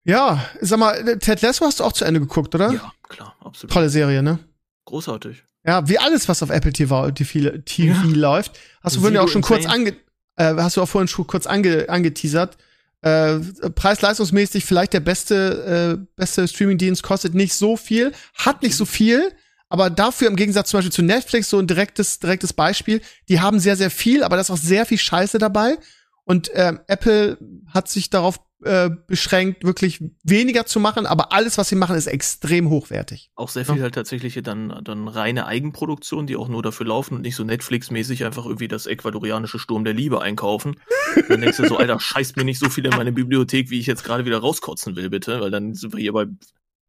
Ja, sag mal, Ted Lasso hast du auch zu Ende geguckt, oder? ja, klar, absolut. Tolle Serie, ne? Großartig. Ja, wie alles, was auf Apple TV, TV, TV Ja. läuft. Hast du vorhin ja auch schon kurz ange, äh, hast du auch vorhin schon kurz ange, angeteasert. Äh, Preis-leistungsmäßig vielleicht der beste, äh, beste Streamingdienst kostet nicht so viel, hat nicht so viel, aber dafür im Gegensatz zum Beispiel zu Netflix so ein direktes, direktes Beispiel. Die haben sehr, sehr viel, aber da ist auch sehr viel Scheiße dabei. Und ähm, Apple hat sich darauf äh, beschränkt, wirklich weniger zu machen, aber alles, was sie machen, ist extrem hochwertig. Auch sehr viel Ja. halt tatsächlich dann, dann reine Eigenproduktion, die auch nur dafür laufen und nicht so Netflix-mäßig einfach irgendwie das ecuadorianische Sturm der Liebe einkaufen. Und dann denkst du so, Alter, scheißt mir nicht so viel in meine Bibliothek, wie ich jetzt gerade wieder rauskotzen will, bitte, weil dann sind wir hier bei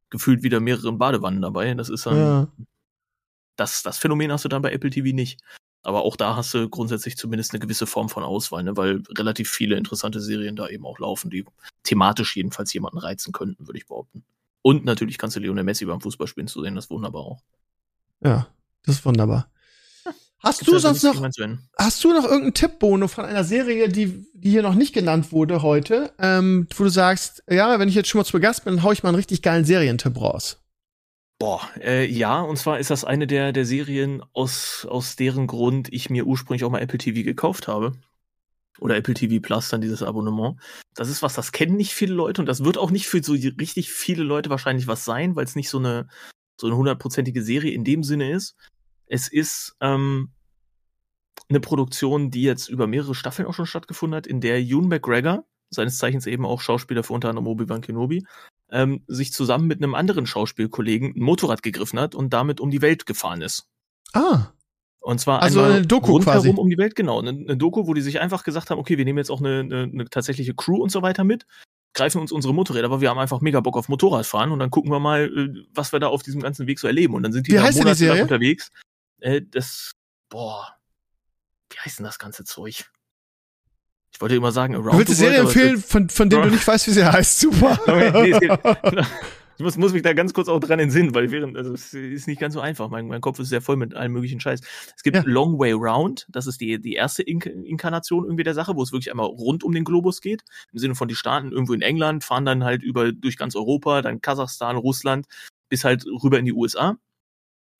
gefühlt wieder mehreren Badewannen dabei. Das ist dann, Ja. das, das Phänomen hast du dann bei Apple TV nicht. Aber auch da hast du grundsätzlich zumindest eine gewisse Form von Auswahl, ne? weil relativ viele interessante Serien da eben auch laufen, die thematisch jedenfalls jemanden reizen könnten, würde ich behaupten. Und natürlich kannst du Lionel Messi beim Fußballspielen zu sehen, das ist wunderbar auch. Ja, das ist wunderbar. Hast Gibt's du sonst noch, hast du noch irgendeinen Tipp, Bono, von einer Serie, die, die hier noch nicht genannt wurde heute, ähm, wo du sagst, ja, wenn ich jetzt schon mal zu Gast bin, dann hau ich mal einen richtig geilen Serientipp raus. Boah, äh, ja, und zwar ist das eine der, der Serien, aus, aus deren Grund ich mir ursprünglich auch mal Apple TV gekauft habe. Oder Apple TV Plus, dann dieses Abonnement. Das ist was, das kennen nicht viele Leute und das wird auch nicht für so richtig viele Leute wahrscheinlich was sein, weil es nicht so eine, so eine hundertprozentige Serie in dem Sinne ist. Es ist ähm, eine Produktion, die jetzt über mehrere Staffeln auch schon stattgefunden hat, in der Ewan McGregor, seines Zeichens eben auch Schauspieler für unter anderem Obi-Wan Kenobi, ähm, sich zusammen mit einem anderen Schauspielkollegen ein Motorrad gegriffen hat und damit um die Welt gefahren ist. Ah, Und zwar Also eine Doku rundherum quasi. um die Welt, genau. Eine, eine Doku, wo die sich einfach gesagt haben, okay, wir nehmen jetzt auch eine, eine, eine tatsächliche Crew und so weiter mit, greifen uns unsere Motorräder, aber wir haben einfach mega Bock auf Motorradfahren und dann gucken wir mal, äh, was wir da auf diesem ganzen Weg so erleben. Und dann sind die Wie da monatelang unterwegs. Äh, das, boah, wie heißt denn das ganze Zeug? Ich wollte immer sagen, Around du willst eine Serie empfehlen, von, von der du nicht weißt, wie sie heißt. Super. Ich muss, muss mich da ganz kurz auch dran entsinnen, weil während, also es ist nicht ganz so einfach. Mein, mein Kopf ist sehr voll mit allem möglichen Scheiß. Es gibt Ja. Long Way Round, das ist die, die erste Ink Inkarnation irgendwie der Sache, wo es wirklich einmal rund um den Globus geht. Im Sinne von, die starten irgendwo in England, fahren dann halt über durch ganz Europa, dann Kasachstan, Russland, bis halt rüber in die USA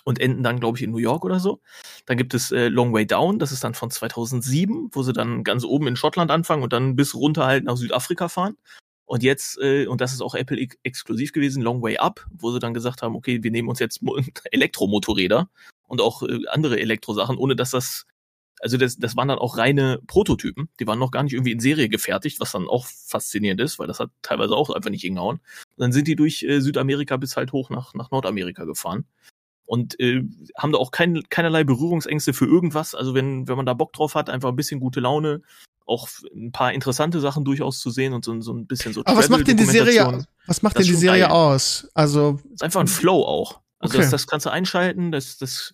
und enden dann, glaube ich, in New York oder so. Dann gibt es äh, Long Way Down, das ist dann von 2007, wo sie dann ganz oben in Schottland anfangen und dann bis runter halt nach Südafrika fahren. Und jetzt, äh, und das ist auch Apple ex exklusiv gewesen, Long Way Up, wo sie dann gesagt haben, okay, wir nehmen uns jetzt Mo Elektromotorräder und auch äh, andere Elektrosachen, ohne dass das, also das, das waren dann auch reine Prototypen, die waren noch gar nicht irgendwie in Serie gefertigt, was dann auch faszinierend ist, weil das hat teilweise auch einfach nicht hingehauen. Und dann sind die durch äh, Südamerika bis halt hoch nach, nach Nordamerika gefahren und äh, haben da auch kein, keinerlei Berührungsängste für irgendwas. Also wenn, wenn man da Bock drauf hat, einfach ein bisschen gute Laune, auch ein paar interessante Sachen durchaus zu sehen und so, so ein bisschen so Aber was macht denn die Serie, was macht denn die Serie geil. aus? Also, ist einfach ein Flow auch. Also Okay. das, das kannst du einschalten, das, das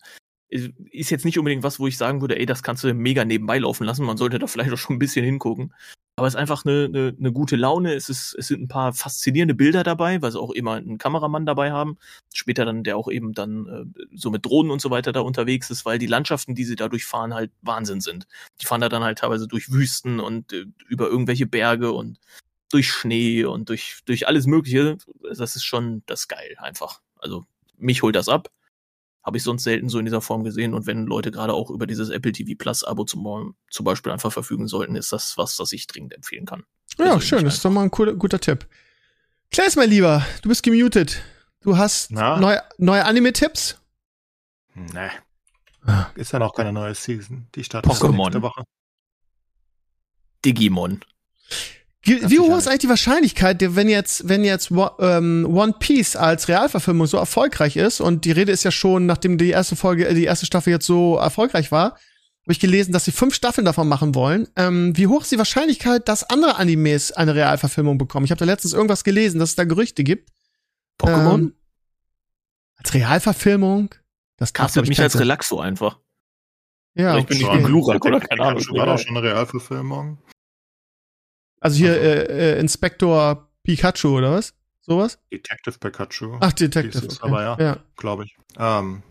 ist jetzt nicht unbedingt was, wo ich sagen würde, ey, das kannst du mega nebenbei laufen lassen. Man sollte da vielleicht auch schon ein bisschen hingucken. Aber es ist einfach eine, eine, eine gute Laune. Es, ist, es sind ein paar faszinierende Bilder dabei, weil sie auch immer einen Kameramann dabei haben. Später dann, der auch eben dann äh, so mit Drohnen und so weiter da unterwegs ist, weil die Landschaften, die sie da durchfahren, halt Wahnsinn sind. Die fahren da dann halt teilweise durch Wüsten und äh, über irgendwelche Berge und durch Schnee und durch, durch alles Mögliche. Das ist schon das geil einfach. Also mich holt das ab. Habe ich sonst selten so in dieser Form gesehen. Und wenn Leute gerade auch über dieses Apple TV Plus Abo zum, zum Beispiel einfach verfügen sollten, ist das was, das ich dringend empfehlen kann. ja, schön, das ist doch mal ein cooler, guter Tipp. Klaas, mein Lieber, du bist gemutet. Du hast Na? neue, neue Anime-Tipps? Nee. Ah. Ist ja noch keine neue Season. Die startet Pokémon. nächste Woche. Digimon. Wie, hoch ist eigentlich die Wahrscheinlichkeit, wenn jetzt, wenn jetzt ähm, One Piece als Realverfilmung so erfolgreich ist und die Rede ist ja schon, nachdem die erste Folge, äh, die erste Staffel jetzt so erfolgreich war, habe ich gelesen, dass sie fünf Staffeln davon machen wollen. Ähm, wie hoch ist die Wahrscheinlichkeit, dass andere Animes eine Realverfilmung bekommen? Ich habe da letztens irgendwas gelesen, dass es da Gerüchte gibt. Pokémon Ähm, als Realverfilmung? Das castet ich, mich als. Relaxo einfach. Ja, Vielleicht bin ich okay. wie Glurak oder keine Ahnung. War doch schon eine Realverfilmung. Also hier Also- äh, äh, Inspektor Pikachu oder was? Sowas? Detective Pikachu. Ach, Detective. Okay. aber, ja. ja. Glaube ich. Ähm,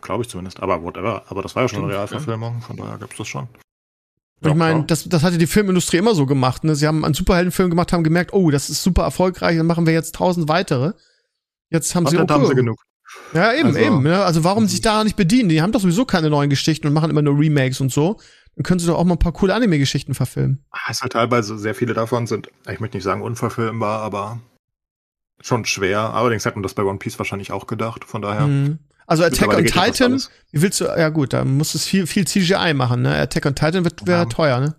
glaube ich zumindest. Aber whatever. Aber das war ja schon eine Stimmt, Realverfilmung. Von daher gibt's das schon. Und ich meine, das, das hatte die Filmindustrie immer so gemacht. Ne? Sie haben einen Superheldenfilm gemacht, haben gemerkt, oh, das ist super erfolgreich, dann machen wir jetzt tausend weitere. Jetzt haben sie, Content okay. haben sie genug. Ja, eben, Also- eben. Ne? Also warum Mhm. sich da nicht bedienen? Die haben doch sowieso keine neuen Geschichten und machen immer nur Remakes und so. Dann können sie doch auch mal ein paar coole Anime-Geschichten verfilmen. Ah, Ist halt teilweise, sehr viele davon sind, ich möchte nicht sagen unverfilmbar, aber schon schwer. Allerdings hat man das bei One Piece wahrscheinlich auch gedacht. Von daher. Mhm. Also Attack on Titan, wie willst du, ja gut, da muss es viel, viel CGI machen, ne? Attack on Titan wird wäre Ja. teuer, ne?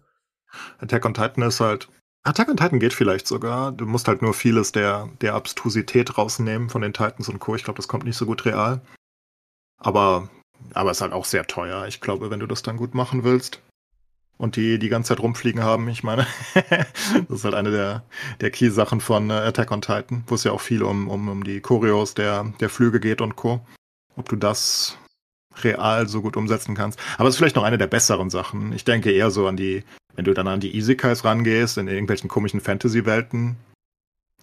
Attack on Titan ist halt. Attack on Titan geht vielleicht sogar. Du musst halt nur vieles der, der Abstrusität rausnehmen von den Titans und Co. Ich glaube, das kommt nicht so gut real. Aber, aber ist halt auch sehr teuer. Ich glaube, wenn du das dann gut machen willst und die die ganze Zeit rumfliegen haben, ich meine, das ist halt eine der, der Key-Sachen von äh, Attack on Titan, wo es ja auch viel um, um, um die Choreos der, der Flüge geht und Co. Ob du das real so gut umsetzen kannst. Aber es ist vielleicht noch eine der besseren Sachen. Ich denke eher so an die, wenn du dann an die Isekais rangehst, in irgendwelchen komischen Fantasy-Welten,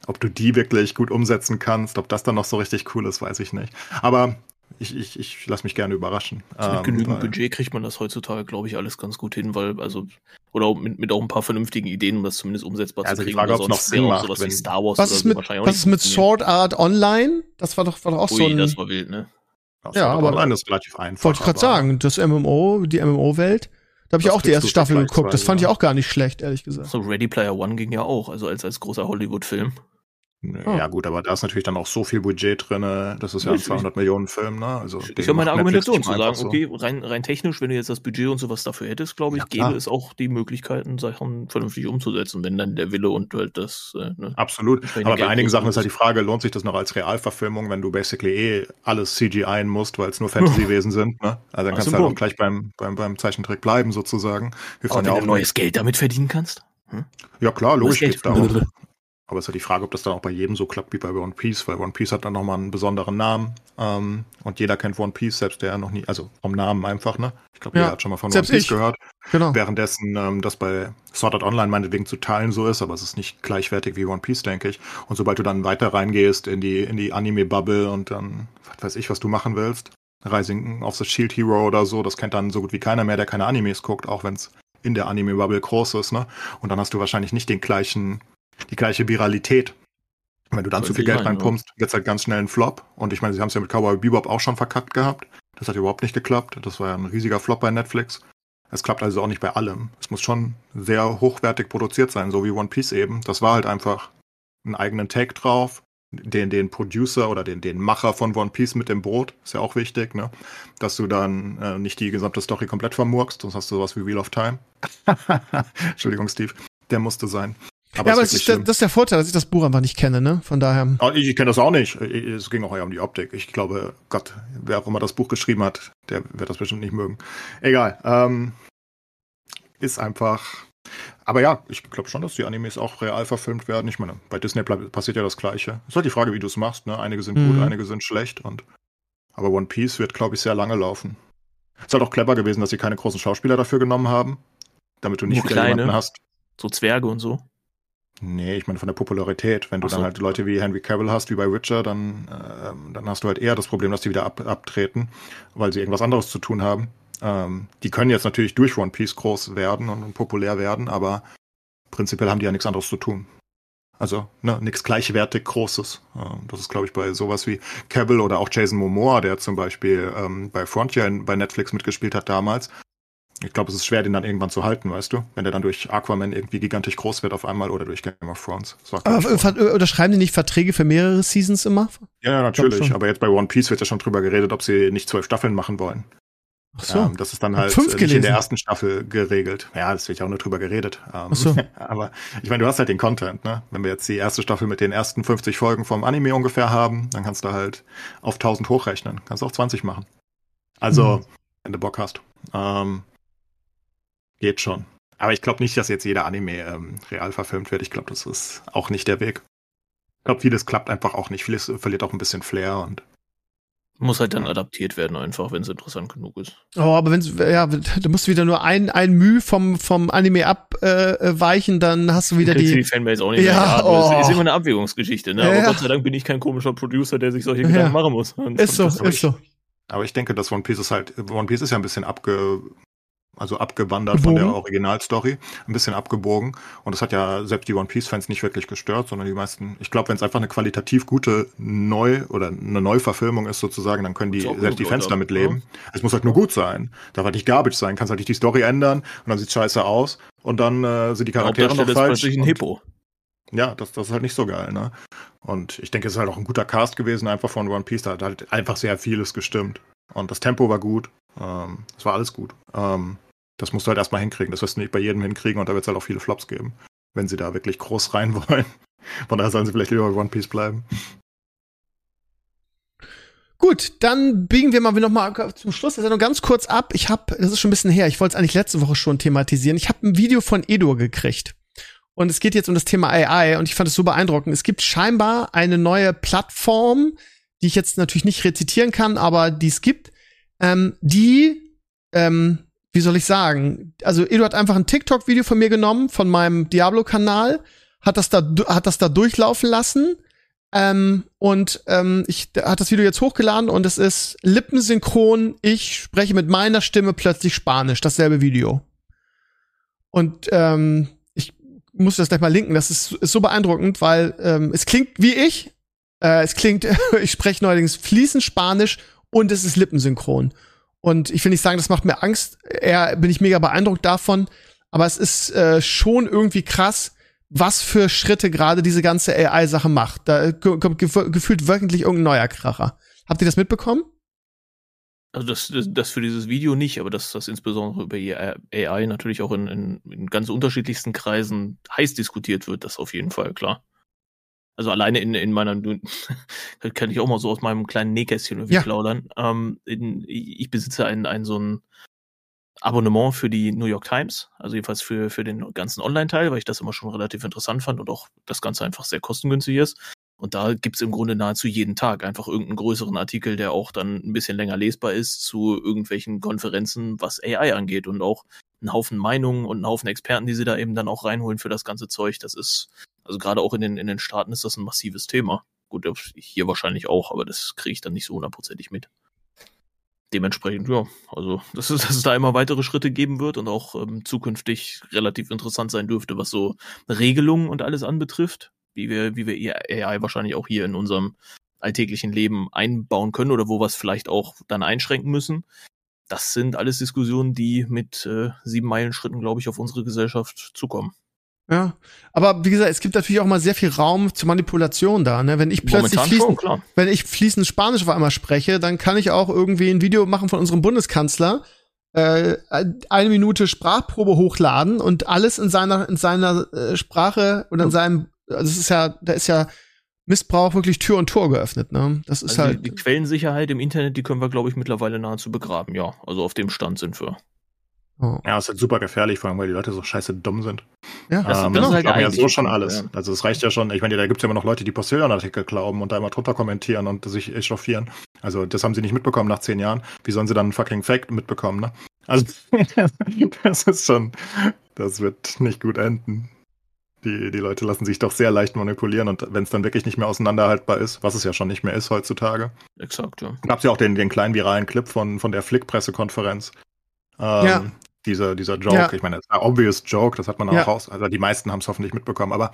ob du die wirklich gut umsetzen kannst, ob das dann noch so richtig cool ist, weiß ich nicht. Aber ich, ich, ich lasse mich gerne überraschen. Also mit Ähm, genügend weil- Budget kriegt man das heutzutage, glaube ich, alles ganz gut hin, weil, also, oder mit, mit auch ein paar vernünftigen Ideen, um das zumindest umsetzbar Ja, also zu die kriegen. Frage, oder ob's noch sonst Sinn wäre auch macht, sowas wenn- wie Star Wars Was oder ist so mit, wahrscheinlich auch was ist mit. Sword Art Online? Das war doch, war doch auch so Ui, ein, das war wild, ne? Ja, war aber- online ist relativ einfach. wollte ich gerade sagen, das MMO, die MMO-Welt. Da habe ich auch die erste Staffel geguckt. Das fand ich vergleichsweise. auch gar nicht schlecht, ehrlich gesagt. So Ready Player One ging ja auch, also als, als großer Hollywood-Film. Oh. Ja, gut, aber da ist natürlich dann auch so viel Budget drin. Das ist ja ein Richtig. 200 Millionen Film, ne? Also, Ich den habe meine Argumentation zu sagen, so. okay, rein, rein technisch, wenn du jetzt das Budget und sowas dafür hättest, glaube ich, Ja, gäbe es auch die Möglichkeiten, Sachen vernünftig umzusetzen, wenn dann der Wille und halt das, äh, ne? Absolut. Aber bei einigen Sachen ist halt die Frage, lohnt sich das noch als Realverfilmung, wenn du basically eh alles CGI musst, weil es nur Fantasy-Wesen sind, ne? Also dann kannst ist du halt auch gleich beim, beim, beim Zeichentrick bleiben, sozusagen. Hilft dann wenn ja du auch neues Geld damit verdienen kannst. Ja klar, logisch geht's darum. Aber es ist halt die Frage, ob das dann auch bei jedem so klappt wie bei One Piece, weil One Piece hat dann nochmal einen besonderen Namen. Ähm, und jeder kennt One Piece, selbst der noch nie, also vom Namen einfach, ne? Ich glaube, Ja, jeder hat schon mal von One Piece ich. gehört. Genau. Währenddessen ähm, das bei Sword Art Online meinetwegen zu teilen so ist, aber es ist nicht gleichwertig wie One Piece, denke ich. Und sobald du dann weiter reingehst in die, in die Anime-Bubble und dann, was weiß ich, was du machen willst, Rising of the Shield Hero oder so, das kennt dann so gut wie keiner mehr, der keine Animes guckt, auch wenn es in der Anime-Bubble groß ist, ne? Und dann hast du wahrscheinlich nicht den gleichen, die gleiche Viralität. Wenn du dann zu viel Geld sein, ja. reinpumpst, wird's halt ganz schnell ein Flop. Und ich meine, sie haben es ja mit Cowboy Bebop auch schon verkackt gehabt. Das hat überhaupt nicht geklappt. Das war ja ein riesiger Flop bei Netflix. Es klappt also auch nicht bei allem. Es muss schon sehr hochwertig produziert sein, so wie One Piece eben. Das war halt einfach einen eigenen Take drauf, den, den Producer oder den, den Macher von One Piece mit dem Brot, ist ja auch wichtig, ne? Dass du dann äh, nicht die gesamte Story komplett vermurkst, sonst hast du sowas wie Wheel of Time. Entschuldigung, Steve. Der musste sein. Ja, aber es es ist ist der, das ist der Vorteil, dass ich das Buch einfach nicht kenne, ne? Von daher. Ich, ich kenne das auch nicht. Es ging auch eher um die Optik. Ich glaube, Gott, wer auch immer das Buch geschrieben hat, der wird das bestimmt nicht mögen. Egal. Ähm, ist einfach. Aber ja, ich glaube schon, dass die Animes auch real verfilmt werden. Ich meine, bei Disney passiert ja das Gleiche. Ist halt die Frage, wie du es machst. Ne? Einige sind Mhm. gut, einige sind schlecht. Und aber One Piece wird, glaube ich, sehr lange laufen. Ist halt auch clever gewesen, dass sie keine großen Schauspieler dafür genommen haben, damit du nicht Nur wieder kleine. jemanden hast. So Zwerge und so. Nee, ich meine von der Popularität. Wenn du so. dann halt Leute wie Henry Cavill hast, wie bei Witcher, dann, ähm, dann hast du halt eher das Problem, dass die wieder ab, abtreten, weil sie irgendwas anderes zu tun haben. Ähm, die können jetzt natürlich durch One Piece groß werden und, und populär werden, aber prinzipiell haben die ja nichts anderes zu tun. Also, ne, nichts gleichwertig Großes. Ähm, das ist, glaube ich, bei sowas wie Cavill oder auch Jason Momoa, der zum Beispiel ähm, bei Frontier bei Netflix mitgespielt hat damals. Ich glaube, es ist schwer, den dann irgendwann zu halten, weißt du? Wenn der dann durch Aquaman irgendwie gigantisch groß wird auf einmal oder durch Game of Thrones. Aber unterschreiben die nicht Verträge für mehrere Seasons immer? ja, natürlich. Aber jetzt bei One Piece wird ja schon drüber geredet, ob sie nicht zwölf Staffeln machen wollen. Ach so. Ähm, das ist dann halt Fünf äh, nicht in der ersten Staffel geregelt. Ja, das wird ja auch nur drüber geredet. Ähm, Ach so. aber ich meine, du hast halt den Content, ne? Wenn wir jetzt die erste Staffel mit den ersten 50 Folgen vom Anime ungefähr haben, dann kannst du halt auf 1000 hochrechnen. Kannst auch 20 machen. Also, Mhm. wenn du Bock hast. Ähm, geht schon. Aber ich glaube nicht, dass jetzt jeder Anime ähm, real verfilmt wird. Ich glaube, das ist auch nicht der Weg. Ich glaube, vieles klappt einfach auch nicht. Vieles verliert auch ein bisschen Flair und Muss halt dann adaptiert werden, einfach, wenn es interessant genug ist. Oh, aber wenn ja, du musst wieder nur ein, ein Müh vom, vom Anime abweichen, äh, weichen, dann hast du wieder die. die Fanbase auch nicht Ja, mehr. oh. Es ist immer eine Abwägungsgeschichte, ne? Ja, Aber ja. Gott sei Dank bin ich kein komischer Producer, der sich solche Ja. Gedanken machen muss. Und Ist so, das- ist so. Aber ich denke, dass One Piece ist halt, One Piece ist ja ein bisschen abge, also abgewandert von Gebogen. der Originalstory, ein bisschen abgebogen. Und das hat ja selbst die One Piece-Fans nicht wirklich gestört, sondern die meisten, ich glaube, wenn es einfach eine qualitativ gute Neu- oder eine Neuverfilmung ist sozusagen, dann können die, Ist selbst die Fans damit leben. Es muss halt nur gut sein. Darf halt nicht garbage sein. Kannst halt nicht die Story ändern und dann sieht's scheiße aus und dann äh, sind die Charaktere noch ist falsch. plötzlich ein Hippo. ja, das, das ist halt nicht so geil, ne? Und ich denke, es ist halt auch ein guter Cast gewesen, einfach von One Piece. Da hat halt einfach sehr vieles gestimmt. Und das Tempo war gut. Ähm, es war alles gut. Ähm, das musst du halt erstmal hinkriegen. Das wirst du nicht bei jedem hinkriegen und da wird es halt auch viele Flops geben, wenn sie da wirklich groß rein wollen. Von daher sollen sie vielleicht lieber bei One Piece bleiben. Gut, dann biegen wir mal noch mal zum Schluss der Sendung ganz kurz ab. Ich habe, das ist schon ein bisschen her, ich wollte es eigentlich letzte Woche schon thematisieren. Ich habe ein Video von Edur gekriegt. Und es geht jetzt um das Thema AI und ich fand es so beeindruckend. Es gibt scheinbar eine neue Plattform, die ich jetzt natürlich nicht rezitieren kann, aber die es gibt, ähm, die, ähm, wie soll ich sagen, also Edu hat einfach ein TikTok-Video von mir genommen, von meinem Diablo-Kanal, hat das da, hat das da durchlaufen lassen ähm, und ähm, ich hat das Video jetzt hochgeladen und es ist lippensynchron. Ich spreche mit meiner Stimme plötzlich Spanisch, dasselbe Video. Und ähm, ich muss das gleich mal linken. Das ist, ist so beeindruckend, weil ähm, es klingt wie ich. Äh, es klingt, ich spreche neuerdings fließend Spanisch und es ist lippensynchron. Und ich will nicht sagen, das macht mir Angst. Eher bin ich mega beeindruckt davon. Aber es ist äh, schon irgendwie krass, was für Schritte gerade diese ganze AI-Sache macht. Da kommt gef gefühlt wöchentlich irgendein neuer Kracher. Habt ihr das mitbekommen? Also das, das, das für dieses Video nicht, aber dass das insbesondere über die AI natürlich auch in, in, in ganz unterschiedlichsten Kreisen heiß diskutiert wird, das auf jeden Fall, klar. Also alleine in, in meiner, kann ich auch mal so aus meinem kleinen Nähkästchen irgendwie Ja. plaudern. Ähm, in, ich besitze einen, einen so einen Abonnement für die New York Times, also jedenfalls für, für den ganzen Online-Teil, weil ich das immer schon relativ interessant fand und auch das Ganze einfach sehr kostengünstig ist. Und da gibt's im Grunde nahezu jeden Tag einfach irgendeinen größeren Artikel, der auch dann ein bisschen länger lesbar ist zu irgendwelchen Konferenzen, was AI angeht und auch einen Haufen Meinungen und einen Haufen Experten, die sie da eben dann auch reinholen für das ganze Zeug. Das ist, also gerade auch in den, in den Staaten ist das ein massives Thema. Gut, hier wahrscheinlich auch, aber das kriege ich dann nicht so hundertprozentig mit. Dementsprechend, ja, also dass, dass es da immer weitere Schritte geben wird und auch ähm, zukünftig relativ interessant sein dürfte, was so Regelungen und alles anbetrifft wie wir, wie wir AI wahrscheinlich auch hier in unserem alltäglichen Leben einbauen können oder wo wir es vielleicht auch dann einschränken müssen. Das sind alles Diskussionen, die mit äh, sieben Meilenschritten, glaube ich, auf unsere Gesellschaft zukommen. Ja, aber wie gesagt, es gibt natürlich auch mal sehr viel Raum zur Manipulation da. Ne? Wenn ich plötzlich fließend, schon, wenn ich fließend Spanisch auf einmal spreche, dann kann ich auch irgendwie ein Video machen von unserem Bundeskanzler, äh, eine Minute Sprachprobe hochladen und alles in seiner in seiner äh, Sprache oder in seinem also es ist ja, da ist ja Missbrauch wirklich Tür und Tor geöffnet, ne? Das ist also halt. Die, die Quellensicherheit im Internet, die können wir, glaube ich, mittlerweile nahezu begraben, ja. Also auf dem Stand sind wir. Oh. Ja, ist halt super gefährlich, vor allem, weil die Leute so scheiße dumm sind. Ja, das, ähm, das ist halt ja so schon alles. Ja. Also es reicht ja schon, ich meine, da gibt es ja immer noch Leute, die Postillion-Artikel glauben und da immer drunter kommentieren und sich echauffieren. Also das haben sie nicht mitbekommen nach zehn Jahren. Wie sollen sie dann fucking Fake mitbekommen, ne? Also das ist schon, das wird nicht gut enden. Die, die Leute lassen sich doch sehr leicht manipulieren und wenn es dann wirklich nicht mehr auseinanderhaltbar ist, was es ja schon nicht mehr ist heutzutage. Exakt, ja. Gab es ja auch den, den kleinen viralen Clip von, von der Flick-Pressekonferenz. Ähm, ja. Dieser, dieser Joke, ja. ich meine, das ist ein obvious Joke, das hat man auch ja. raus. Also die meisten haben es hoffentlich mitbekommen, aber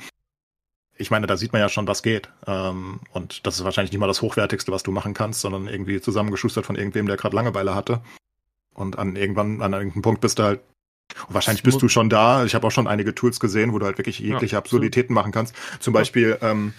ich meine, da sieht man ja schon, was geht. Ähm, und das ist wahrscheinlich nicht mal das Hochwertigste, was du machen kannst, sondern irgendwie zusammengeschustert von irgendwem, der gerade Langeweile hatte. Und an irgendwann, an irgendeinem Punkt bist du halt und wahrscheinlich bist du schon da. Ich habe auch schon einige Tools gesehen, wo du halt wirklich jegliche ja, Absurditäten machen kannst. Zum Beispiel ähm,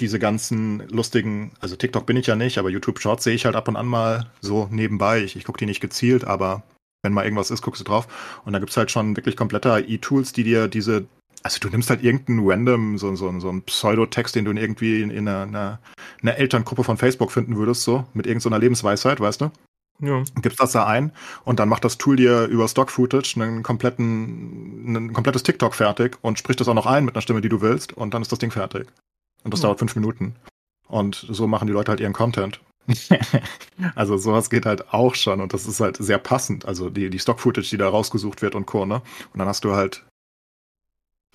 diese ganzen lustigen, also TikTok bin ich ja nicht, aber YouTube Shorts sehe ich halt ab und an mal so nebenbei. Ich, ich gucke die nicht gezielt, aber wenn mal irgendwas ist, guckst du drauf. Und da gibt's halt schon wirklich komplette AI-Tools, die dir diese, also du nimmst halt irgendeinen random, so, so, so einen Pseudotext, den du irgendwie in, in einer, einer, einer Elterngruppe von Facebook finden würdest, so, mit irgendeiner so Lebensweisheit, weißt du? Ja. Gibst das da ein und dann macht das Tool dir über Stock-Footage einen kompletten, ein komplettes TikTok fertig und spricht das auch noch ein mit einer Stimme, die du willst und dann ist das Ding fertig. Und das ja. dauert fünf Minuten. Und so machen die Leute halt ihren Content. also sowas geht halt auch schon und das ist halt sehr passend. Also die, die Stock-Footage, die da rausgesucht wird und Co. Ne? Und dann hast du halt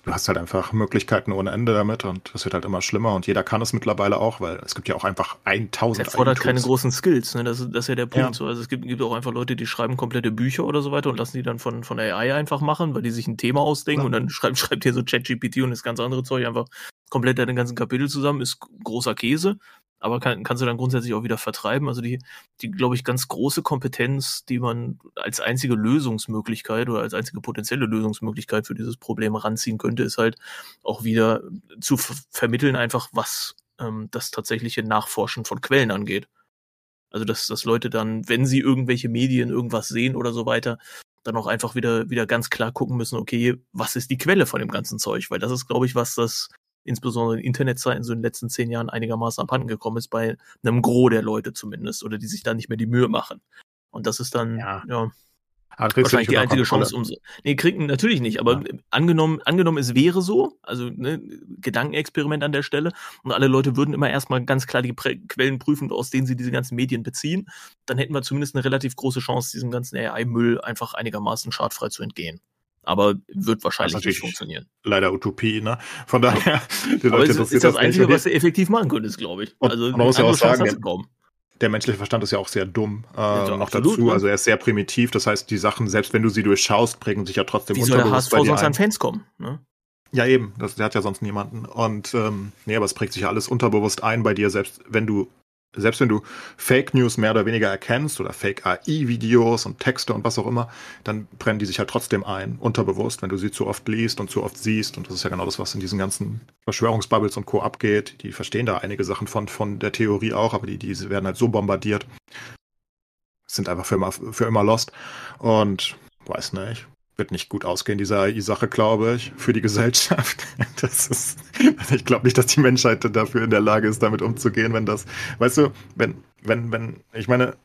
du hast halt einfach Möglichkeiten ohne Ende damit und es wird halt immer schlimmer und jeder kann es mittlerweile auch, weil es gibt ja auch einfach 1000 Es fordert keine großen Skills, ne? das, ist, das ist ja der Punkt. Ja. So. Also es gibt, gibt auch einfach Leute, die schreiben komplette Bücher oder so weiter und lassen die dann von, von AI einfach machen, weil die sich ein Thema ausdenken ja. und dann schreibt, schreibt hier so ChatGPT und das ganze andere Zeug einfach komplett den ganzen Kapitel zusammen, ist großer Käse aber kann, kannst du dann grundsätzlich auch wieder vertreiben. Also die, die, glaube ich, ganz große Kompetenz, die man als einzige Lösungsmöglichkeit oder als einzige potenzielle Lösungsmöglichkeit für dieses Problem ranziehen könnte, ist halt auch wieder zu vermitteln, einfach was ähm, das tatsächliche Nachforschen von Quellen angeht. Also dass, dass Leute dann, wenn sie irgendwelche Medien irgendwas sehen oder so weiter, dann auch einfach wieder, wieder ganz klar gucken müssen, okay, was ist die Quelle von dem ganzen Zeug? Weil das ist, glaube ich, was das insbesondere in Internetzeiten so in den letzten zehn Jahren einigermaßen abhanden gekommen ist, bei einem Gros der Leute zumindest, oder die sich da nicht mehr die Mühe machen. Und das ist dann, ja. ja wahrscheinlich die einzige Chance, um Nee, kriegen natürlich nicht, aber ja. angenommen, angenommen, es wäre so, also ne, Gedankenexperiment an der Stelle, und alle Leute würden immer erstmal ganz klar die Prä Quellen prüfen, aus denen sie diese ganzen Medien beziehen, dann hätten wir zumindest eine relativ große Chance, diesem ganzen AI-Müll einfach einigermaßen schadfrei zu entgehen aber wird wahrscheinlich nicht funktionieren. Leider Utopie, ne? Von daher, die Leute aber es ist das, das Einzige, was du effektiv machen könntest, glaube ich. Und, also, man muss ja auch sagen, der menschliche Verstand ist ja auch sehr dumm. Äh, ja, noch absolut, dazu, ne? also er ist sehr primitiv. Das heißt, die Sachen, selbst wenn du sie durchschaust, prägen sich ja trotzdem Wie soll der HSV sonst an Fans kommen? Ne? Ja, eben. Das, der hat ja sonst niemanden. Und ähm, nee, aber es prägt sich ja alles unterbewusst ein bei dir, selbst wenn du selbst wenn du Fake News mehr oder weniger erkennst oder Fake AI-Videos und Texte und was auch immer, dann brennen die sich halt trotzdem ein, unterbewusst, wenn du sie zu oft liest und zu oft siehst. Und das ist ja genau das, was in diesen ganzen Verschwörungsbubbles und Co. abgeht. Die verstehen da einige Sachen von, von der Theorie auch, aber die, die werden halt so bombardiert. Sind einfach für immer, für immer lost. Und weiß nicht wird nicht gut ausgehen, diese AI-Sache, glaube ich, für die Gesellschaft. Das ist, ich glaube nicht, dass die Menschheit dafür in der Lage ist, damit umzugehen, wenn das, weißt du, wenn, wenn, wenn, ich meine,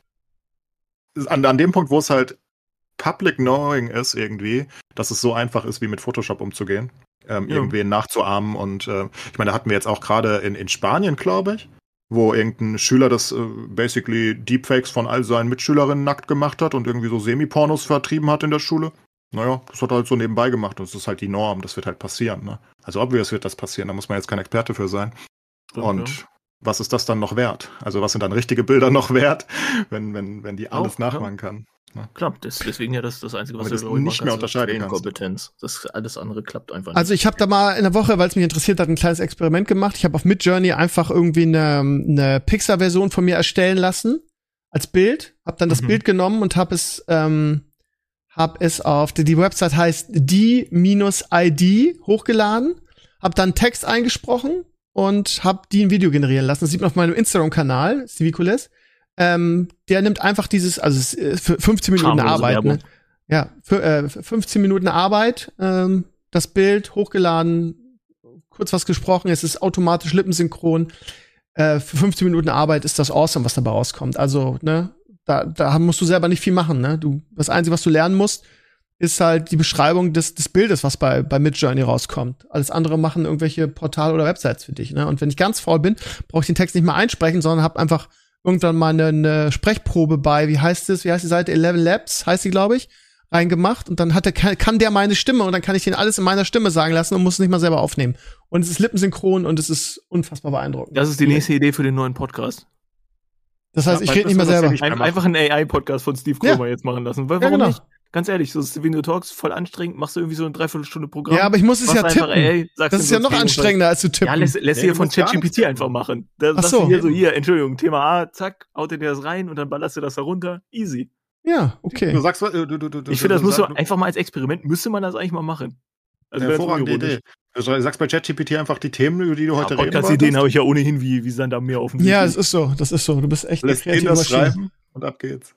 an, an dem Punkt, wo es halt Public Knowing ist irgendwie, dass es so einfach ist, wie mit Photoshop umzugehen. Ähm, Ja. Irgendwen nachzuahmen. Und äh, ich meine, da hatten wir jetzt auch gerade in, in Spanien, glaube ich, wo irgendein Schüler das äh, basically Deepfakes von all seinen Mitschülerinnen nackt gemacht hat und irgendwie so Semi-Pornos vertrieben hat in der Schule. Naja, das hat er halt so nebenbei gemacht und das ist halt die Norm, das wird halt passieren. Ne? Also obvious wird das passieren, da muss man jetzt kein Experte für sein. Stimmt, und ja. was ist das dann noch wert? Also was sind dann richtige Bilder noch wert, wenn, wenn, wenn die alles Auch, ja. nachmachen kann? Klar, das, deswegen ja das, das Einzige, was Aber das nicht machen mehr unterscheiden kannst. Kompetenz. Das alles andere klappt einfach nicht. Also ich habe da mal in der Woche, weil es mich interessiert hat, ein kleines Experiment gemacht. Ich habe auf Midjourney einfach irgendwie eine, eine Pixar-Version von mir erstellen lassen als Bild. Habe dann das Mhm. Bild genommen und habe es, ähm, habe es auf die, die Website heißt die-id hochgeladen. Habe dann Text eingesprochen und habe die ein Video generieren lassen. Das sieht man auf meinem Instagram-Kanal, Civicules. Ähm, der nimmt einfach dieses, also es ist für 15 Minuten Schamlose Arbeit. Werbung. Ne? Ja, für, äh, 15 Minuten Arbeit, ähm, das Bild hochgeladen, kurz was gesprochen, es ist automatisch lippensynchron. Äh, für 15 Minuten Arbeit ist das awesome, was dabei rauskommt. Also, ne, da, da musst du selber nicht viel machen, ne? Du, das Einzige, was du lernen musst, ist halt die Beschreibung des, des Bildes, was bei, bei Midjourney rauskommt. Alles andere machen irgendwelche Portale oder Websites für dich, ne? Und wenn ich ganz faul bin, brauche ich den Text nicht mehr einsprechen, sondern habe einfach irgendwann mal eine, eine Sprechprobe bei, wie heißt es, wie heißt die Seite? 11 Labs heißt die, glaube ich, reingemacht und dann hat der, kann, kann der meine Stimme und dann kann ich den alles in meiner Stimme sagen lassen und muss es nicht mal selber aufnehmen. Und es ist lippensynchron und es ist unfassbar beeindruckend. das ist die nächste Idee für den neuen Podcast. Das heißt, Ja, ich rede nicht mehr das ja selber. nicht- mehr einfach einen AI-Podcast von Steve Ja. Kromer jetzt machen lassen. Weil, Ja, warum genau. nicht? Ganz ehrlich, so ist Video Talks voll anstrengend, machst du irgendwie so eine Dreiviertelstunde Programm. Ja, aber ich muss es ja tippen. AI, sagst Das ist ja noch anstrengender als zu Ja, tippen. lässt, lässt Nee, hier du von ChatGPT einfach machen. Da Ach sagst so. du hier so, hier, Entschuldigung, Thema A, zack, haut dir das rein und dann ballerst du das da runter. Easy. ja, Du okay. sagst, äh, du, du, du, Ich finde, das du du sagst- einfach mal als Experiment, müsste man das eigentlich mal machen. Also hervorragende. Idee. Du sagst bei ChatGPT einfach die Themen, über die du Ja, heute reden Podcast-Ideen habe ich ja ohnehin wie, wie Sand am Meer offensichtlich. Ja, es ist so, das ist so. Du bist echt eine Lässt ihn kreative das schreiben und ab geht's.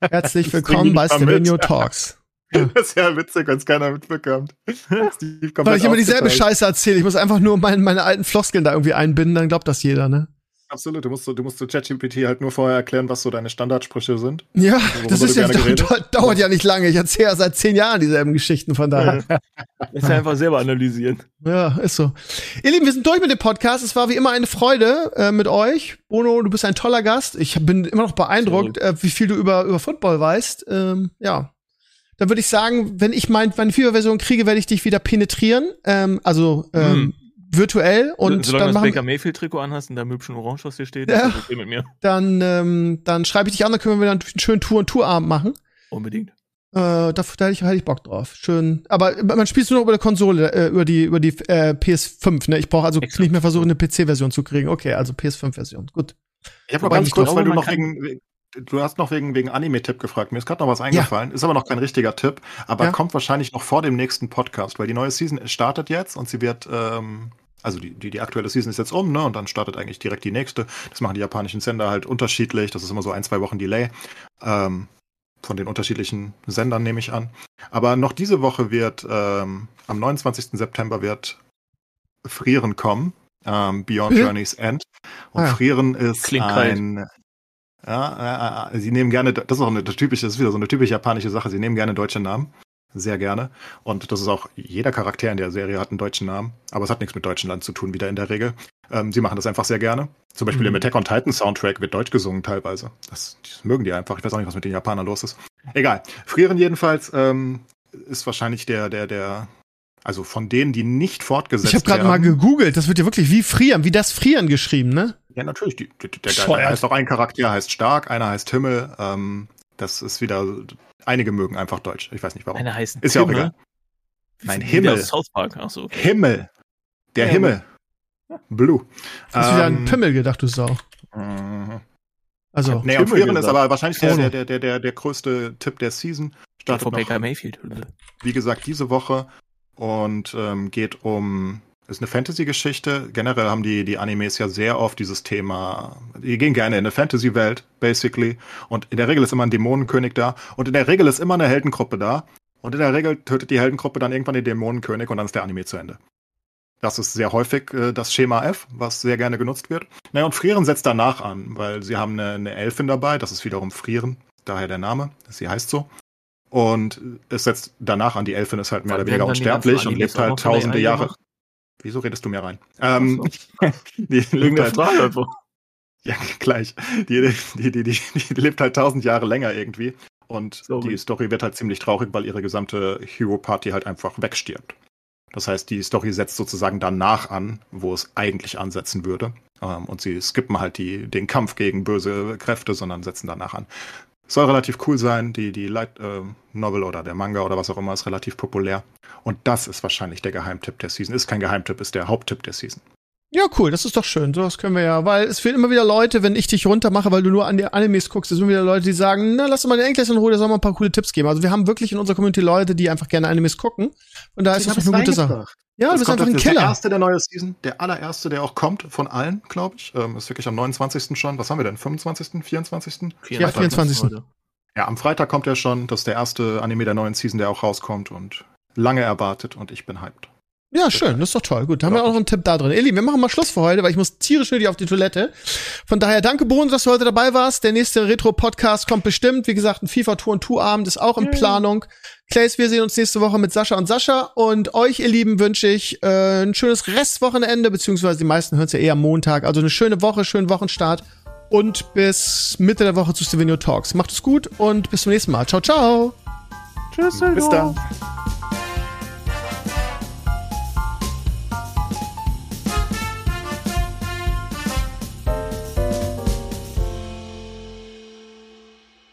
Herzlich Das willkommen bei. Stevenio Talks. Das ist ja witzig, wenn es keiner mitbekommt. Weil ich immer dieselbe. Scheiße erzähle. Ich muss einfach nur mein, meine alten Floskeln da irgendwie einbinden, dann glaubt das jeder, ne? Absolut, du musst, du musst zu ChatGPT halt nur vorher erklären, was so deine Standardsprüche sind. Ja, Worüber das ist geredet dauert, dauert ja nicht lange. Ich erzähle ja seit zehn Jahren dieselben Geschichten, von daher. Lässt ja einfach selber analysieren. Ja, ist so. Ihr Lieben, wir sind durch mit dem Podcast. Es war wie immer eine Freude äh, mit euch. Bono, du bist ein toller Gast. Ich bin immer noch beeindruckt, äh, wie viel du über, über Football weißt. Ähm, ja. Dann würde ich sagen, wenn ich mein, meine FIFA-Version kriege, werde ich dich wieder penetrieren. Ähm, also ähm, Hm. Virtuell. Und Solange dann, du das machen, Baker Mayfield-Trikot anhast und da hübschen Orange, was hier steht, Ja. ist das okay mit mir. dann, ähm, dann schreibe ich dich an, dann können wir dann einen schönen Tour- und Tourabend machen. Unbedingt. Äh, da, da hätte ich, hätte ich Bock drauf. Schön. Aber man spielt nur noch über der Konsole, äh, über die, über die äh, PS5, ne? Ich brauche also Exakt. nicht mehr versuchen, eine PC-Version zu kriegen. Okay, also PS5-Version. Gut. Ich habe noch ganz kurz, weil du noch wegen, du hast noch wegen, wegen Anime-Tipp gefragt. Mir ist gerade noch was eingefallen. Ist aber noch kein richtiger Tipp, aber Ja. kommt wahrscheinlich noch vor dem nächsten Podcast, weil die neue Season startet jetzt und sie wird, ähm, also die, die, die aktuelle Season ist jetzt um, ne? Und dann startet eigentlich direkt die nächste. Das machen die japanischen Sender halt unterschiedlich. Das ist immer so ein, zwei Wochen Delay. Ähm, von den unterschiedlichen Sendern nehme ich an. Aber noch diese Woche wird, ähm, am 29. September wird Frieren kommen. Ähm, Beyond Bitte? Journey's End. Und Ah ja. Frieren ist Klingt kalt. Ja, sie nehmen gerne, das ist auch eine typische, das ist wieder so eine typische japanische Sache, sie nehmen gerne deutsche Namen. Sehr gerne. Und das ist auch, jeder Charakter in der Serie hat einen deutschen Namen, aber es hat nichts mit Deutschland zu tun, wieder in der Regel. Ähm, sie machen das einfach sehr gerne. Zum Beispiel Mhm. im Attack on Titan Soundtrack wird Deutsch gesungen teilweise. Das, das mögen die einfach. Ich weiß auch nicht, was mit den Japanern los ist. Egal. Frieren jedenfalls ähm, ist wahrscheinlich der, der, der, also von denen, die nicht fortgesetzt Ich habe gerade mal werden. gegoogelt. Das wird ja wirklich wie frieren, wie das Frieren geschrieben, ne? Ja, natürlich. Die, die, der, der, der heißt auch ein Charakter heißt stark, einer heißt Himmel. Ähm, das ist wieder. Einige mögen einfach Deutsch. Ich weiß nicht warum. Einer heißt Ist ja auch egal. Nein, Himmel. South Park. Ach so, okay. Himmel. Der Ja, Himmel. Blue. Hast du wieder an Ähm, Pimmel gedacht, du Sau. mhm. Also, Nee, und Himmel Frieren ist aber wahrscheinlich der, der, der, der, der, größte Tipp der Season. Startet von noch, Baker Mayfield. wie gesagt, diese Woche und ähm, geht um, ist eine Fantasy-Geschichte. Generell haben die, die Animes ja sehr oft dieses Thema, die gehen gerne in eine Fantasy-Welt, basically. Und in der Regel ist immer ein Dämonenkönig da. Und in der Regel ist immer eine Heldengruppe da. Und in der Regel tötet die Heldengruppe dann irgendwann den Dämonenkönig und dann ist der Anime zu Ende. Das ist sehr häufig äh, das Schema F, was sehr gerne genutzt wird. Naja, und Frieren setzt danach an, weil sie haben eine, eine Elfin dabei, das ist wiederum Frieren. daher der Name. Sie heißt so. Und es setzt danach an, die Elfin ist halt mehr oder weniger unsterblich und lebt halt tausende Jahre. gemacht? Wieso redest du mir rein? Ähm, Ach die lebt halt, Frage einfach. ja, gleich. Die, die, die, die, die lebt halt tausend Jahre länger irgendwie. Und Sorry. die Story wird halt ziemlich traurig, weil ihre gesamte Hero-Party halt einfach wegstirbt. Das heißt, die Story setzt sozusagen danach an, wo es eigentlich ansetzen würde. Ähm, und sie skippen halt die, den Kampf gegen böse Kräfte, sondern setzen danach an. Soll relativ cool sein. Die, die Light äh, Novel oder der Manga oder was auch immer ist relativ populär. Und das ist wahrscheinlich der Geheimtipp der Season. Ist kein Geheimtipp, ist der Haupttipp der Season. Ja, cool, das ist doch schön. So, das können wir ja, weil es fehlen immer wieder Leute, wenn ich dich runtermache, weil du nur an die Animes guckst, es sind immer wieder Leute, die sagen, na, lass doch mal den Enkel in Ruhe, der soll mal ein paar coole Tipps geben. Also wir haben wirklich in unserer Community Leute, die einfach gerne Animes gucken. Und da ist das eine gute Sache. Ja, Das bist kommt einfach ein jetzt- das ist Der Killer. erste der neue Season, der allererste, der auch kommt von allen, glaube ich. Ähm, ist wirklich am 29. schon. Was haben wir denn? 25., 24.? Ja, 24.. Leute. Ja, am Freitag kommt er schon. Das ist der erste Anime der neuen Season, der auch rauskommt und lange erwartet und ich bin hyped. Ja, schön, das ist doch toll. Gut, da haben wir auch noch einen Tipp da drin. Eli, wir machen mal Schluss für heute, weil ich muss tierisch nötig auf die Toilette. Von daher danke, Bohnen, dass du heute dabei warst. Der nächste Retro-Podcast kommt bestimmt. Wie gesagt, ein FIFA-Tour und Tour-Abend ist auch in Planung. Clays, wir sehen uns nächste Woche mit Sascha und Sascha. Und euch, ihr Lieben, wünsche ich äh, ein schönes Restwochenende, beziehungsweise die meisten hören es ja eher am Montag. Also eine schöne Woche, schönen Wochenstart. Und bis Mitte der Woche zu Stevenio Talks. Macht es gut und bis zum nächsten Mal. Ciao, ciao. Tschüss, Bis dann.